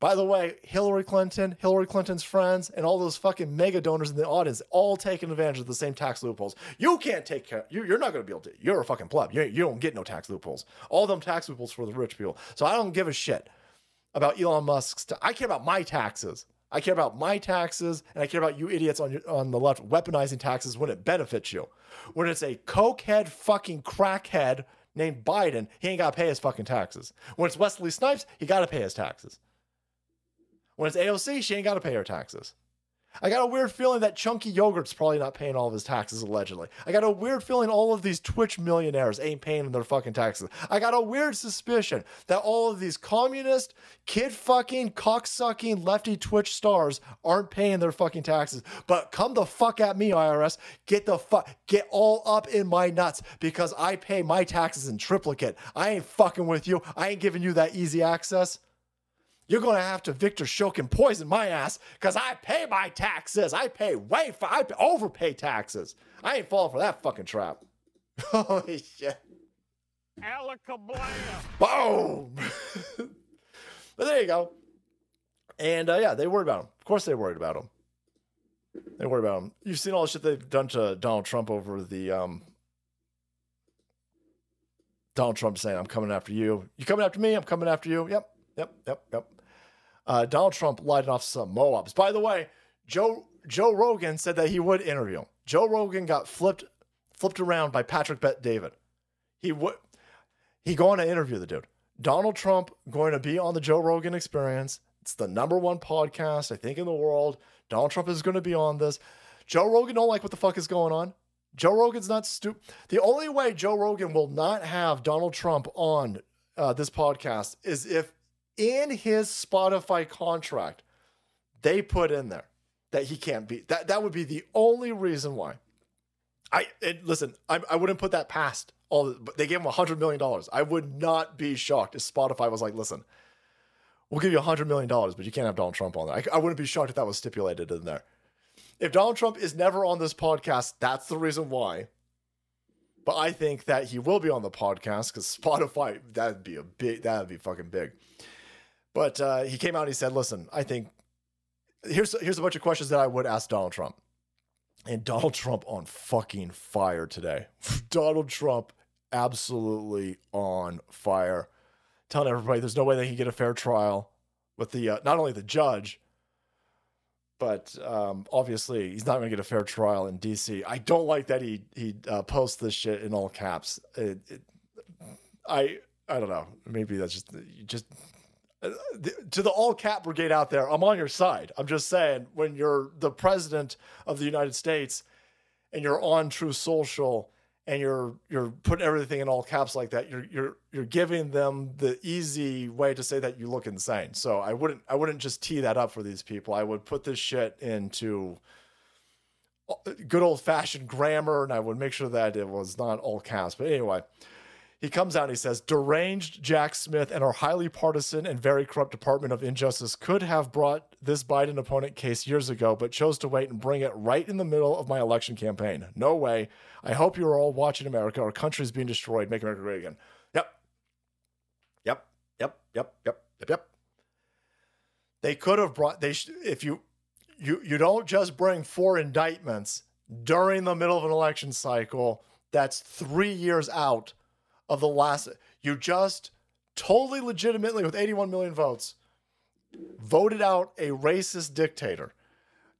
By the way, Hillary Clinton, Hillary Clinton's friends, and all those fucking mega donors in the audience all taking advantage of the same tax loopholes. You can't take care. You, you're not going to be able to. You're a fucking pleb. You, you don't get no tax loopholes. All them tax loopholes for the rich people. So I don't give a shit about Elon Musk's. Ta- I care about my taxes. I care about my taxes, and I care about you idiots on your, on the left weaponizing taxes when it benefits you. When it's a cokehead fucking crackhead named Biden, he ain't got to pay his fucking taxes. When it's Wesley Snipes, he got to pay his taxes. When it's AOC, she ain't got to pay her taxes. I got a weird feeling that Chunky Yogurt's probably not paying all of his taxes, allegedly. I got a weird feeling all of these Twitch millionaires ain't paying their fucking taxes. I got a weird suspicion that all of these communist, kid fucking, cocksucking, lefty Twitch stars aren't paying their fucking taxes. But come the fuck at me, IRS. Get the fuck, get all up in my nuts because I pay my taxes in triplicate. I ain't fucking with you. I ain't giving you that easy access. You're going to have to Victor Shokin poison my ass because I pay my taxes. I pay way for, I overpay taxes. I ain't falling for that fucking trap. Holy shit. Alakablam. Boom. but there you go. And uh, yeah, they worried about him. Of course, they worried about him. They worried about him. You've seen all the shit they've done to Donald Trump over the um, Donald Trump saying, "I'm coming after you. You coming after me? I'm coming after you." Yep, yep, yep, yep. Uh, Donald Trump lighting off some Moabs. By the way, Joe Joe Rogan said that he would interview him. Joe Rogan got flipped flipped around by Patrick Bet David. He would he going to interview the dude. Donald Trump going to be on the Joe Rogan Experience. It's the number one podcast I think in the world. Donald Trump is going to be on this. Joe Rogan don't like what the fuck is going on. Joe Rogan's not stupid. The only way Joe Rogan will not have Donald Trump on uh, this podcast is if in his Spotify contract they put in there that he can't be. That that would be the only reason why. I listen. I, I wouldn't put that past all. But they gave him a hundred million dollars. I would not be shocked if Spotify was like, "Listen, we'll give you a hundred million dollars, but you can't have Donald Trump on there." I, I wouldn't be shocked if that was stipulated in there. If Donald Trump is never on this podcast, that's the reason why. But I think that he will be on the podcast because Spotify that'd be a big that'd be fucking big. But uh, he came out and he said, "Listen, I think here's here's a bunch of questions that I would ask Donald Trump." And Donald Trump on fucking fire today. Donald Trump absolutely on fire, telling everybody there's no way they can get a fair trial with the uh, not only the judge, but um, obviously he's not going to get a fair trial in D.C. I don't like that he he uh, posts this shit in all caps. It, it, I I don't know. Maybe that's just just to the all cap brigade out there, I'm on your side. I'm just saying, when you're the president of the United States and you're on Truth Social and you're you're putting everything in all caps like that, you're you're you're giving them the easy way to say that you look insane. So I wouldn't I wouldn't just tee that up for these people. I would put this shit into uh, good old fashioned grammar, and I would make sure that it was not all caps. But anyway he comes out and he says, deranged Jack Smith and our highly partisan and very corrupt Department of Injustice could have brought this Biden opponent case years ago, but chose to wait and bring it right in the middle of my election campaign. No way. I hope you are all watching America. Our country is being destroyed. Make America great again. Yep. Yep. Yep. Yep. Yep. Yep. Yep. They could have brought they sh- if you you you don't just bring four indictments during the middle of an election cycle that's 3 years out of the last. You just totally legitimately, with 81 million votes, voted out a racist dictator.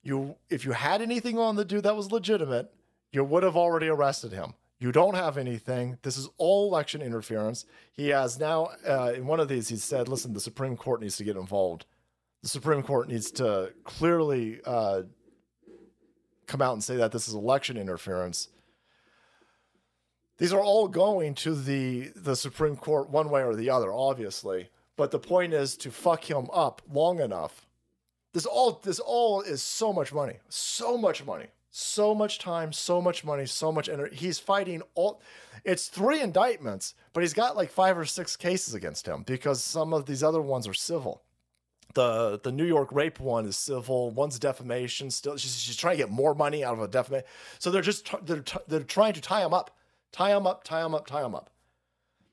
You, if you had anything on the dude that was legitimate, you would have already arrested him. You don't have anything. This is all election interference. He has now, uh, in one of these, he said, listen, the Supreme Court needs to get involved. The Supreme Court needs to clearly uh, come out and say that this is election interference. These are all going to the the Supreme Court one way or the other, obviously. But the point is to fuck him up long enough. This all this all is so much money, so much money, so much time, so much money, so much energy. He's fighting all. It's three indictments, but he's got like five or six cases against him because some of these other ones are civil. The the New York rape one is civil. One's defamation. Still, she's, she's trying to get more money out of a defamation. So they're just they're they're trying to tie him up, tie him up, tie him up, tie him up.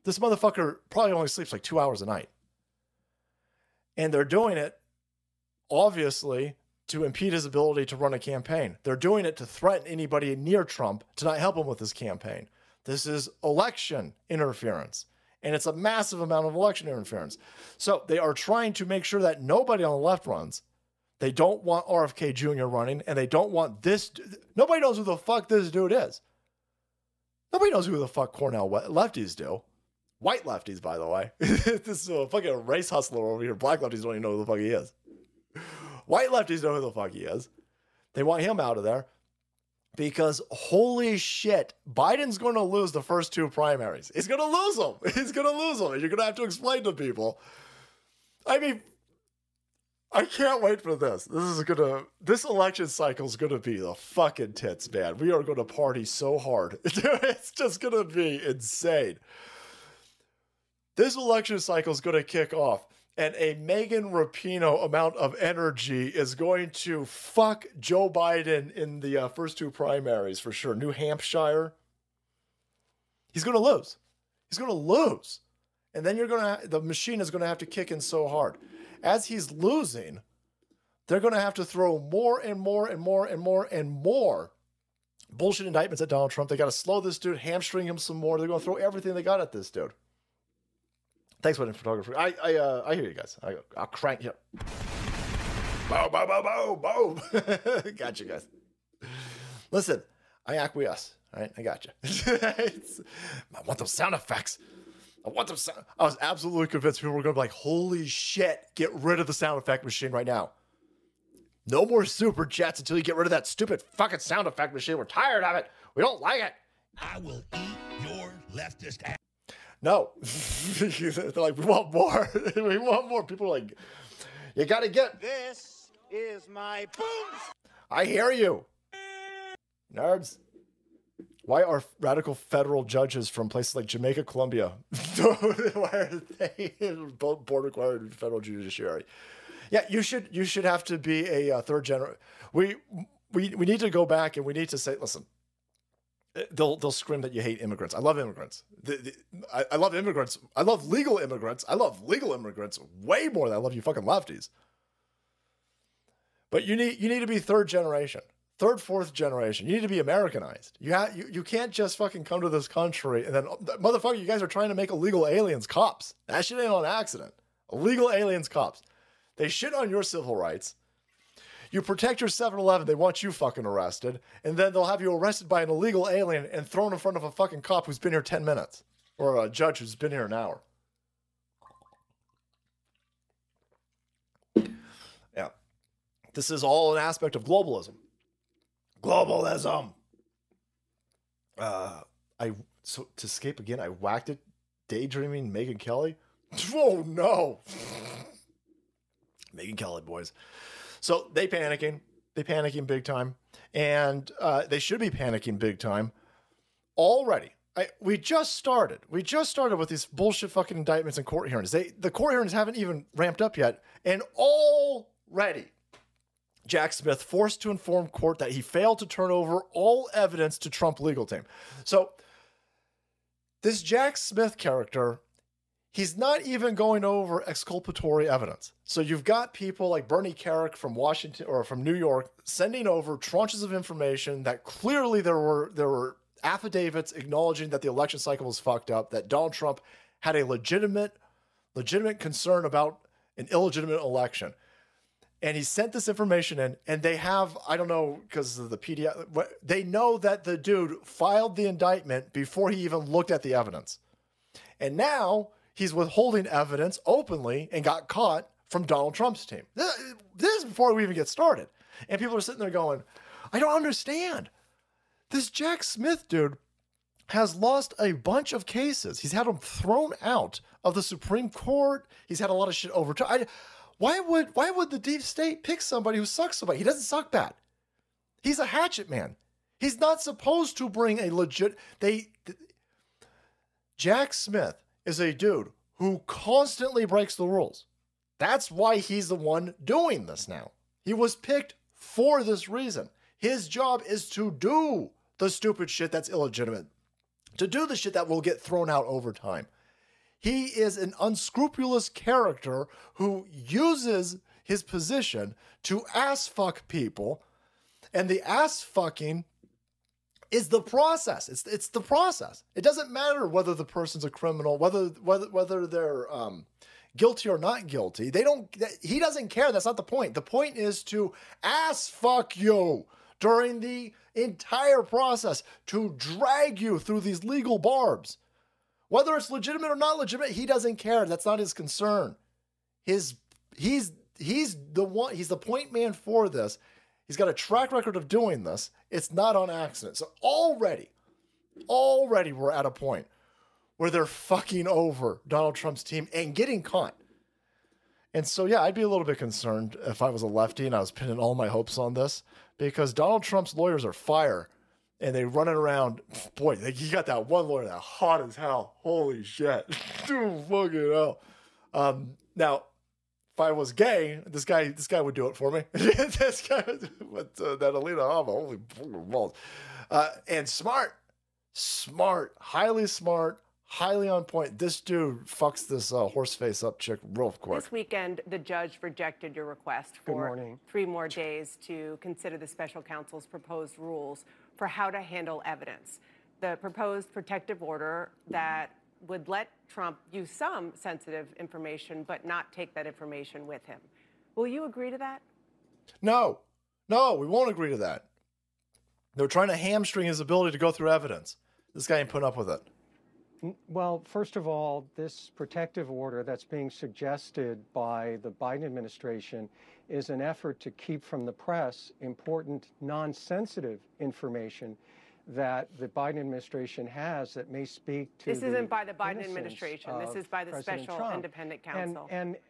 This motherfucker probably only sleeps like two hours a night, and they're doing it obviously to impede his ability to run a campaign. They're doing it to threaten anybody near Trump to not help him with his campaign. This is election interference. And it's a massive amount of election interference. So they are trying to make sure that nobody on the left runs. They don't want RFK Jr. running, and they don't want this. Nobody knows who the fuck this dude is. Nobody knows who the fuck Cornel lefties do. White lefties, by the way. this is a fucking race hustler over here. Black lefties don't even know who the fuck he is. White lefties know who the fuck he is. They want him out of there because holy shit, Biden's going to lose the first two primaries. He's going to lose them. He's going to lose them. You're going to have to explain to people. I mean, I can't wait for this. This is to, this election cycle is to be the fucking tits, man. We are to party so hard. it's just to be insane. This election cycle is to kick off and a Megan Rapinoe amount of energy is going to fuck Joe Biden in the uh, first two primaries for sure. New Hampshire, he's to lose. He's to lose, and then you're to the machine is to have to kick in so hard. As he's losing, they're going to have to throw more and more and more and more and more bullshit indictments at Donald Trump. They got to slow this dude, hamstring him some more. They're going to throw everything they got at this dude. Thanks, wedding photographer. I I uh, I hear you guys. I, I'll crank here. Boom, boom, boom, boom, boom. got you guys. Listen, I acquiesce. All right, I got you. I want those sound effects. I want those sound. I was absolutely convinced people were going to be like, "Holy shit! Get rid of the sound effect machine right now." No more super chats until you get rid of that stupid fucking sound effect machine. We're tired of it. We don't like it. I will eat your leftist ass. No. They're like, we want more. we want more. People are like, you got to get. This is my boom. I hear you. Nerds. Why are radical federal judges from places like Jamaica, Colombia, why are they board required federal judiciary? Yeah, you should you should have to be a uh, third generation. We we we need to go back and we need to say, listen, they'll they'll scream that you hate immigrants. I love immigrants. The, the, I, I, love immigrants. I love legal immigrants. I love legal immigrants way more than I love you fucking lefties. But you need you need to be third generation, third fourth generation. You need to be Americanized. You ha- you, you can't just fucking come to this country and then oh, motherfucker, you guys are trying to make illegal aliens cops. That shit ain't on accident. Illegal aliens cops. They shit on your civil rights. You protect your 7 Eleven, they want you fucking arrested. And then they'll have you arrested by an illegal alien and thrown in front of a fucking cop who's been here 10 minutes or a judge who's been here an hour. Yeah. This is all an aspect of globalism. Globalism. Uh, I so to escape again, I whacked it daydreaming Megyn Kelly. Oh no. Megyn Kelly, boys. So they panicking. They panicking big time, and uh, they should be panicking big time already. I, we just started. We just started with these bullshit fucking indictments and court hearings. They the court hearings haven't even ramped up yet, and already Jack Smith forced to inform court that he failed to turn over all evidence to Trump legal team. So this Jack Smith character he's not even going over exculpatory evidence. So you've got people like Bernie Kerik from Washington or from New York sending over tranches of information that clearly there were there were affidavits acknowledging that the election cycle was fucked up, that Donald Trump had a legitimate legitimate concern about an illegitimate election. And he sent this information in, and they have I don't know because of the PDF. They know that the dude filed the indictment before he even looked at the evidence, and now he's withholding evidence openly and got caught from Donald Trump's team. This, this is before we even get started, and people are sitting there going, "I don't understand." This Jack Smith dude has lost a bunch of cases. He's had them thrown out of the Supreme Court. He's had a lot of shit overturned. Why would why would the deep state pick somebody who sucks so bad? He doesn't suck bad. He's a hatchet man. He's not supposed to bring a legit. They th- Jack Smith is a dude who constantly breaks the rules. That's why he's the one doing this now. He was picked for this reason. His job is to do the stupid shit that's illegitimate, to do the shit that will get thrown out over time. He is an unscrupulous character who uses his position to ass fuck people, and the ass fucking is the process. It's it's the process. It doesn't matter whether the person's a criminal, whether whether whether they're um, guilty or not guilty. They don't. He doesn't care. That's not the point. The point is to ass fuck you during the entire process to drag you through these legal barbs. Whether it's legitimate or not legitimate, he doesn't care. That's not his concern. His he's he's the one. He's the point man for this. He's got a track record of doing this. It's not on accident. So already, already we're at a point where they're fucking over Donald Trump's team and getting caught. And so, yeah, I'd be a little bit concerned if I was a lefty and I was pinning all my hopes on this because Donald Trump's lawyers are fire and they running around. Boy, they, he got that one lawyer that hot as hell. Holy shit. Dude, fucking hell. Um, now, if I was gay, this guy, this guy would do it for me. this guy, but uh, that Alina Habba, holy balls, uh, and smart, smart, highly smart, highly on point. This dude fucks this uh, horse face up chick real quick. This weekend, the judge rejected your request Good for morning. three more days to consider the special counsel's proposed rules for how to handle evidence. The proposed protective order that would let Trump use some sensitive information, but not take that information with him. Will you agree to that? No, no, we won't agree to that. They're trying to hamstring his ability to go through evidence. This guy ain't putting up with it. Well, first of all, this protective order that's being suggested by the Biden administration is an effort to keep from the press important non sensitive information that the Biden administration has that may speak to This isn't by the Biden administration. This is by the President special Trump. independent And- counsel. And, n-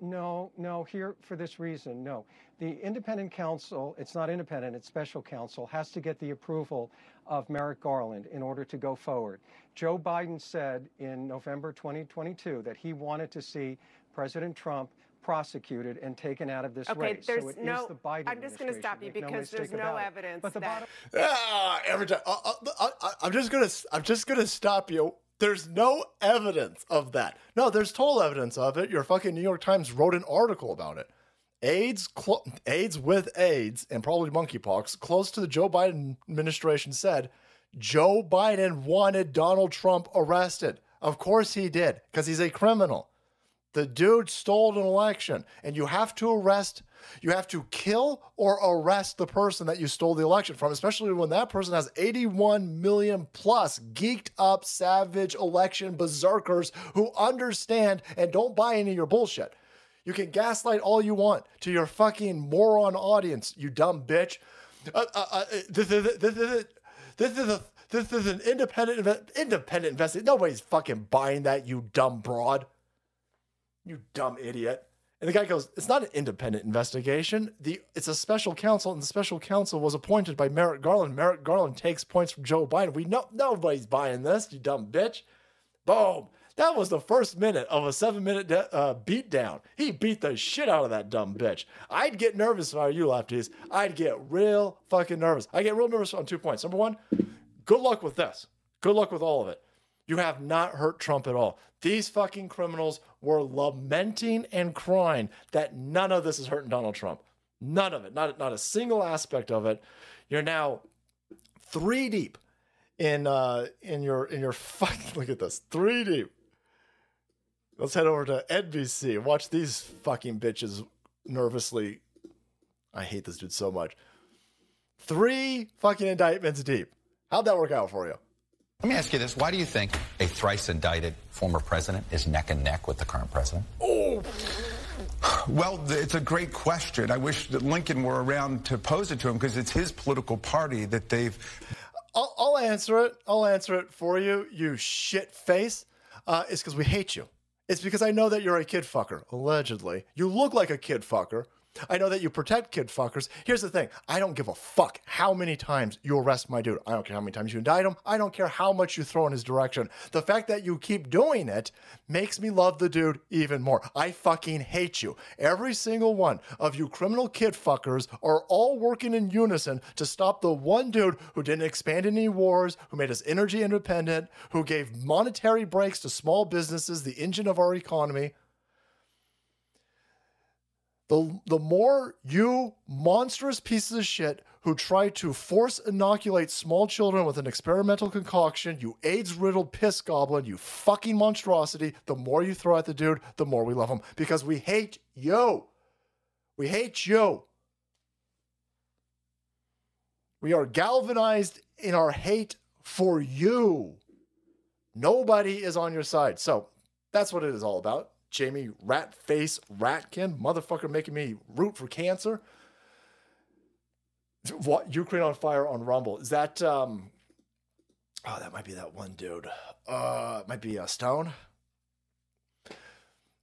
no, no, here for this reason, no. The independent counsel, it's not independent, it's special counsel, has to get the approval of Merrick Garland in order to go forward. Joe Biden said in November 2022 that he wanted to see President Trump prosecuted and taken out of this Okay, race. there's so it is no. the Biden I'm just going to stop you administration. Make no because there's no about it. evidence But the that. bottom Ah, every time. I, I, I, I'm just gonna. I'm just gonna stop you. There's no evidence of that. No, there's total evidence of it. Your fucking New York Times wrote an article about it. AIDS, clo- AIDS with AIDS, and probably monkeypox, close to the Joe Biden administration said Joe Biden wanted Donald Trump arrested. Of course he did, because he's a criminal. The dude stole an election, and you have to arrest, you have to kill or arrest the person that you stole the election from, especially when that person has 81 million plus geeked up, savage election berserkers who understand and don't buy any of your bullshit. You can gaslight all you want to your fucking moron audience, you dumb bitch. Uh, uh, uh, this, is- this, is- this is a this is an independent independent investigation. Nobody's fucking buying that, you dumb broad. You dumb idiot. And the guy goes, It's not an independent investigation. The it's a special counsel, and the special counsel was appointed by Merrick Garland. Merrick Garland takes points from Joe Biden. We know nobody's buying this, you dumb bitch. Boom. That was the first minute of a seven minute de- uh, beat down. He beat the shit out of that dumb bitch. I'd get nervous if I were you, lefties. I'd get real fucking nervous. I get real nervous on two points. Number one, good luck with this. Good luck with all of it. You have not hurt Trump at all. These fucking criminals were lamenting and crying that none of this is hurting Donald Trump. None of it. Not, not a single aspect of it. You're now three deep in uh in your in your fucking look at this. Three deep. Let's head over to NBC watch these fucking bitches nervously. I hate this dude so much. Three fucking indictments deep. How'd that work out for you? Let me ask you this. Why do you think a thrice indicted former president is neck and neck with the current president? Oh. Well, it's a great question. I wish that Lincoln were around to pose it to him because it's his political party that they've. I'll, I'll answer it. I'll answer it for you, you shit face. Uh, it's because we hate you. It's because I know that you're a kid fucker, allegedly. You look like a kid fucker. I know that you protect kid fuckers. Here's the thing I don't give a fuck how many times you arrest my dude. I don't care how many times you indict him. I don't care how much you throw in his direction. The fact that you keep doing it makes me love the dude even more. I fucking hate you. Every single one of you criminal kid fuckers are all working in unison to stop the one dude who didn't expand any wars, who made us energy independent, who gave monetary breaks to small businesses, the engine of our economy the the more you monstrous pieces of shit who try to force inoculate small children with an experimental concoction, you AIDS riddled piss goblin, you fucking monstrosity, the more you throw at the dude, the more we love him because we hate you. We hate you. We are galvanized in our hate for you. Nobody is on your side. So that's what it is all about. Jamie Ratface Ratkin, motherfucker making me root for cancer. What Ukraine on fire on Rumble? Is that um oh that might be that one dude. Uh might be uh, Stone.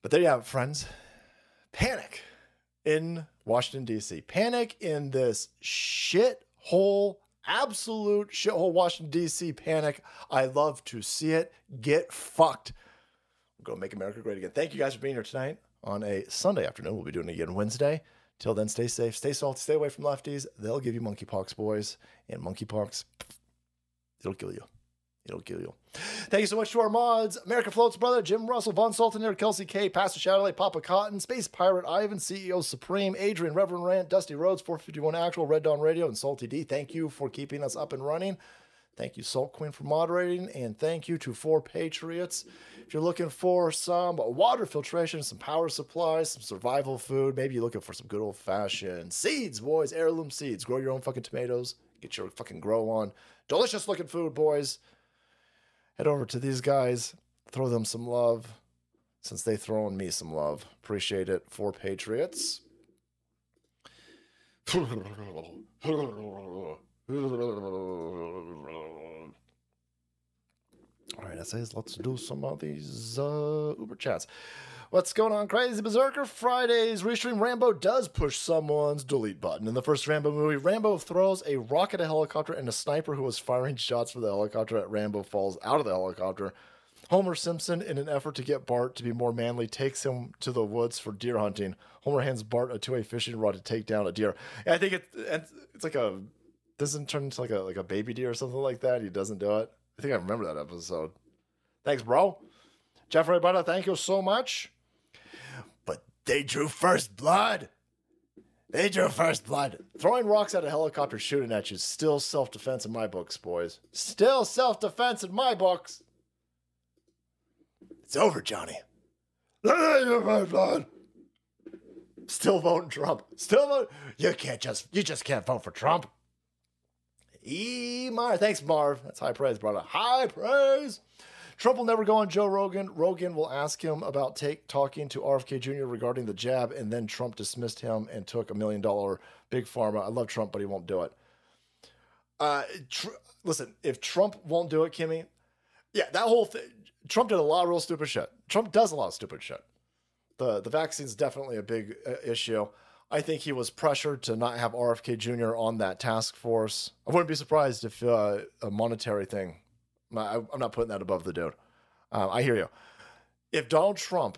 But there you have it, friends. Panic in Washington, DC. Panic in this shit hole, absolute shithole Washington, DC panic. I love to see it. Get fucked go make America great again. Thank you guys for being here tonight on a Sunday afternoon. We'll be doing it again Wednesday. Till then, stay safe, stay salty, stay away from lefties. They'll give you monkeypox, boys. And monkeypox, it'll kill you. It'll kill you. Thank you so much to our mods America Floats Brother, Jim Russell, Von Sultan, Kelsey K, Pastor Shadowley, Papa Cotton, Space Pirate Ivan, CEO Supreme, Adrian, Reverend Rant, Dusty Rhodes, 451 Actual, Red Dawn Radio, and Salty D. Thank you for keeping us up and running. Thank you, Salt Queen, for moderating. And thank you to Four Patriots. If you're looking for some water filtration, some power supplies, some survival food, maybe you're looking for some good old fashioned seeds, boys, heirloom seeds. Grow your own fucking tomatoes. Get your fucking grow on. Delicious looking food, boys. Head over to these guys. Throw them some love since they throwing me some love. Appreciate it. Four Patriots. All right, essays. Let's do some of these uh, Uber chats. What's going on, Crazy Berserker? Fridays, Restream Rambo does push someone's delete button. In the first Rambo movie, Rambo throws a rock at a helicopter, and a sniper who was firing shots for the helicopter at Rambo falls out of the helicopter. Homer Simpson, in an effort to get Bart to be more manly, takes him to the woods for deer hunting. Homer hands Bart a two-way fishing rod to take down a deer. And I think it, it's like a doesn't turn into like a like a baby deer or something like that. He doesn't do it. I think I remember that episode. Thanks, bro. Jeffrey Butter, thank you so much. But they drew first blood. They drew first blood. Throwing rocks at a helicopter shooting at you is still self defense in my books, boys. Still self defense in my books. It's over, Johnny. blood. Still voting Trump. Still vote. You can't just you just can't vote for Trump. E. Meyer. Thanks, Marv. That's high praise, brother. High praise. Trump will never go on Joe Rogan. Rogan will ask him about take, talking to RFK Jr. regarding the jab, and then Trump dismissed him and took a million dollar big pharma. I love Trump, but he won't do it. Uh, tr- listen, if Trump won't do it, Kimmy, yeah, that whole thing. Trump did a lot of real stupid shit. Trump does a lot of stupid shit. The the vaccine's definitely a big uh, issue. I think he was pressured to not have RFK Jr. on that task force. I wouldn't be surprised if uh, a monetary thing. I, am not putting that above the dude. Uh, I hear you. If Donald Trump,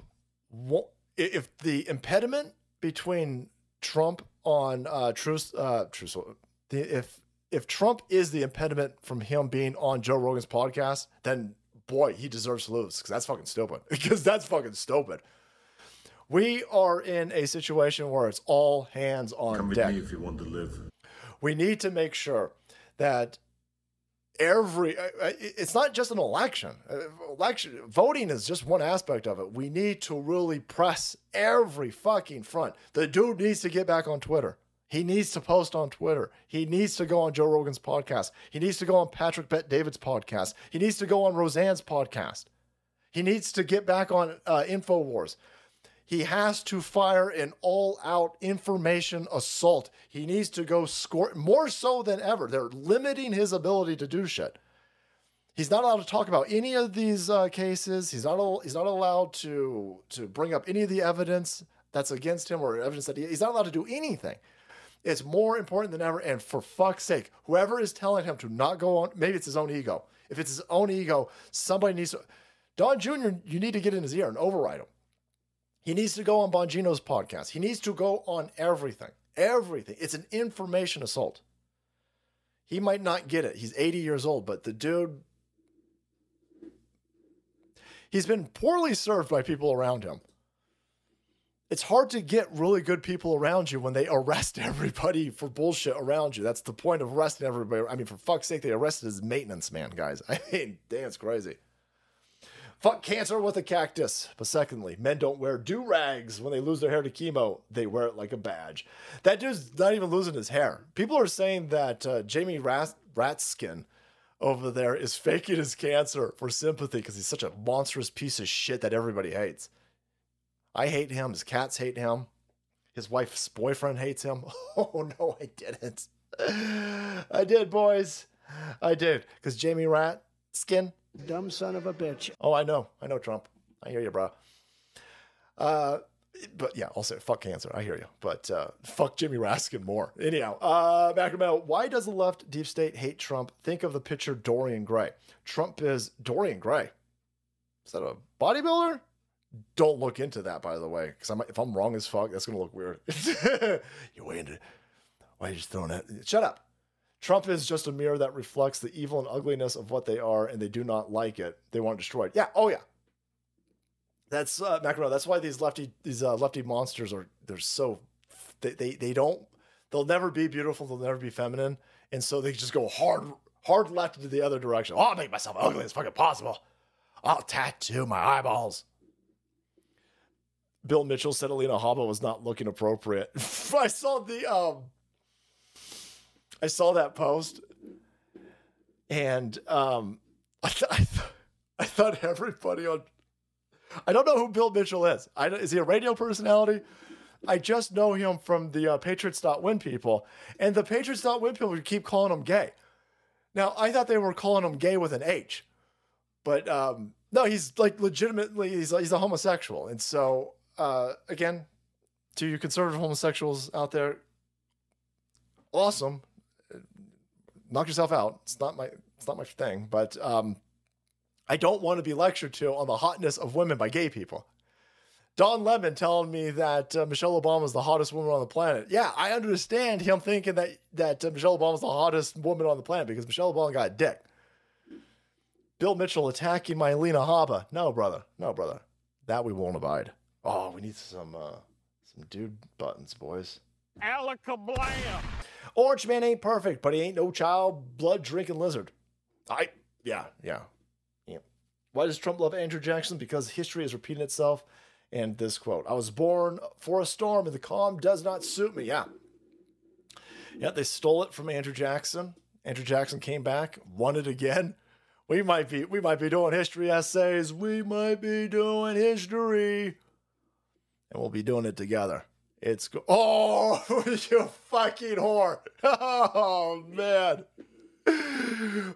if the impediment between Trump on uh, truth, uh, truth, if if Trump is the impediment from him being on Joe Rogan's podcast, then boy, he deserves to lose because that's fucking stupid. Because that's fucking stupid. We are in a situation where it's all hands on Come deck. with me if you want to live. We need to make sure that every it's not just an election. Uh, election voting is just one aspect of it. We need to really press every fucking front. The dude needs to get back on twitter. He needs to post on twitter. He needs to go on joe rogan's podcast. He needs to go on patrick bet david's podcast. He needs to go on roseanne's podcast. He needs to get back on uh, infowars he has to fire an all out information assault. He needs to go score more so than ever. They're limiting his ability to do shit. He's not allowed to talk about any of these uh, cases. He's not al- he's not allowed to to bring up any of the evidence that's against him or evidence that he, he's not allowed to do anything. It's more important than ever. And for fuck's sake, whoever is telling him to not go on, maybe it's his own ego. If it's his own ego, somebody needs to. Don Jr., you need to get in his ear and override him. He needs to go on Bongino's podcast. He needs to go on everything. Everything. It's an information assault. He might not get it. He's 80 years old, but the dude he's been poorly served by people around him. It's hard to get really good people around you when they arrest everybody for bullshit around you. That's the point of arresting everybody. I mean, for fuck's sake, they arrested his maintenance man, guys. I mean, damn, it's crazy. Fuck cancer with a cactus. But secondly, men don't wear do rags when they lose their hair to chemo. They wear it like a badge. That dude's not even losing his hair. People are saying that uh, Jamie Rat- Ratskin over there is faking his cancer for sympathy because he's such a monstrous piece of shit that everybody hates. I hate him. His cats hate him. His wife's boyfriend hates him. Oh, no, I didn't. I did, boys. I did. Because Jamie Ratskin Dumb son of a bitch. Oh, I know. I know, Trump. I hear you, bro. Uh, but yeah, say fuck cancer. I hear you. But uh, fuck Jimmy Raskin more. Anyhow, uh, about why does the left deep state hate Trump? Think of the picture Dorian Gray. Trump is Dorian Gray. Is that a bodybuilder? Don't look into that, by the way, because if I'm wrong as fuck, that's gonna look weird. you waited. Why are you just throwing it? Shut up. Trump is just a mirror that reflects the evil and ugliness of what they are, and they do not like it. They want it destroyed. Yeah. Oh yeah. That's uh, Macaroni. That's why these lefty these uh, lefty monsters are they're so they, they they don't they'll never be beautiful. They'll never be feminine, and so they just go hard hard left into the other direction. Oh, I'll make myself ugly as fucking possible. I'll tattoo my eyeballs. Bill Mitchell said Alina Habba was not looking appropriate. I saw the um I saw that post, and um, I, th- I, th- I thought everybody on. I don't know who Bill Mitchell is. I is he a radio personality? I just know him from the uh, Patriots.win people, and the Patriots.win people keep calling him gay. Now I thought they were calling him gay with an H, but um, no, he's like legitimately he's he's a homosexual, and so uh, again, to you conservative homosexuals out there, awesome knock yourself out. It's not my it's not my thing, but um, I don't want to be lectured to on the hotness of women by gay people. Don Lemon telling me that uh, Michelle Obama is the hottest woman on the planet. Yeah, I understand him thinking that that uh, Michelle Obama is the hottest woman on the planet because Michelle Obama got dick. Bill Mitchell attacking my Lena Habba. No, brother. No, brother. That we won't abide. Oh, we need some uh, some dude buttons, boys. Alakablam. Orange Man ain't perfect, but he ain't no child blood drinking lizard. I yeah, yeah. Yeah. Why does Trump love Andrew Jackson? Because history is repeating itself. And this quote, I was born for a storm and the calm does not suit me. Yeah. Yeah, they stole it from Andrew Jackson. Andrew Jackson came back, won it again. We might be we might be doing history essays. We might be doing history. And we'll be doing it together. It's go- oh, you fucking whore! Oh man!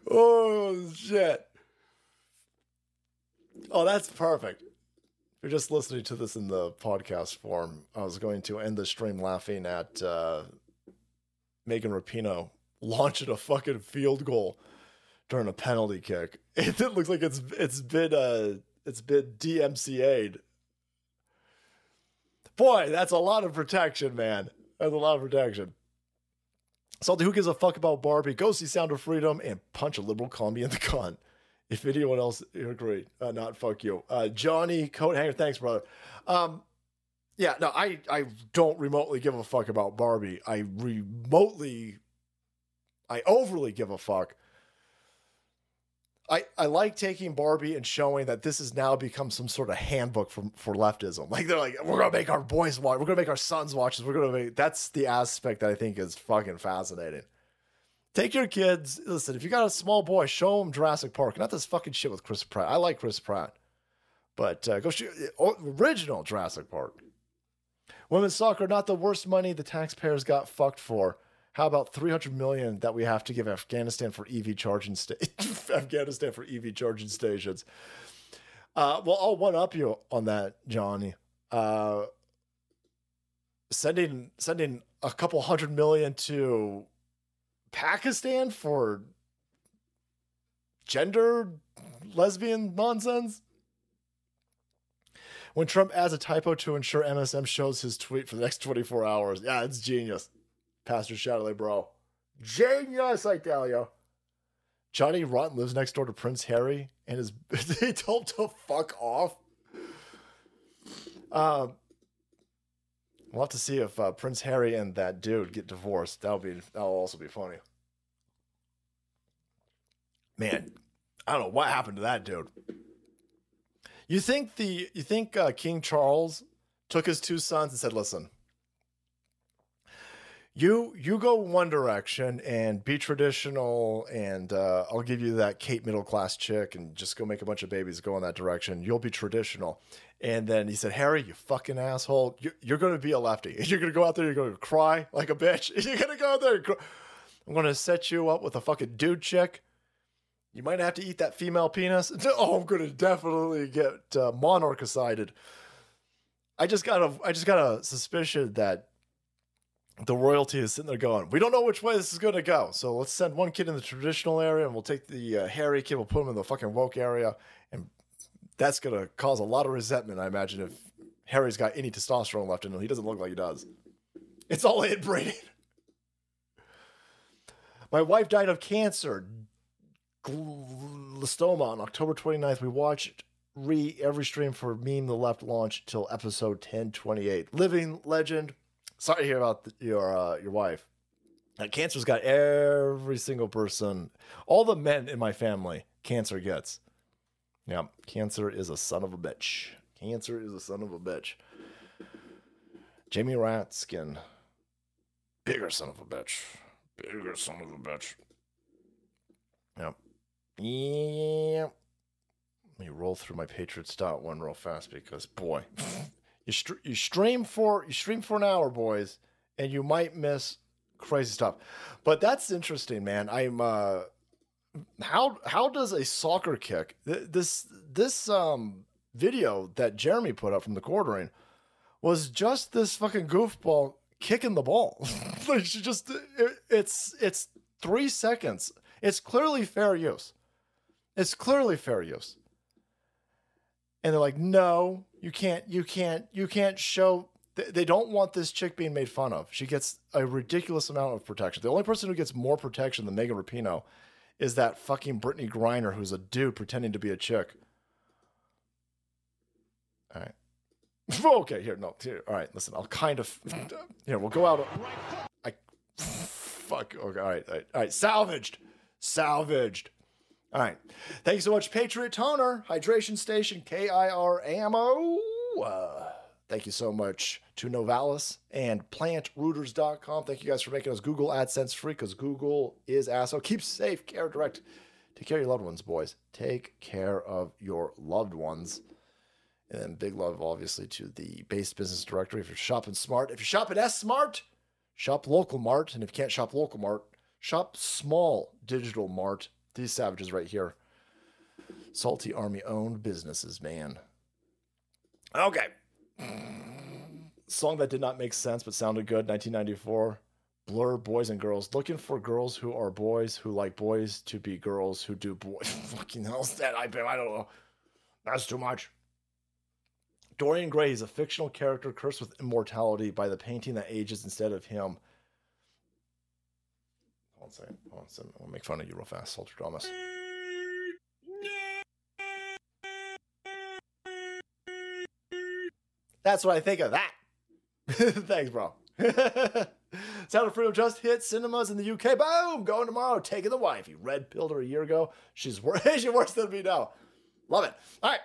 Oh shit! Oh, that's perfect. You're just listening to this in the podcast form, I was going to end the stream laughing at uh, Megan Rapinoe launching a fucking field goal during a penalty kick. It looks like it's it's been uh it's been DMCA'd Boy, that's a lot of protection, man. That's a lot of protection. Salty, who gives a fuck about Barbie? Go see Sound of Freedom and punch a liberal commie in the cunt. If anyone else agree, uh, not fuck you. Uh, Johnny Coat Hanger, thanks, brother. Um, yeah, no, I, I don't remotely give a fuck about Barbie. I remotely, I overly give a fuck I, I like taking Barbie and showing that this has now become some sort of handbook for, for leftism. Like they're like, we're gonna make our boys watch, we're gonna make our sons watch this. We're gonna make that's the aspect that I think is fucking fascinating. Take your kids. Listen, if you got a small boy, show them Jurassic Park. Not this fucking shit with Chris Pratt. I like Chris Pratt, but uh, go shoot original Jurassic Park. Women's soccer, not the worst money the taxpayers got fucked for. How about 300 million that we have to give Afghanistan for EV charging sta- Afghanistan for EV charging stations? Uh, well, I'll one up you on that, Johnny. Uh, sending sending a couple hundred million to Pakistan for gender lesbian nonsense. When Trump adds a typo to ensure MSM shows his tweet for the next 24 hours. Yeah, it's genius. Pastor Shadley, bro. Genius, I tell you. Johnny Rotten lives next door to Prince Harry and is they told to fuck off. Um, we'll have to see if uh, Prince Harry and that dude get divorced. That'll be that'll also be funny. Man, I don't know what happened to that dude. You think the you think uh, King Charles took his two sons and said, "Listen, you you go one direction and be traditional, and uh, I'll give you that Kate middle class chick, and just go make a bunch of babies go in that direction. You'll be traditional." And then he said, "Harry, you fucking asshole, you're, you're going to be a lefty. You're going to go out there, you're going to cry like a bitch. You're going to go out there. I'm going to set you up with a fucking dude chick." You might have to eat that female penis. Oh, I'm gonna definitely get uh, monarchicided. I just got a, I just got a suspicion that the royalty is sitting there going, we don't know which way this is gonna go. So let's send one kid in the traditional area, and we'll take the uh, hairy kid, we'll put him in the fucking woke area, and that's gonna cause a lot of resentment. I imagine if Harry's got any testosterone left in him, he doesn't look like he does. It's all in, inbreeding. My wife died of cancer glistoma on October 29th. We watched re every stream for Meme the Left launch till episode 1028. Living legend. Sorry to hear about the, your uh, your wife. That cancer's got every single person, all the men in my family, cancer gets. Yeah, cancer is a son of a bitch. Cancer is a son of a bitch. Jamie Ratskin, bigger son of a bitch. Bigger son of a bitch. Yep. Yeah. Let me roll through my Patriots dot one real fast because boy, you you stream for you stream for an hour, boys, and you might miss crazy stuff. But that's interesting, man. I'm uh, how how does a soccer kick th- this this um video that Jeremy put up from the quartering was just this fucking goofball kicking the ball. like she just it, it's it's three seconds. It's clearly fair use. It's clearly fair use. And they're like, no, you can't, you can't, you can't show. They don't want this chick being made fun of. She gets a ridiculous amount of protection. The only person who gets more protection than Megan Rapinoe is that fucking Brittney Griner, who's a dude pretending to be a chick. All right. okay, here, no, here. All right, listen, I'll kind of, here, we'll go out. I, fuck, okay, all right, all right, all right, salvaged, salvaged. All right. Thank you so much, Patriot Toner, Hydration Station, KIR Ammo. Uh, thank you so much to Novalis and plantrooters.com. Thank you guys for making us Google AdSense free because Google is asshole. Keep safe, care direct. Take care of your loved ones, boys. Take care of your loved ones. And then big love, obviously, to the base business directory. If you're shopping smart, if you're shopping S Smart, shop local mart. And if you can't shop local mart, shop small digital mart these savages right here. Salty Army owned businesses, man. Okay. Song that did not make sense but sounded good, 1994. Blur, Boys and Girls. Looking for girls who are boys who like boys to be girls who do boys. Fucking hell's that? I, I don't know. That's too much. Dorian Gray is a fictional character cursed with immortality by the painting that ages instead of him. Hold on a second. Hold on a second. I'll make fun of you real fast, Salter Thomas. That's what I think of that. Thanks, bro. Sound of Freedom just hit cinemas in the UK. Boom! Going tomorrow. Taking the wife. wifey. Red pilled her a year ago. She's worse. She's worse than me now. Love it. All right.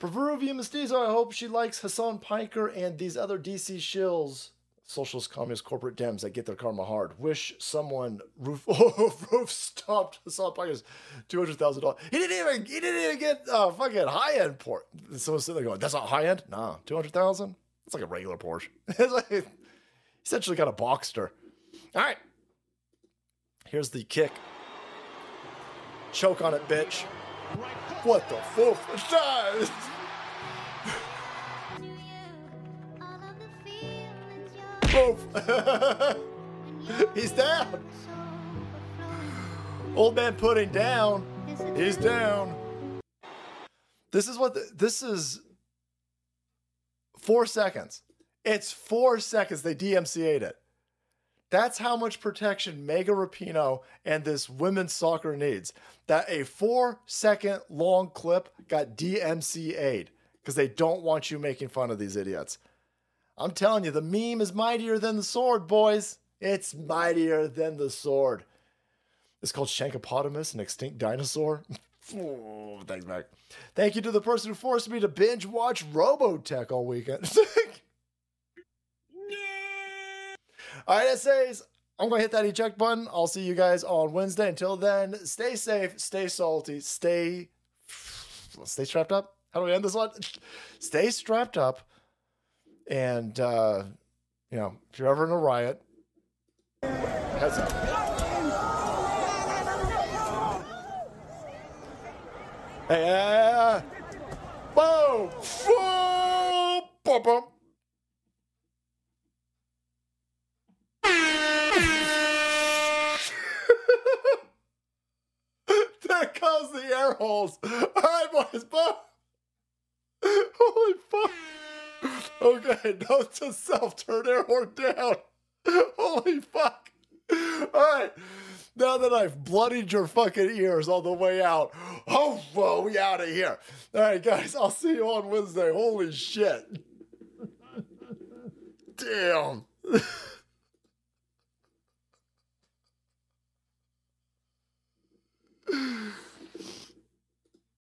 Peruvian Mestizo, I hope she likes Hassan Piker and these other DC shills, socialist, communist, corporate Dems that get their karma hard. Wish someone roof roof stomped Hassan Piker's two hundred thousand dollars. He didn't even he didn't even get uh, fucking high end port. Someone's sitting there going, "That's not high end." Nah, two hundred thousand. It's like a regular Porsche. it's like essentially got a Boxster. All right. Here's the kick. Choke on it, bitch. What the fuck? He's down. Old man putting down. He's down. This is what the, this is. Four seconds. It's four seconds. They DMCA'd it. That's how much protection Megan Rapinoe and this women's soccer needs. That a four second long clip got DMCA'd because they don't want you making fun of these idiots. I'm telling you, the meme is mightier than the sword, boys. It's mightier than the sword. It's called Shankopotamus, an extinct dinosaur. oh, thanks, Mac. Thank you to the person who forced me to binge watch Robotech all weekend. All right, essays. I'm going to hit that eject button. I'll see you guys on Wednesday. Until then, stay safe, stay salty, stay stay strapped up. How do we end this one? Stay strapped up. And uh, you know, if you're ever in a riot, heads up. Uh, boom, boom, boom, boom. there goes the air holes. All right, boys, boom. Holy fuck okay, note to self, turn air horn down. Holy fuck. All right. Now that I've bloodied your fucking ears all the way out, oh, whoa, we out of here. All right, guys, I'll see you on Wednesday. Holy shit. Damn.